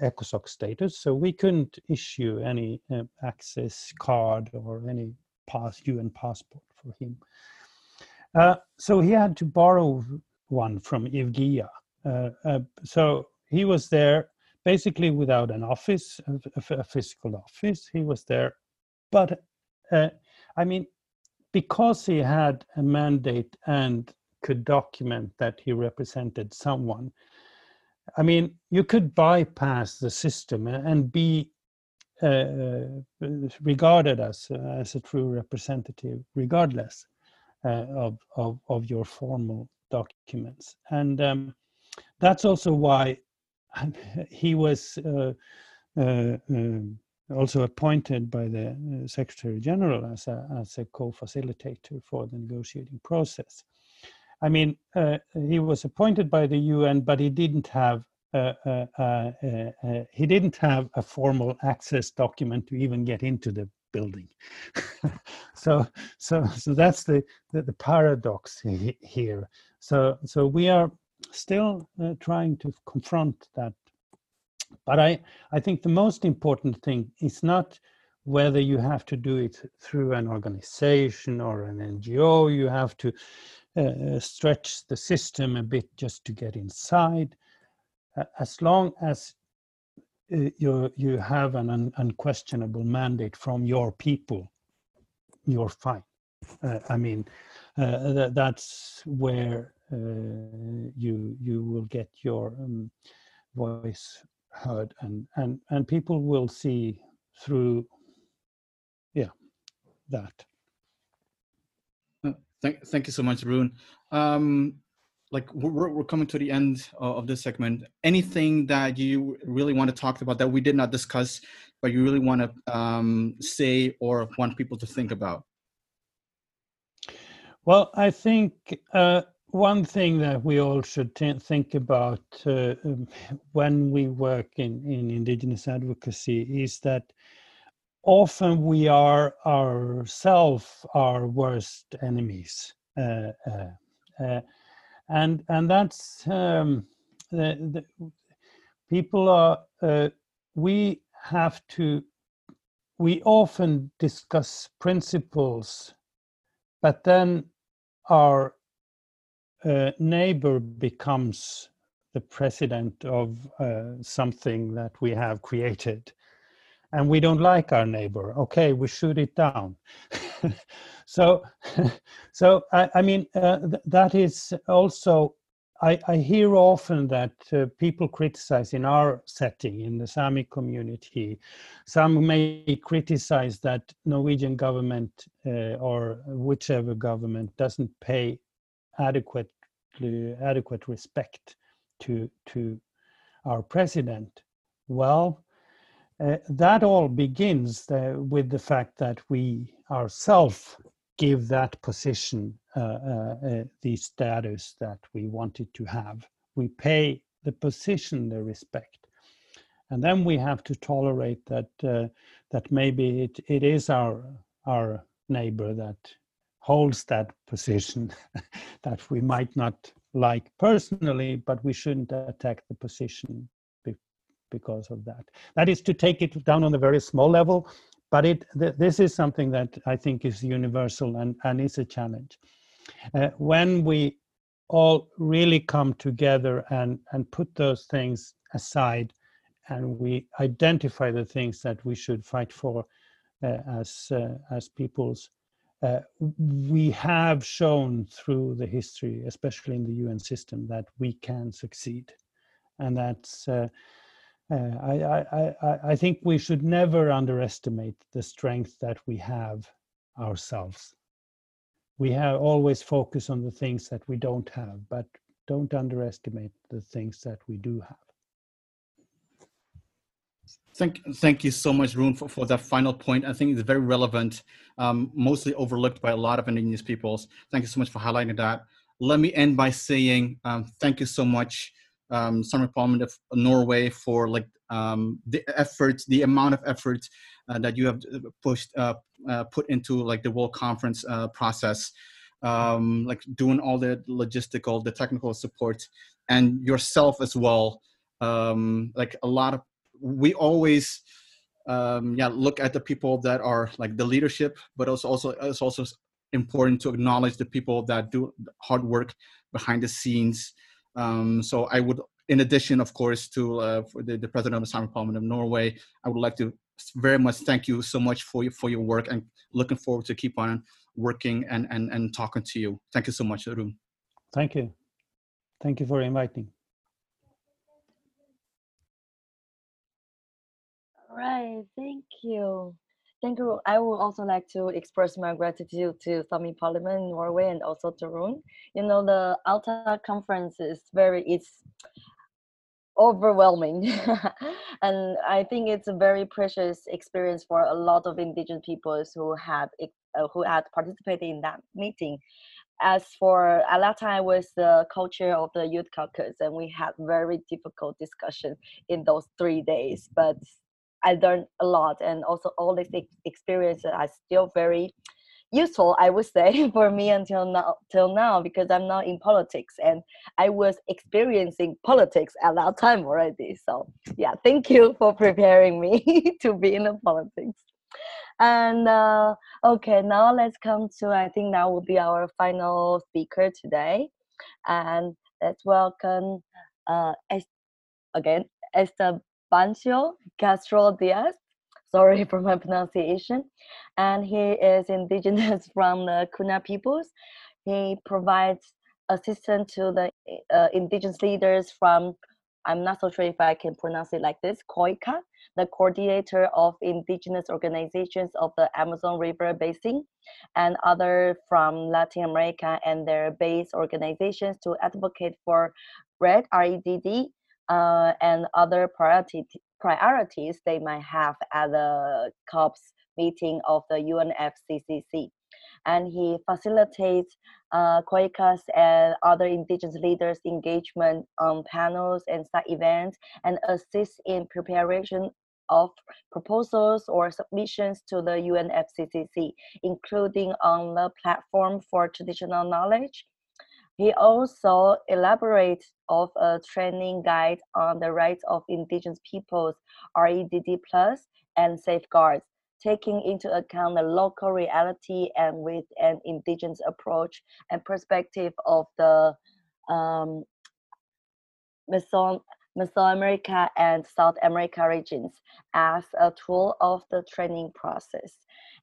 a, ECOSOC status, so we couldn't issue any uh, access card or any pass, UN passport for him. Uh, so he had to borrow one from IWGIA. Uh, uh, so he was there basically without an office, a, a physical office. He was there, but uh, I mean, because he had a mandate and could document that he represented someone. I mean, you could bypass the system and be uh, regarded as as a true representative, regardless uh, of, of of your formal documents, and um, that's also why he was uh, uh um, also appointed by the uh, Secretary General as a as a co-facilitator for the negotiating process. I mean, uh, he was appointed by the UN, but he didn't have uh, uh, uh, uh, he didn't have a formal access document to even get into the building. so, so, so that's the the, the paradox he, here. So, so we are still uh, trying to confront that. But I, I think the most important thing is not whether you have to do it through an organization or an NGO. You have to uh, stretch the system a bit just to get inside. Uh, as long as uh, you you have an un unquestionable mandate from your people, you're fine. Uh, I mean, uh, th that's where uh, you you will get your um, voice heard, and and and people will see through, yeah, that. Thank, thank you so much, Rune. Um, like we're, we're coming to the end of this segment anything that you really want to talk about that we did not discuss but you really want to um, say or want people to think about well i think uh, one thing that we all should t- think about uh, um, when we work in, in indigenous advocacy is that often we are ourselves our worst enemies uh, uh, uh and and that's um, the, the, people are uh, we have to we often discuss principles but then our uh, neighbor becomes the president of uh, something that we have created and we don't like our neighbor okay we shoot it down so so i, I mean uh, th- that is also I, I hear often that uh, people criticize in our setting in the Sami community. Some may criticize that Norwegian government uh, or whichever government doesn't pay adequately adequate respect to to our president. Well, uh, that all begins uh, with the fact that we ourselves give that position uh, uh, uh, the status that we wanted to have. We pay the position the respect. And then we have to tolerate that uh, that maybe it, it is our our neighbor that holds that position that we might not like personally, but we shouldn't attack the position because of that. That is to take it down on a very small level, but it th- this is something that I think is universal and, and is a challenge. Uh, when we all really come together and, and put those things aside and we identify the things that we should fight for uh, as, uh, as peoples, uh, we have shown through the history, especially in the UN system, that we can succeed. And that's uh, uh, I, I, I, think we should never underestimate the strength that we have ourselves. We have always focus on the things that we don't have, but don't underestimate the things that we do have. Thank, thank you so much, Rune, for, for that final point. I think it's very relevant, um, mostly overlooked by a lot of indigenous peoples. Thank you so much for highlighting that. Let me end by saying um, thank you so much um, Sami Parliament of Norway for like um, the efforts, the amount of effort uh, that you have pushed, uh, uh, put into like the World Conference uh, process, um, like doing all the logistical, the technical support, and yourself as well. Um, like a lot of, we always, um, yeah, look at the people that are like the leadership, but also also it's also important to acknowledge the people that do hard work behind the scenes um, so I would, in addition, of course, to uh, the, the, president of the Sami Parliament of Norway, I would like to very much thank you so much for your, for your work and looking forward to keep on working and, and, and talking to you. Thank you so much, Rune. Thank you. Thank you for inviting. Right, thank you. Thank you. I would also like to express my gratitude to Sami Parliament in Norway and also to Rune. You know, the Alta conference is very, it's overwhelming. and I think it's a very precious experience for a lot of indigenous peoples who had, uh, who had participated in that meeting. As for time, I was the co-chair of the youth caucus, and we had very difficult discussion in those three days. But I learned a lot, and also all these experiences are still very useful, I would say, for me until now. Till now, because I'm not in politics, and I was experiencing politics at that time already. So yeah, thank you for preparing me to be in the politics. And uh, okay, now let's come to I think that will be our final speaker today, and let's welcome uh, again Esther Pancho Castro Diaz. Sorry for my pronunciation. And he is indigenous from the Kuna peoples. He provides assistance to the uh, indigenous leaders from I'm not so sure if I can pronounce it like this, COICA, the coordinator of indigenous organizations of the Amazon River Basin, and other from Latin America and their base organizations to advocate for RED, REDD, uh, and other priority, priorities they might have at the COP's meeting of the UNFCCC and he facilitates uh, and other indigenous leaders engagement on panels and side events and assists in preparation of proposals or submissions to the UNFCCC, including on the platform for traditional knowledge. He also elaborates of a training guide on the rights of indigenous peoples, REDD plus, and safeguards taking into account the local reality and with an indigenous approach and perspective of the um, Meso- Mesoamerica and South America regions as a tool of the training process.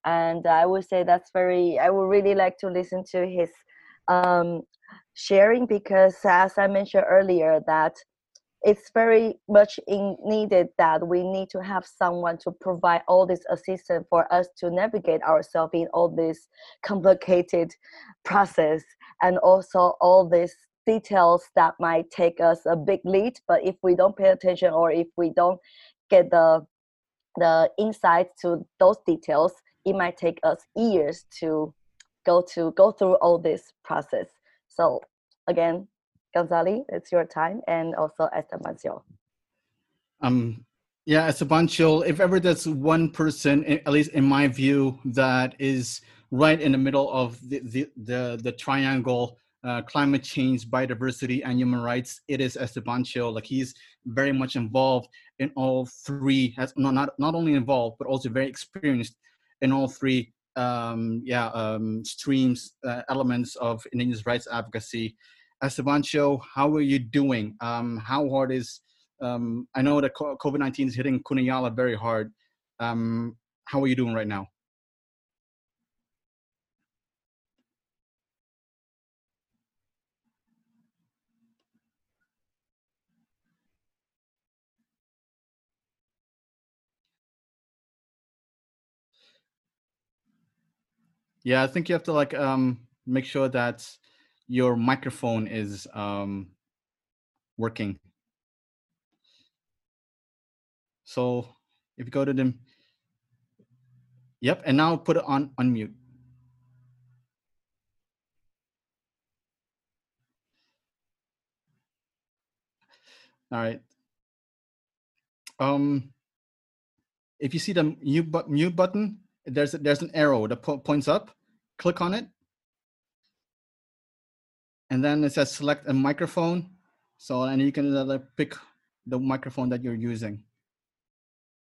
And I would say that's very, I would really like to listen to his um, sharing because as I mentioned earlier that it's very much in needed that we need to have someone to provide all this assistance for us to navigate ourselves in all this complicated process and also all these details that might take us a big lead but if we don't pay attention or if we don't get the the insights to those details it might take us years to go to go through all this process so again Ghazali, it's your time, and also Estebancio. Um, yeah, Estebancio, if ever there's one person, at least in my view, that is right in the middle of the, the, the, the triangle, uh, climate change, biodiversity, and human rights, it is Estebancio. Like he's very much involved in all three, has, no, not, not only involved, but also very experienced in all three um, yeah, um, streams, uh, elements of indigenous rights advocacy. Estebancio, how are you doing? Um, how hard is, um, I know that COVID-19 is hitting Kuna Yala very hard. Um, how are you doing right now? Yeah, I think you have to like um, make sure that your microphone is um, working. So if you go to them, yep, and now put it on unmute. All right. Um, if you see the mute, mute button, there's there's an arrow that po points up. Click on it, and then it says select a microphone. So, and you can uh, pick the microphone that you're using.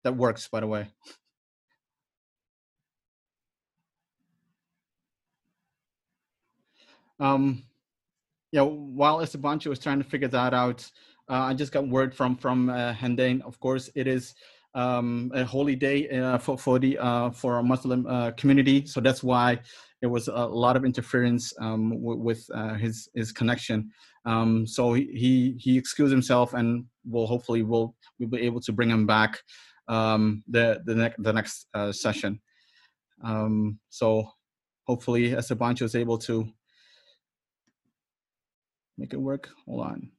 That works, by the way. Um, yeah, while Estebancio was trying to figure that out, uh, I just got word from from uh, Handaine. Of course, it is um, a holy day uh, for for the uh, for our Muslim uh, community, so that's why there was a lot of interference um, with uh, his his connection. Um, so he he excused himself, and we'll hopefully we'll we'll be able to bring him back um, the the next the next uh, session. Um, so hopefully Estebancio is able to make it work. Hold on.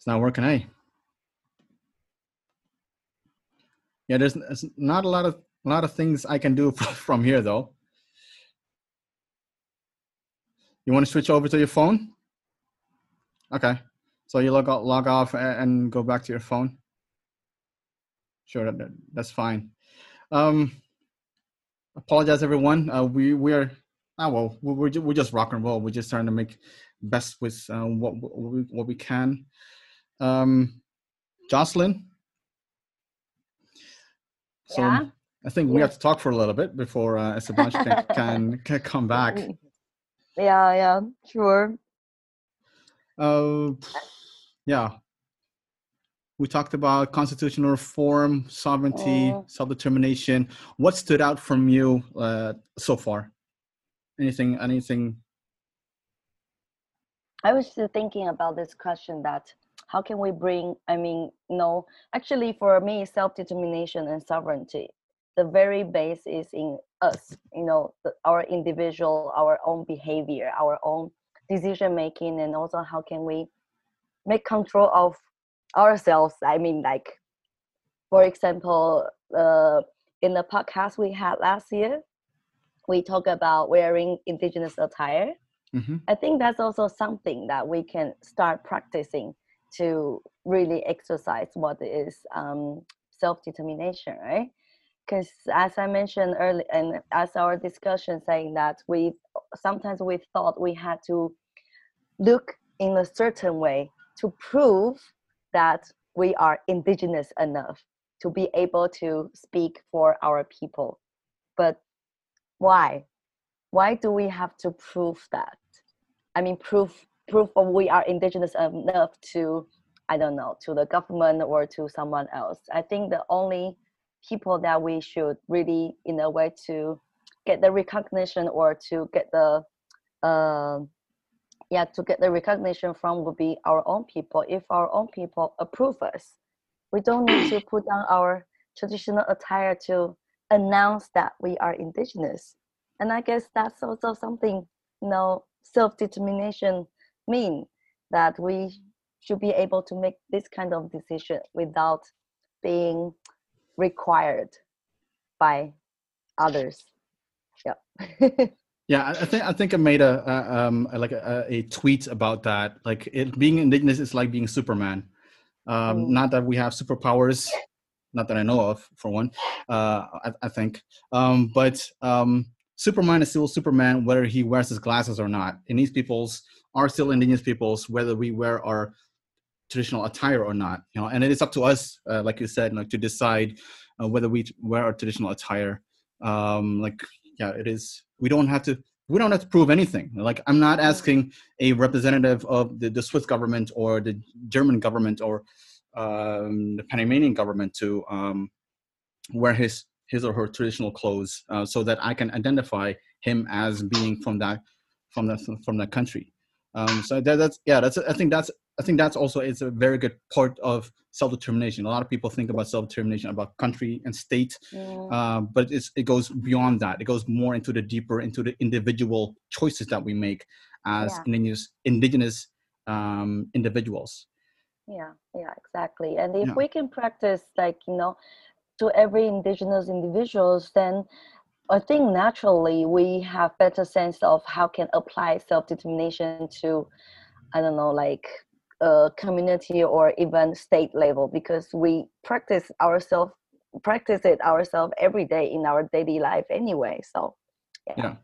It's not working, hey. yeah, there's, not a lot of a lot of things I can do from here though. You want to switch over to your phone? Okay, so you log out, log off, and go back to your phone. Sure, that, that's fine. Um, apologize, everyone. Uh, we we are ah well, we're we're just rock and roll. We're just trying to make best with uh, what what we, what we can. Um, Jocelyn, so yeah. I think we have to talk for a little bit before uh, Esteban can, can, can come back. Yeah, yeah, sure. Uh, yeah. We talked about constitutional reform, sovereignty, oh. self-determination. What stood out from you uh, so far? Anything? Anything? I was thinking about this question that how can we bring, I mean, no, actually for me, self-determination and sovereignty, the very base is in us, you know, the, our individual, our own behavior, our own decision making, and also how can we make control of ourselves. I mean, like, for example, uh, in the podcast we had last year, we talk about wearing indigenous attire. Mm-hmm. I think that's also something that we can start practicing to really exercise what is um, self-determination, right? Because as I mentioned earlier, and as our discussion saying that we sometimes we thought we had to look in a certain way to prove that we are indigenous enough to be able to speak for our people. But why? Why do we have to prove that? I mean, proof proof of we are indigenous enough to, I don't know, to the government or to someone else. I think the only people that we should really, in a way, to get the recognition or to get the, uh, yeah, to get the recognition from would be our own people. If our own people approve us, we don't need to put on our traditional attire to announce that we are indigenous. And I guess that's also something, you know, self-determination mean that we should be able to make this kind of decision without being required by others. Yeah. Yeah, I think I think I made a, a um like a, a tweet about that. Like it being indigenous is like being Superman. Um, Mm. Not that we have superpowers, not that I know of, for one. Uh, I, I think, um, but um, Superman is still Superman whether he wears his glasses or not. And these peoples are still indigenous peoples whether we wear our traditional attire or not. You know, and it is up to us, uh, like you said, like to decide uh, whether we wear our traditional attire. Um, like yeah, it is. We don't have to. We don't have to prove anything. Like I'm not asking a representative of the, the Swiss government or the German government or um, the Panamanian government to um, wear his his or her traditional clothes uh, so that I can identify him as being from that from that from that country. Um, so that, that's yeah, that's I think that's I think that's also it's a very good part of self determination. A lot of people think about self determination about country and state, Mm, uh, but it's, it goes beyond that. It goes more into the deeper, into the individual choices that we make as Yeah. indigenous, indigenous um, individuals. yeah, yeah, exactly. And if Yeah. we can practice like, you know, to every indigenous individuals, then I think naturally we have better sense of how can apply self-determination to, I don't know, like uh, community or even state level because we practice ourselves practice it ourselves every day in our daily life anyway. So Yeah.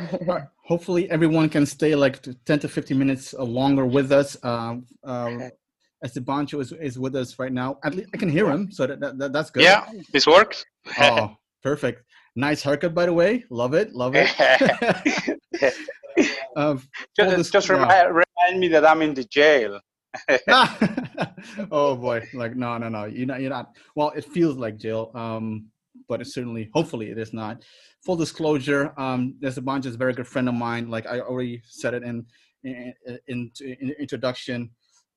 All right. Hopefully, everyone can stay like 10 to 15 minutes uh, longer with us. Um, uh, Estebancio is, is with us right now. At least I can hear him, so that, that, that- that's good. Yeah, this works. Oh, perfect. Nice haircut, by the way. Love it. Love it. uh, dis- just just yeah. remind, remind me that I'm in the jail. oh boy like no no no you're not you're not well it feels like jail um but it's certainly hopefully it is not full disclosure um Estebancio is a very good friend of mine like i already said it in in, in, in introduction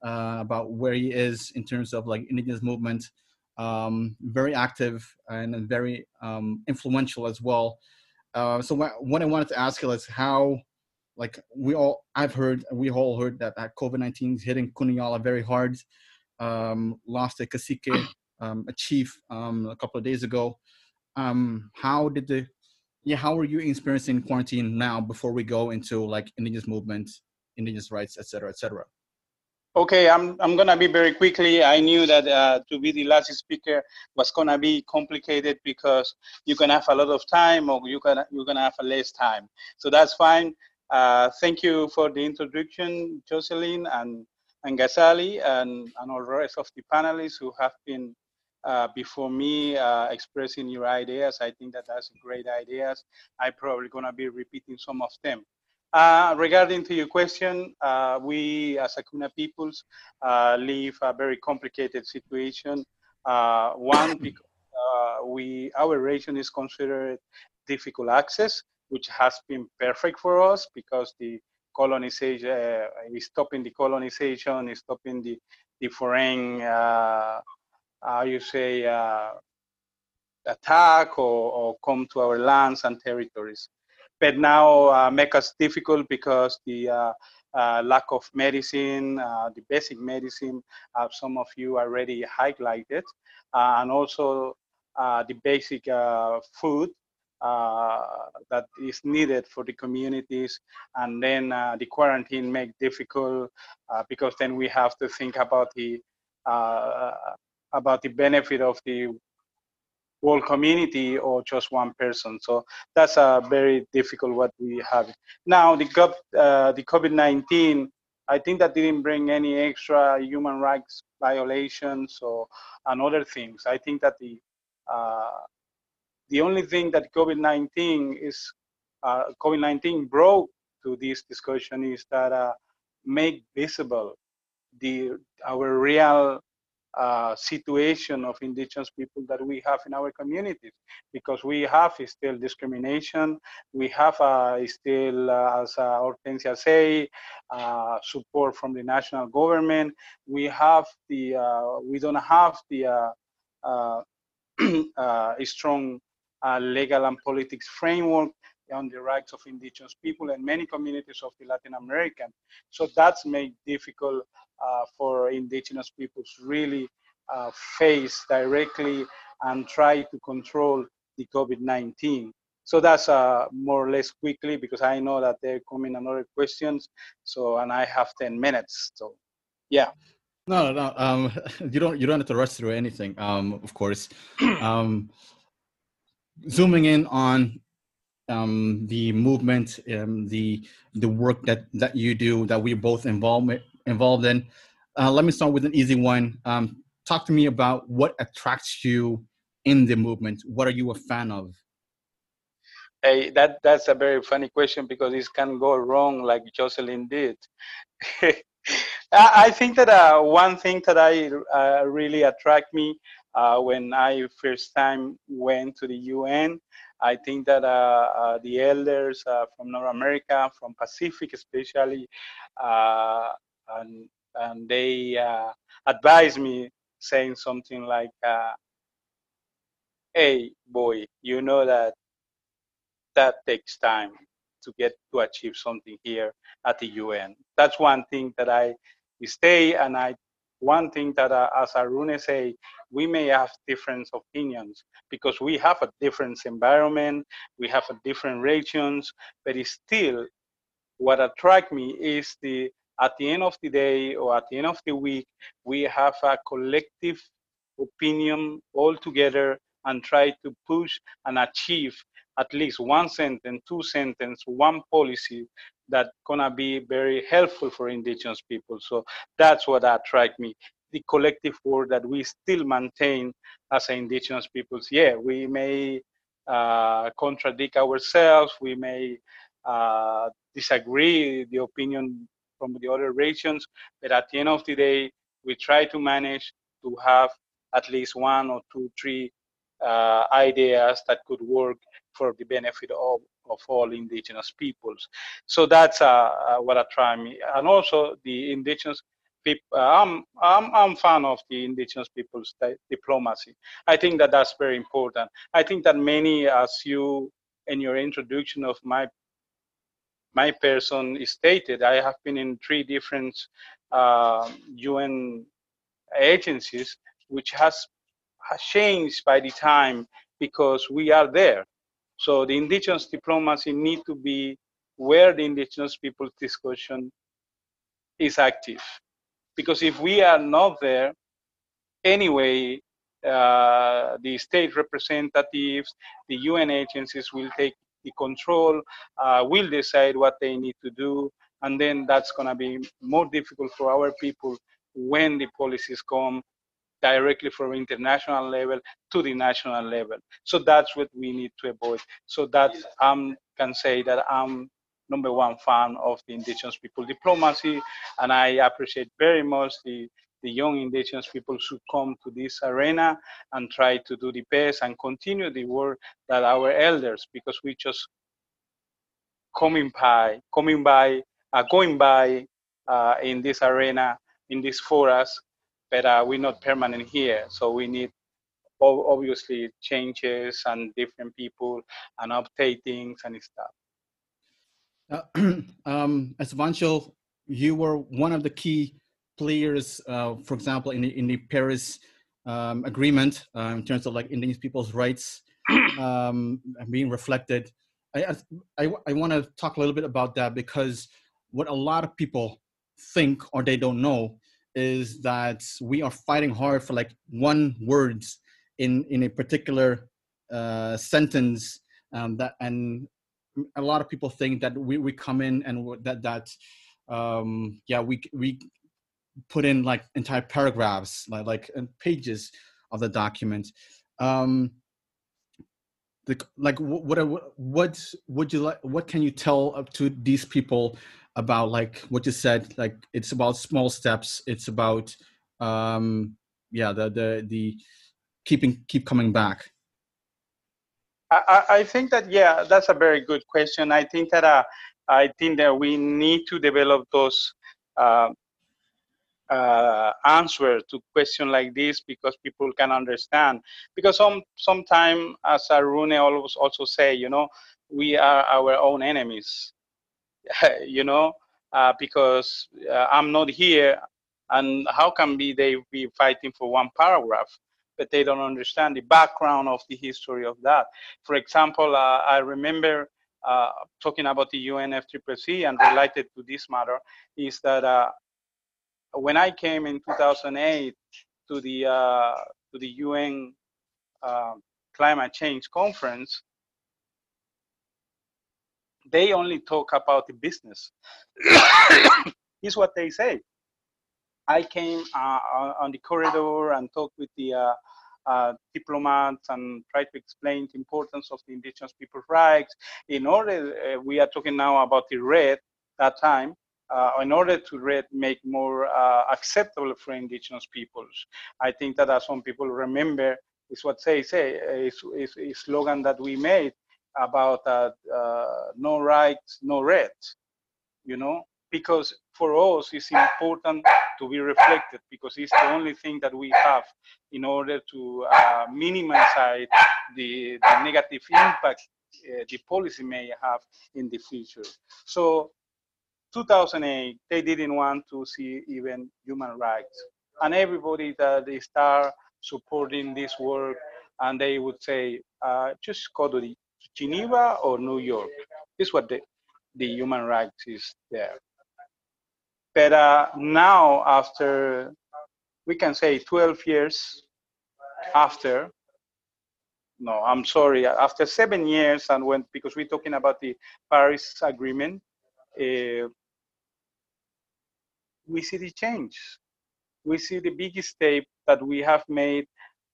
uh, about where he is in terms of like indigenous movement um very active and very um influential as well. Uh so what, what i wanted to ask you is how like we all i've heard we all heard that, that covid-19 is hitting Kuna Yala very hard. Um lost a cacique um a chief um a couple of days ago. Um how did the yeah how are you experiencing quarantine now before we go into like indigenous movement indigenous rights etc cetera, etc cetera? Okay, I'm I'm gonna be very quickly. I knew that uh, to be the last speaker was gonna be complicated because you can have a lot of time or you can you're gonna have a less time. So that's fine. Uh, thank you for the introduction, Jocelyn and and Ghazali and and all the rest of the panelists who have been uh, before me uh, expressing your ideas. I think that that's great ideas. I'm probably gonna be repeating some of them. Uh, regarding to your question, uh, we as Akuna peoples uh, live a very complicated situation. Uh, one, because uh, we our region is considered difficult access, which has been perfect for us because the colonization, uh, stopping the colonization, is stopping the the foreign, uh, how you say, uh, attack or, or, come to our lands and territories. But now uh, make us difficult because the uh, uh, lack of medicine, uh, the basic medicine, some of you already highlighted, and also the basic food uh, that is needed for the communities. And then uh, the quarantine make difficult uh, because then we have to think about the about the benefit of the whole community or just one person. So that's a very difficult what we have. Now the uh, the COVID-19, I think that didn't bring any extra human rights violations or and other things. I think that the uh, the only thing that COVID-19 is uh, COVID-19 brought to this discussion is that uh, make visible the our real situation of indigenous people that we have in our communities because we have still discrimination we have uh, still uh, as uh, Hortencia say uh, support from the national government. We have the uh, we don't have the strong legal and politics framework on the rights of indigenous people and many communities of the Latin American. So that's made difficult uh, for indigenous peoples really uh, face directly and try to control the COVID-19. So that's uh, more or less quickly because I know that there are coming another questions. So and I have 10 minutes. So yeah. No, no, no. Um, you don't you don't have to rush through anything. Um, of course. Um, zooming in on um, the movement, um, the the work that that you do, that we're both involved involved in. Uh, let me start with an easy one. Um, talk to me about what attracts you in the movement. What are you a fan of? Hey, that that's a very funny question because this can go wrong, like Jocelyn did. I think that uh, one thing that I uh, really attract me uh, when I first time went to the UN. I think that uh, uh, the elders uh, from North America, from Pacific especially, and, and they advised me saying something like, hey boy, you know that that takes time to get to achieve something here at the UN. That's one thing that I stay and I one thing that uh, as Arune say, we may have different opinions because we have a different environment, we have a different regions, but still what attract me is the at the end of the day or at the end of the week, we have a collective opinion all together and try to push and achieve at least one sentence, two sentence, one policy that gonna be very helpful for indigenous people. So that's what attract me. The collective work that we still maintain as indigenous peoples. Yeah, we may uh, contradict ourselves. We may uh, disagree the opinion from the other regions, but at the end of the day, we try to manage to have at least one or two, three uh, ideas that could work for the benefit of, of all indigenous peoples. So that's uh, uh what try me. And also the indigenous people, uh, I'm, I'm, I'm fan of the indigenous people's diplomacy. I think that that's very important. I think that many, as you in your introduction of my my person stated, I have been in three different uh, UN agencies, which has, has changed by the time because we are there. So the indigenous diplomacy need to be where the indigenous people's discussion is active. Because if we are not there, anyway, uh, the state representatives, the UN agencies will take the control, uh, will decide what they need to do, and then that's going to be more difficult for our people when the policies come directly from international level to the national level. So that's what we need to avoid. So that I um, can say that I'm number one fan of the indigenous people diplomacy, and I appreciate very much the the young indigenous people should come to this arena and try to do the best and continue the work that our elders, because we just coming by, coming by uh, going by uh, in this arena, in this forest, but uh, we're not permanent here. So we need obviously changes and different people and updatings and stuff. Uh, um, as Vanchal, you were one of the key players, uh, for example, in the, in the Paris um, Agreement uh, in terms of like indigenous people's rights um, being reflected. I, I, I want to talk a little bit about that because what a lot of people think or they don't know is that we are fighting hard for like one words in in a particular uh, sentence um, that and a lot of people think that we, we come in and that that um, yeah we we put in like entire paragraphs like like pages of the document. Um, the, like what what would you like what can you tell up to these people about like what you said like it's about small steps. It's about um yeah the the the keeping keep coming back. I i think that yeah that's a very good question. I think that uh, i think that we need to develop those uh, uh, answer to question like this because people can understand. Because some sometime as arune always also say you know we are our own enemies you know uh, because uh, i'm not here and how can be they be fighting for one paragraph but they don't understand the background of the history of that. For example uh, i remember uh, talking about the UNFCCC and related to this matter is that uh, when I came in 2008 to the uh, to the UN climate change conference, they only talk about the business. is what they say. I came uh, on the corridor and talked with the uh, uh, diplomats and tried to explain the importance of the indigenous people's rights. In order, uh, we are talking now about the REDD that time, uh, in order to read, make more uh, acceptable for indigenous peoples. I think that as some people remember, is what they say, is, is, is slogan that we made about uh, uh no rights, no REDD, you know, because for us it's important to be reflected because it's the only thing that we have in order to uh, minimize the, the negative impact uh, the policy may have in the future. So 2008, they didn't want to see even human rights. And everybody that they start supporting this work, and they would say, uh, just go to, the, Geneva or New York. This is what the, the human rights is there. But uh, now, after, we can say 12 years after, no, I'm sorry, after seven years, and when, because we're talking about the Paris Agreement, uh, we see the change. We see the biggest step that we have made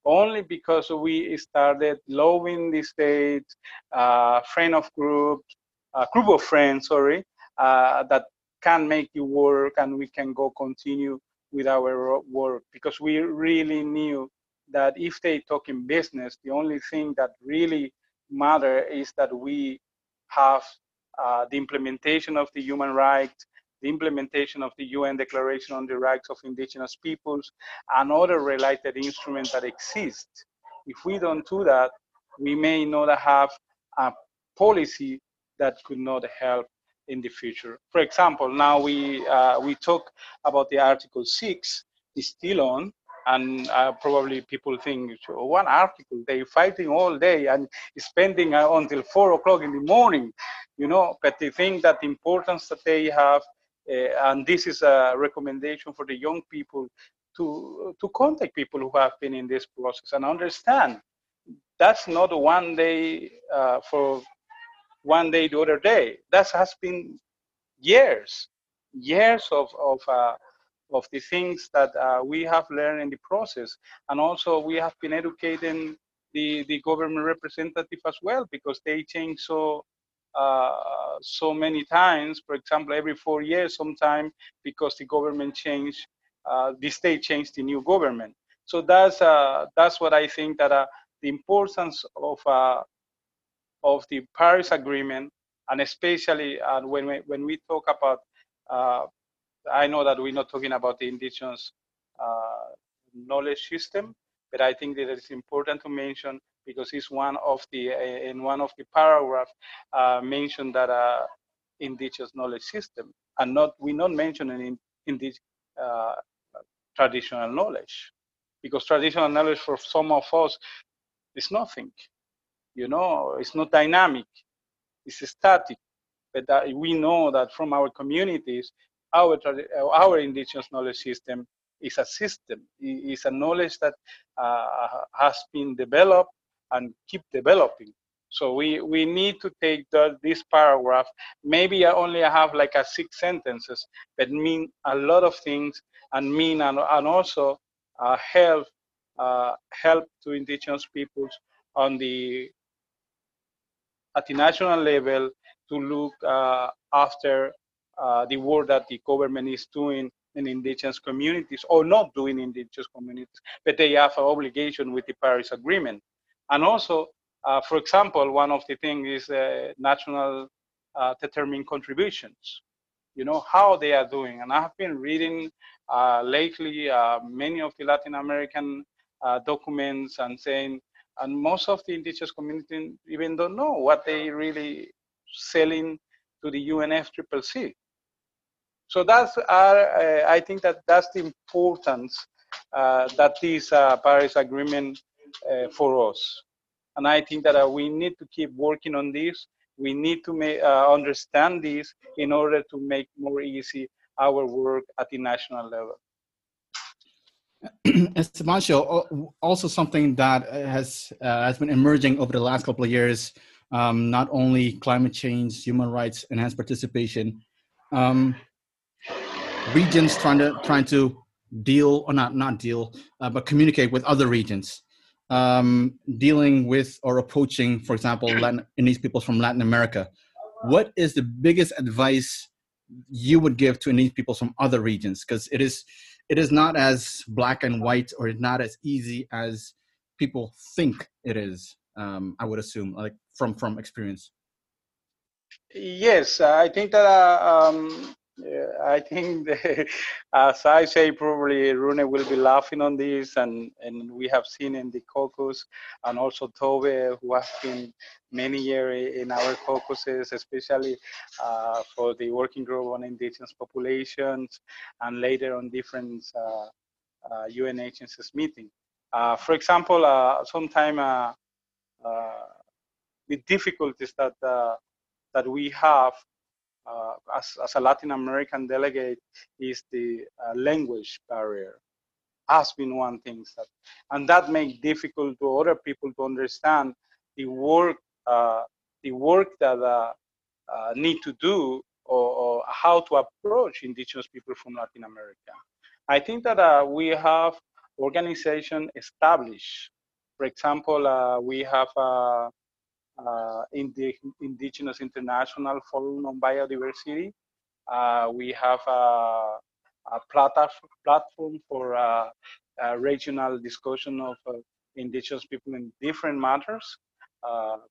only because we started loving the state, uh, friend of group, a group of friends, sorry, uh, that can make it work and we can go continue with our work. Because we really knew that if they talk in business, the only thing that really matter is that we have uh, the implementation of the human rights the implementation of the UN Declaration on the Rights of Indigenous Peoples, and other related instruments that exist. If we don't do that, we may not have a policy that could not help in the future. For example, now we uh, we talk about the Article 6 is still on, and uh, probably people think one article they're fighting all day and spending uh, until four o'clock in the morning you know but they think that the importance that they have and this is a recommendation for the young people to, to contact people who have been in this process and understand that's not one day uh, for one day the other day. That has been years, years of, of, uh, of the things that uh, we have learned in the process. And also we have been educating the, the government representative as well because they change so uh, so many times, for example, every four years sometime because the government changed, uh, the state changed the new government. So that's, uh, that's what I think that uh, the importance of, uh, of the Paris Agreement, and especially when, we, when we talk about uh, I know that we're not talking about the indigenous knowledge system, but I think that it's important to mention because it's one of the in one of the paragraph uh, mentioned that uh, indigenous knowledge system, and not we not mentioning in, in this uh, traditional knowledge, because traditional knowledge for some of us is nothing. You know, it's not dynamic, it's static. But we know that from our communities, our our indigenous knowledge system is a system, is a knowledge that uh, has been developed and keep developing. So we, we need to take the, this paragraph. Maybe I only have like a six sentences, but mean a lot of things and mean and, and also uh, help uh, help to indigenous peoples on the at the national level to look uh, after uh, the work that the government is doing in indigenous communities or not doing indigenous communities, but they have an obligation with the Paris Agreement. And also, uh, for example, one of the things is uh, national uh, determined contributions. You know how they are doing, and I have been reading lately many of the Latin American documents and saying, and most of the indigenous community even don't know what they really selling to the UNFCCC. So that's uh, I think that that's the importance uh, that this uh, Paris Agreement uh, for us. And I think that uh, we need to keep working on this. We need to make, uh, understand this in order to make more easy our work at the national level. Estebancio, also something that has uh, has been emerging over the last couple of years, um, not only climate change, human rights, enhanced participation, um, regions trying to trying to deal or not not deal, uh, but communicate with other regions, um, dealing with or approaching, for example, Latin, these people from Latin America. What is the biggest advice you would give to these people from other regions? Because it is it is not as black and white or not as easy as people think it is. Um, I would assume, like from from experience. Yes, I think that uh, um, yeah, I think, the, as I say, probably Rune will be laughing on this, and, and we have seen in the caucus, and also Tove, who has been many years in our caucuses, especially uh, for the working group on indigenous populations, and later on different uh, uh, UN agencies meeting. Uh, for example, uh, sometime uh, the difficulties that that we have uh, as, as a Latin American delegate is the uh, language barrier has been one thing that, and that makes difficult to other people to understand the work uh, the work that uh, uh, need to do or, or, how to approach indigenous people from Latin America. I think that uh, we have organization established. For example, we have uh, in the Indigenous International Forum on Biodiversity. Uh, we have a, a platform for uh, regional discussion of indigenous people in different matters.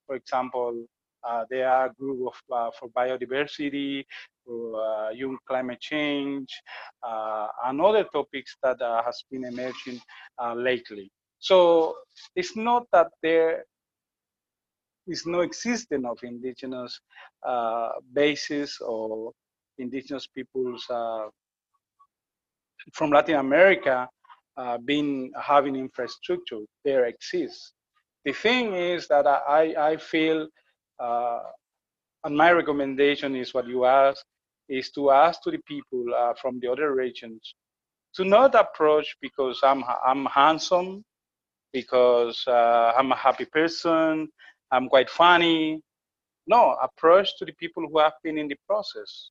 for example, uh, there are a group of, uh, for biodiversity, for uh, young climate change, and other topics that has been emerging lately. So it's not that there is no existence of indigenous uh, bases or indigenous peoples uh, from Latin America uh, being having infrastructure. There exists. The thing is that I, I feel, uh, and my recommendation is what you ask, is to ask to the people uh, from the other regions to not approach because I'm, I'm handsome, because uh, I'm a happy person, I'm quite funny. No, approach to the people who have been in the process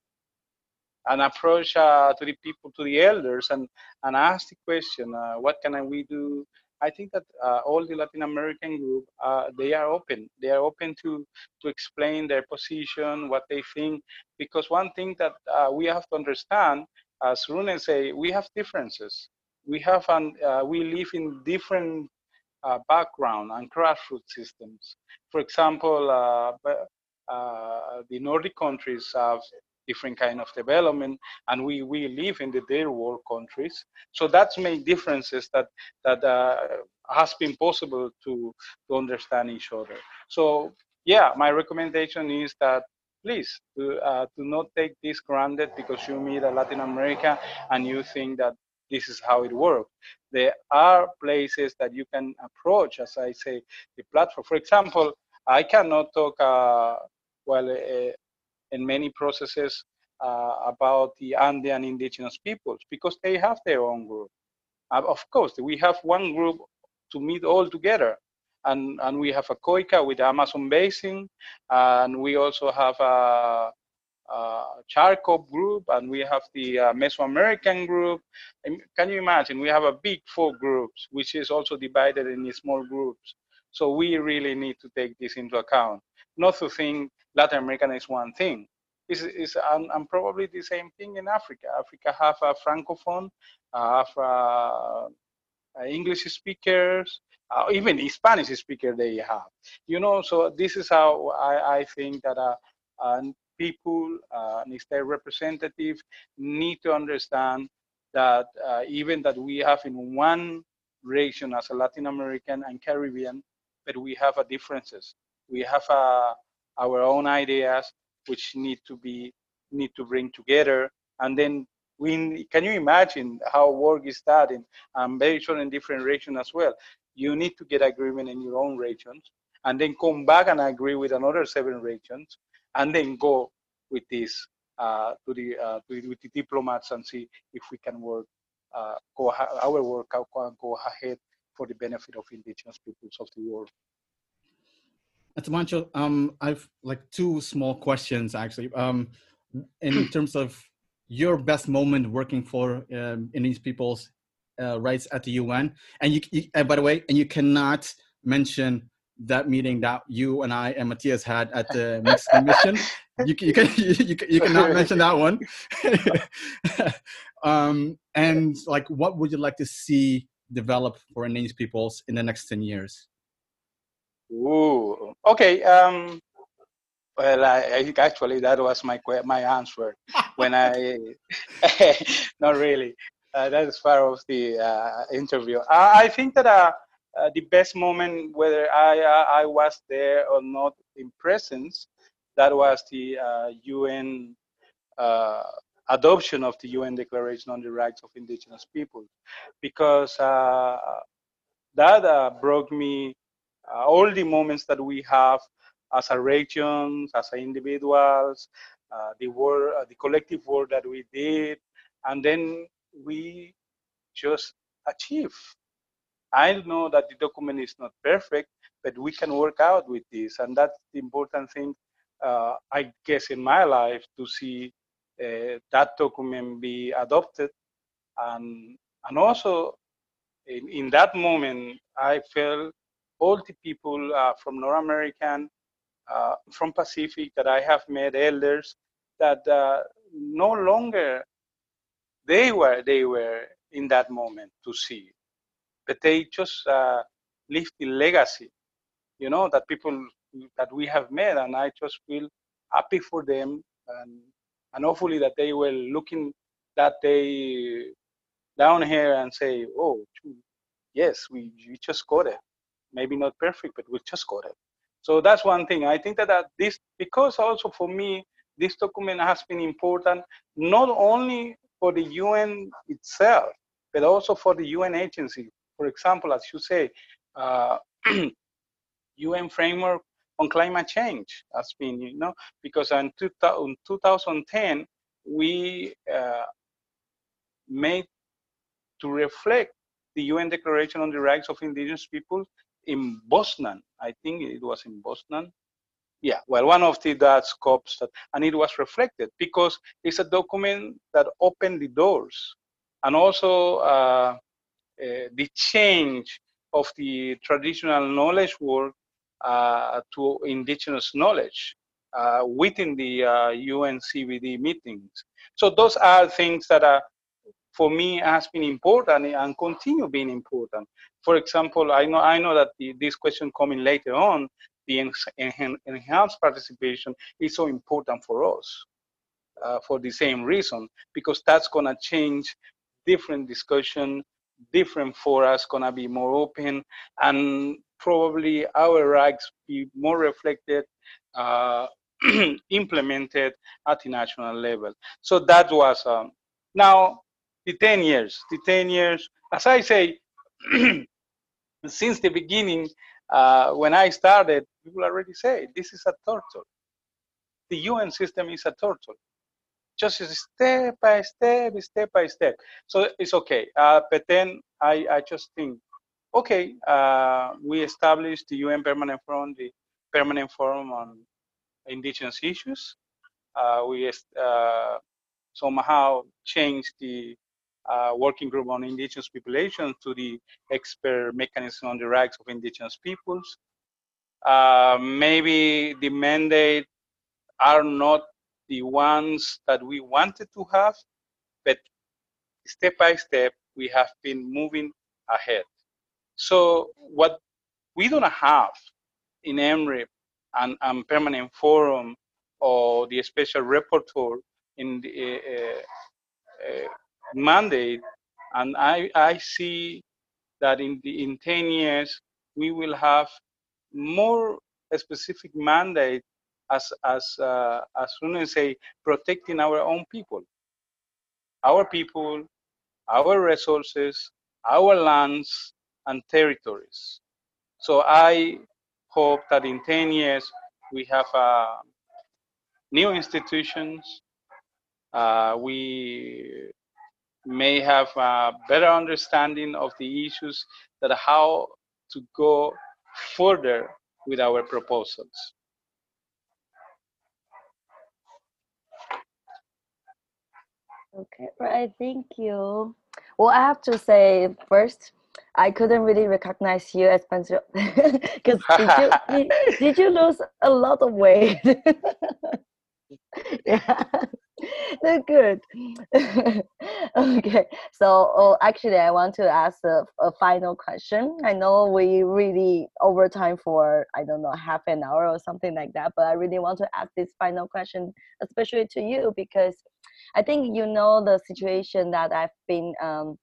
and approach uh, to the people, to the elders, and, and ask the question, uh, what can we do? I think that uh, all the Latin American group, uh, they are open. They are open to, to explain their position, what they think, because one thing that uh, we have to understand, as Rune say, we have differences. We have, an, uh, we live in different uh, background and grassroots systems. For example, uh, uh, the Nordic countries have different kind of development, and we, we live in the third world countries. So that's made differences that that uh, has been possible to to understand each other. So yeah, my recommendation is that please do, uh, do not take this granted because you meet a Latin America and you think that this is how it works. There are places that you can approach, as I say, the platform. For example, I cannot talk, uh, well, uh, in many processes uh, about the Andean indigenous peoples because they have their own group. Uh, of course, we have one group to meet all together. And, and we have a COICA with the Amazon Basin, and we also have a, uh, group, and we have the uh, Mesoamerican group. And can you imagine? We have a big four groups, which is also divided in small groups. So we really need to take this into account. Not to think Latin American is one thing. It's, it's and, and probably the same thing in Africa. Africa have a francophone, uh, have uh, English speakers, uh, even Spanish speaker they have. You know, so this is how I, I think that uh, people, uh, and state representatives need to understand that uh, even that we have in one region as a Latin American and Caribbean, but we have differences. We have uh, our own ideas which need to be need to bring together, and then we can you imagine how work is starting? I'm very sure in different regions as well. You need to get agreement in your own regions, and then come back and agree with another seven regions, and then go with this uh, to the uh, to, with the diplomats and see if we can work uh, go our work can go ahead for the benefit of indigenous peoples of the world. Atamancho, um, I've like two small questions actually. Um, in terms of your best moment working for um, Indigenous people's uh, rights at the UN, and you, you by the way, and you cannot mention that meeting that you and I and Matthias had at the Mexican mission. You, you can you, you, you cannot mention that one. um, and like, what would you like to see develop for indigenous peoples in the next ten years? Ooh, okay. Um, well, I, I, actually that was my my answer when I not really. Uh, that is part of the uh, interview. I, I think that uh, uh, the best moment, whether I, uh, I was there or not in presence, that was the UN uh, adoption of the UN Declaration on the Rights of Indigenous Peoples, because that brought me all the moments that we have as a regions, as individuals, uh, the work, uh, the collective work that we did, and then we just achieve I know that the document is not perfect, but we can work out with this. And that's the important thing, uh, I guess, in my life to see uh, that document be adopted. And, and also, in, in that moment, I felt all the people uh, from North American, uh, from Pacific that I have met, elders, that uh, no longer they were they were in that moment to see but they just uh, leave the legacy, you know, that people that we have met, and I just feel happy for them, and and hopefully that they will looking that day down here and say, oh, yes, we, we just got it. Maybe not perfect, but we just got it. So that's one thing. I think that, that this, because also for me, this document has been important not only for the UN itself, but also for the UN agency, for example, as you say, uh, UN framework on climate change has been, you know, because in, 2010, we uh, made to reflect the UN Declaration on the Rights of Indigenous People in Bosnia. I think it was in Bosnia. Yeah, well, one of the that scopes that, and it was reflected because it's a document that opened the doors, and also uh, the change of the traditional knowledge work uh, to indigenous knowledge uh, within the UNCBD meetings. So those are things that are for me has been important and continue being important. For example, I know I know that the, this question coming later on, the enhanced participation is so important for us. uh, for the same reason, because that's gonna change different discussion, different for us, gonna be more open, and probably our rights be more reflected, uh, implemented at the national level. So that was um, now the 10 years. The 10 years, as I say, since the beginning, uh, when I started, people already say this is a torture. The UN system is a torture. Just step by step, step by step. So it's okay. Uh, but then I, I just think, okay, uh, we established the UN Permanent Forum, the Permanent Forum on Indigenous Issues. Uh, we uh, somehow changed the uh, working group on indigenous populations to the expert mechanism on the rights of indigenous peoples. Uh, maybe the mandate are not the ones that we wanted to have, but step by step, we have been moving ahead. So what we don't have in EMRIP and, and permanent forum or the special rapporteur in the uh, uh, mandate, and I, I see that in the in 10 years we will have more specific mandate as as uh, as soon say protecting our own people, our people, our resources, our lands and territories. So I hope that in 10 years we have uh, new institutions. Uh, we may have a better understanding of the issues that how to go further with our proposals. Okay, right. Thank you. Well, I have to say first, I couldn't really recognize you as Spencer because did you did, did you lose a lot of weight? yeah. They're good. okay, so oh, actually, I want to ask a, a, final question. I know we really over time for I don't know half an hour or something like that, but I really want to ask this final question, especially to you, because I think you know the situation that I've been um,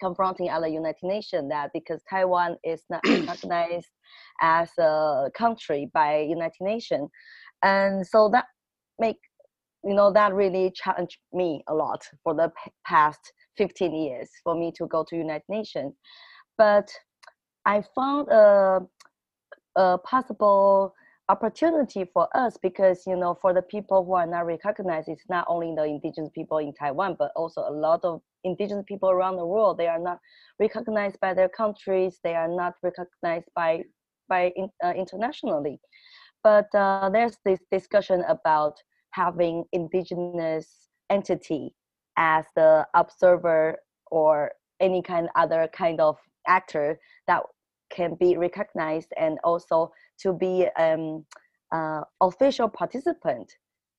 confronting at the United Nations. That because Taiwan is not recognized as a country by United Nations, and so that make you know that really challenged me a lot for the past 15 years for me to go to united nations. But i found a, a possible opportunity for us because you know for the people who are not recognized it's not only the indigenous people in taiwan but also a lot of indigenous people around the world. They are not recognized by their countries. They are not recognized by by uh, internationally but uh, there's this discussion about having indigenous entity as the observer or any kind other kind of actor that can be recognized and also to be um, uh, official participant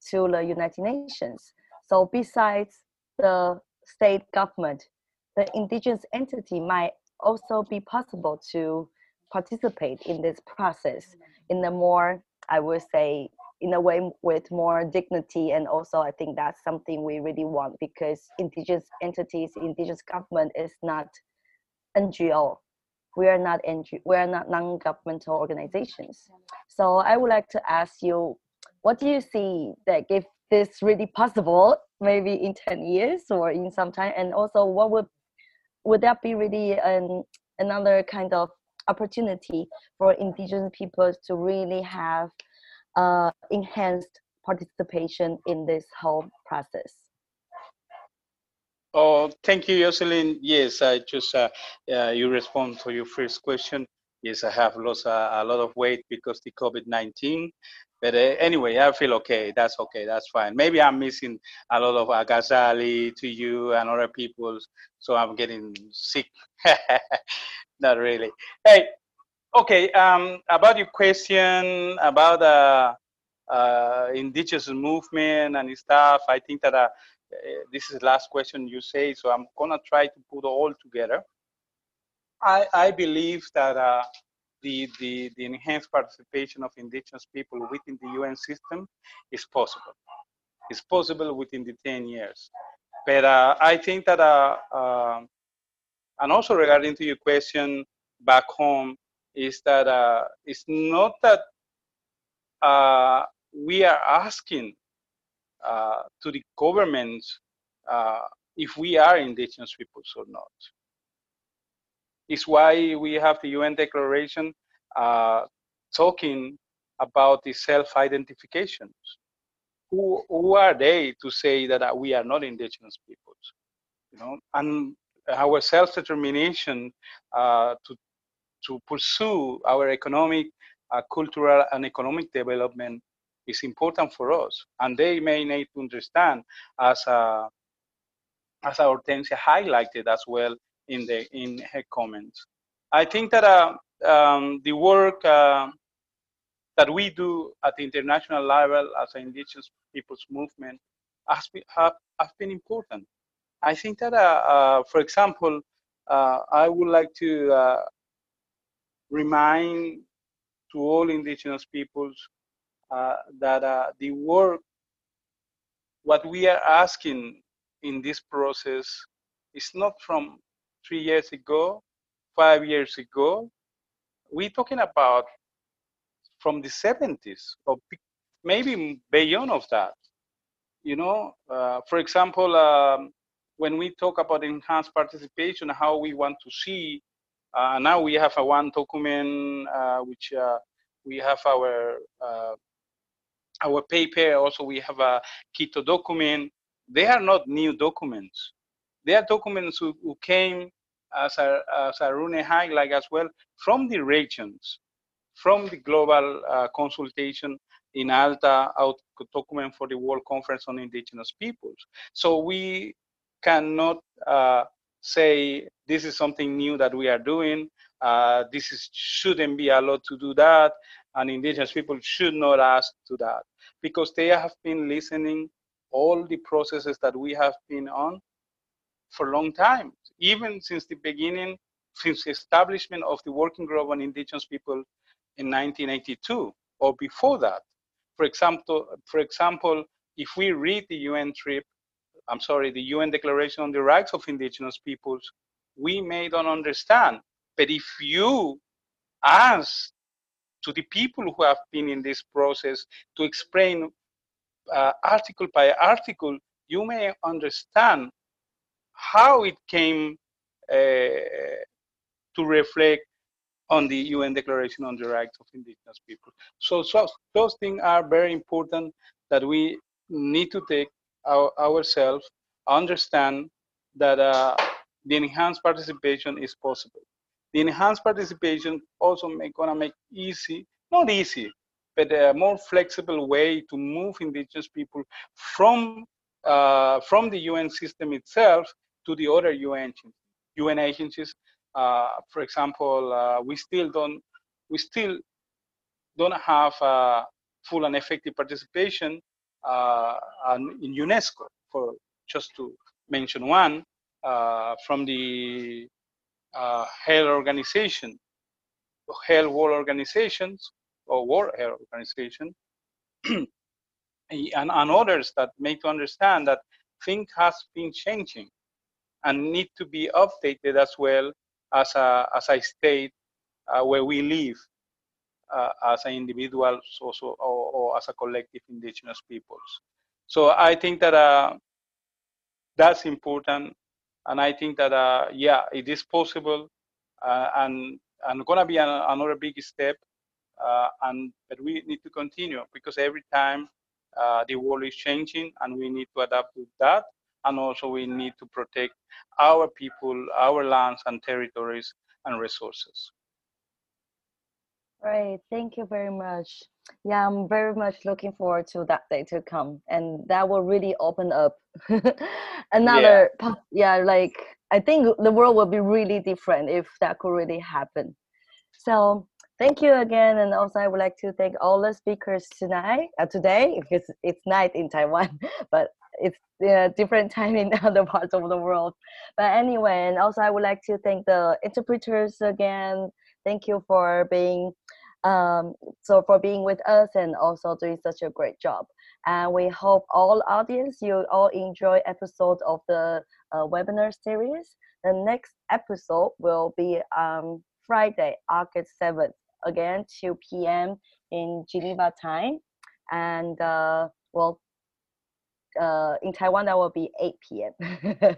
to the United Nations. So besides the state government, the indigenous entity might also be possible to participate in this process in a more, I would say, in a way with more dignity and also i think that's something we really want because indigenous entities indigenous government is not ngo we are not NGO, we are not non-governmental organizations. So i would like to ask you what do you see that if this really possible maybe in 10 years or in some time? And also what would would that be really an another kind of opportunity for indigenous peoples to really have uh, enhanced participation in this whole process? Oh, thank you, Jocelyn. Yes, I just, uh, uh, you respond to your first question. Yes, I have lost a, a lot of weight because the COVID-19. But uh, anyway, I feel okay. That's okay. That's fine. Maybe I'm missing a lot of agazali to you and other people, so I'm getting sick. Not really. Hey, Okay, um, about your question about uh, uh, indigenous movement and stuff, I think that uh, this is the last question you say, so I'm gonna try to put all together. I, I believe that uh, the, the, the enhanced participation of indigenous people within the UN system is possible. It's possible within the 10 years. But uh, I think that, uh, uh, and also regarding to your question back home, is that uh, it's not that uh, we are asking uh, to the governments if we are indigenous peoples or not. It's why we have the UN Declaration talking about the self-identifications. Who, who are they to say that uh, we are not indigenous peoples? You know, and our self-determination uh, to to pursue our economic, uh, cultural, and economic development is important for us. And they may need to understand, as uh, as Hortencia highlighted as well in the in her comments. I think that uh, um, the work uh, that we do at the international level as an indigenous peoples movement has been, have, have been important. I think that, uh, uh, for example, uh, I would like to remind to all indigenous peoples that the work, what we are asking in this process is not from three years ago, five years ago. We're talking about from the 70s or maybe beyond of that. You know, uh, for example, um, when we talk about enhanced participation, how we want to see, uh, now we have a one document uh, which uh, we have our uh, our paper. Also, we have a Quito document. They are not new documents. They are documents who, who came as a, as Arune highlight as well from the regions from the global uh, consultation in Alta out document for the World Conference on Indigenous Peoples. So we cannot uh, say this is something new that we are doing. Uh, this is, shouldn't be allowed to do that, and indigenous people should not ask to that because they have been listening all the processes that we have been on for a long time, even since the beginning, since the establishment of the working group on indigenous people in 1982 or before that. For example, for example, if we read the UN trip, I'm sorry, the UN Declaration on the Rights of Indigenous Peoples, we may not understand. But if you ask to the people who have been in this process to explain uh, article by article, you may understand how it came uh, to reflect on the UN Declaration on the Rights of Indigenous People. So, so those things are very important that we need to take our, ourselves, understand that uh, the enhanced participation is possible. The enhanced participation also make, gonna make easy, not easy, but a more flexible way to move indigenous people from uh, from the UN system itself to the other UN, UN agencies uh, for example, uh, we still don't we still don't have uh, full and effective participation in UNESCO, for just to mention one, from the health organization, health world organizations, or World Health Organization, and, and others that make to understand that things has been changing and need to be updated as well as a, as a state uh, where we live. uh, as an individual also, or, or, as a collective indigenous peoples. So I think that uh, that's important. And I think that, uh, yeah, it is possible uh, and, and gonna be an, another big step. Uh, and But we need to continue because every time the world is changing and we need to adapt to that and also we need to protect our people, our lands and territories and resources. Right, thank you very much. Yeah, I'm very much looking forward to that day to come, and that will really open up another. Yeah. yeah, like I think the world will be really different if that could really happen. So thank you again, and also I would like to thank all the speakers tonight, uh, today, because it's night in Taiwan, but it's a different time in other parts of the world. But anyway, and also I would like to thank the interpreters again. Thank you for being um, so for being with us and also doing such a great job. And we hope all audience you all enjoy episode of the uh, webinar series. The next episode will be um, Friday, August 7th, again 2 p.m. in Geneva time, and uh, well, uh, in Taiwan that will be 8 p.m.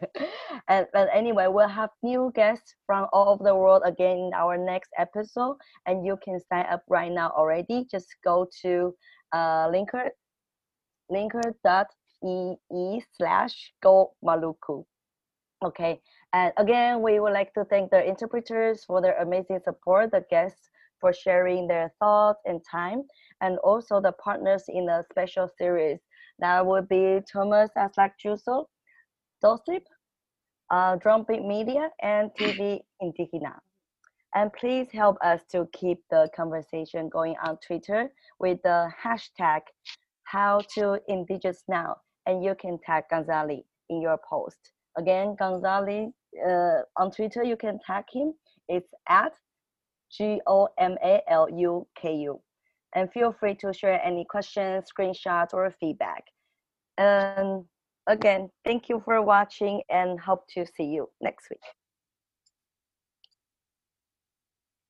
and but anyway, we'll have new guests from all over the world again in our next episode, and you can sign up right now already. Just go to uh, linker linker.ee slash go Maluku. Okay, and again, we would like to thank the interpreters for their amazing support, the guests for sharing their thoughts and time, and also the partners in the special series. That would be Thomas Aslak Juso, DOCIP, uh, Drumbeat Media, and TV Indigena. And please help us to keep the conversation going on Twitter with the hashtag how to indigenous now, and you can tag Ghazali in your post. Again, Ghazali uh, on Twitter, you can tag him. It's at G O M A L U K U. And feel free to share any questions, screenshots, or feedback. And again, thank you for watching and hope to see you next week.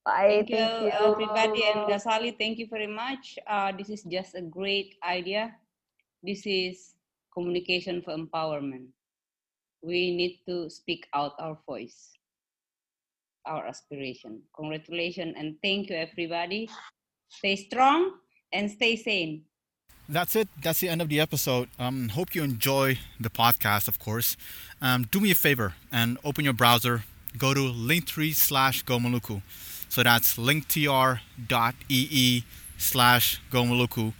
Bye. Thank you, everybody, and Ghazali, thank you very much. Uh, this is just a great idea. This is communication for empowerment. We need to speak out our voice, our aspiration. Congratulations and thank you, everybody. Stay strong and stay sane. That's it. That's the end of the episode. Um, hope you enjoy the podcast, of course. Um, do me a favor and open your browser. Go to linktree slash gomaluku. So that's linktr.ee slash gomaluku.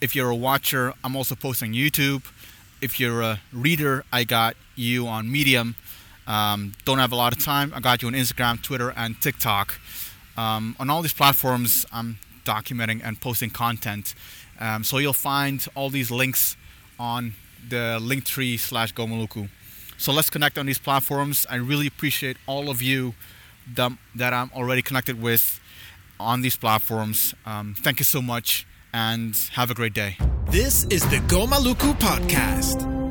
If you're a watcher, I'm also posting YouTube. If you're a reader, I got you on Medium. Um, don't have a lot of time. I got you on Instagram, Twitter, and TikTok. Um, on all these platforms, I'm documenting and posting content. Um, so you'll find all these links on the Linktree slash Gomaluku. So let's connect on these platforms. I really appreciate all of you that, that I'm already connected with on these platforms. Um, thank you so much and have a great day. This is the Go Maluku podcast.